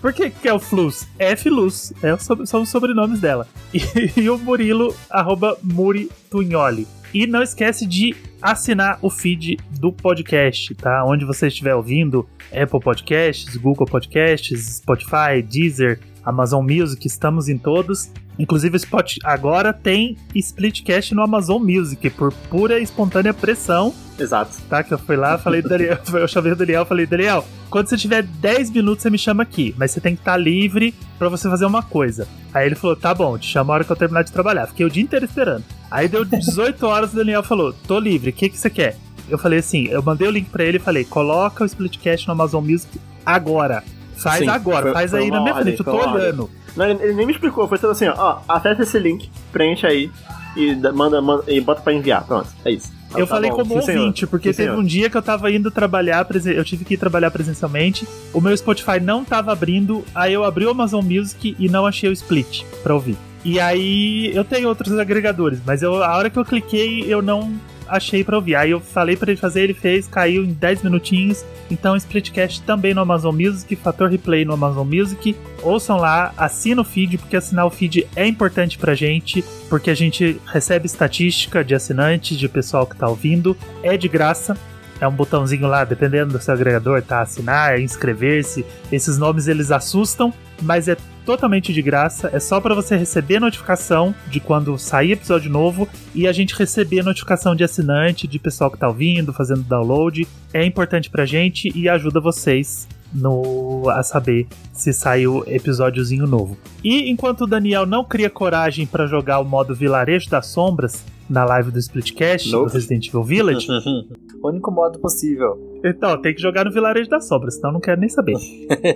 Speaker 1: Por que, é o Flus? É Flus. É o sobre- são os sobrenomes dela. E, e o Murilo, arroba Muri Tunholi. E não esquece de assinar o feed do podcast, tá? Onde você estiver ouvindo, Apple Podcasts, Google Podcasts, Spotify, Deezer, Amazon Music, estamos em todos. Inclusive, o Spot agora tem Splitcast no Amazon Music, por pura e espontânea pressão,
Speaker 6: Exato.
Speaker 1: tá? Que eu fui lá, falei, Daniel, eu chamei o Daniel, falei, Daniel, quando você tiver 10 minutos, você me chama aqui, mas você tem que estar livre pra você fazer uma coisa. Aí ele falou, tá bom, te chamo a hora que eu terminar de trabalhar. Fiquei o dia inteiro esperando. Aí deu 18 horas, o Daniel falou, tô livre, o que, que você quer? Eu falei assim, eu mandei o link pra ele e falei, coloca o Splitcast no Amazon Music agora. Faz
Speaker 6: Sim,
Speaker 1: agora,
Speaker 6: foi-
Speaker 1: faz
Speaker 6: foi
Speaker 1: aí na minha frente, eu tô olhando.
Speaker 6: Não, ele, ele nem me explicou, foi só assim, ó, ó, acessa esse link, preenche aí e da- manda, manda e bota pra enviar. Pronto, é isso.
Speaker 1: Eu
Speaker 6: Tá
Speaker 1: falei
Speaker 6: bom,
Speaker 1: como
Speaker 6: sim, senhor.
Speaker 1: ouvinte, porque
Speaker 6: Sim,
Speaker 1: teve
Speaker 6: senhor.
Speaker 1: um dia que eu tava indo trabalhar, eu tive que ir trabalhar presencialmente, o meu Spotify não tava abrindo, aí eu abri o Amazon Music e não achei o Split pra ouvir. E aí eu tenho outros agregadores, mas eu, a hora que eu cliquei eu não achei pra ouvir. Aí eu falei pra ele fazer, ele fez, caiu em 10 minutinhos. Então Splitcast também no Amazon Music, Fator Replay no Amazon Music. Ouçam lá, assina o feed, porque assinar o feed é importante pra gente, porque a gente recebe estatística de assinantes, de pessoal que tá ouvindo. É de graça. É um botãozinho lá, dependendo do seu agregador, tá? Assinar, inscrever-se. Esses nomes eles assustam, mas é totalmente de graça. É só para você receber notificação de quando sair episódio novo e a gente receber notificação de assinante, de pessoal que tá ouvindo, fazendo download. É importante pra gente e ajuda vocês no a saber se saiu episódiozinho novo. E enquanto o Daniel não cria coragem pra jogar o modo Vilarejo das Sombras na live do Splitcast
Speaker 6: Nope.
Speaker 1: do Resident Evil Village,
Speaker 2: O único modo possível.
Speaker 1: então tem que jogar no Vilarejo das Sombras, senão eu não quero nem saber.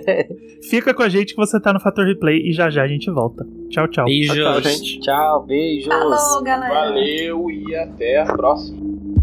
Speaker 1: Fica com a gente que você tá no Fator Replay e já já a gente volta. Tchau, tchau.
Speaker 3: Beijos.
Speaker 6: Tchau, gente.
Speaker 2: Tchau, beijos.
Speaker 5: Falou, galera.
Speaker 4: Valeu e até a próxima.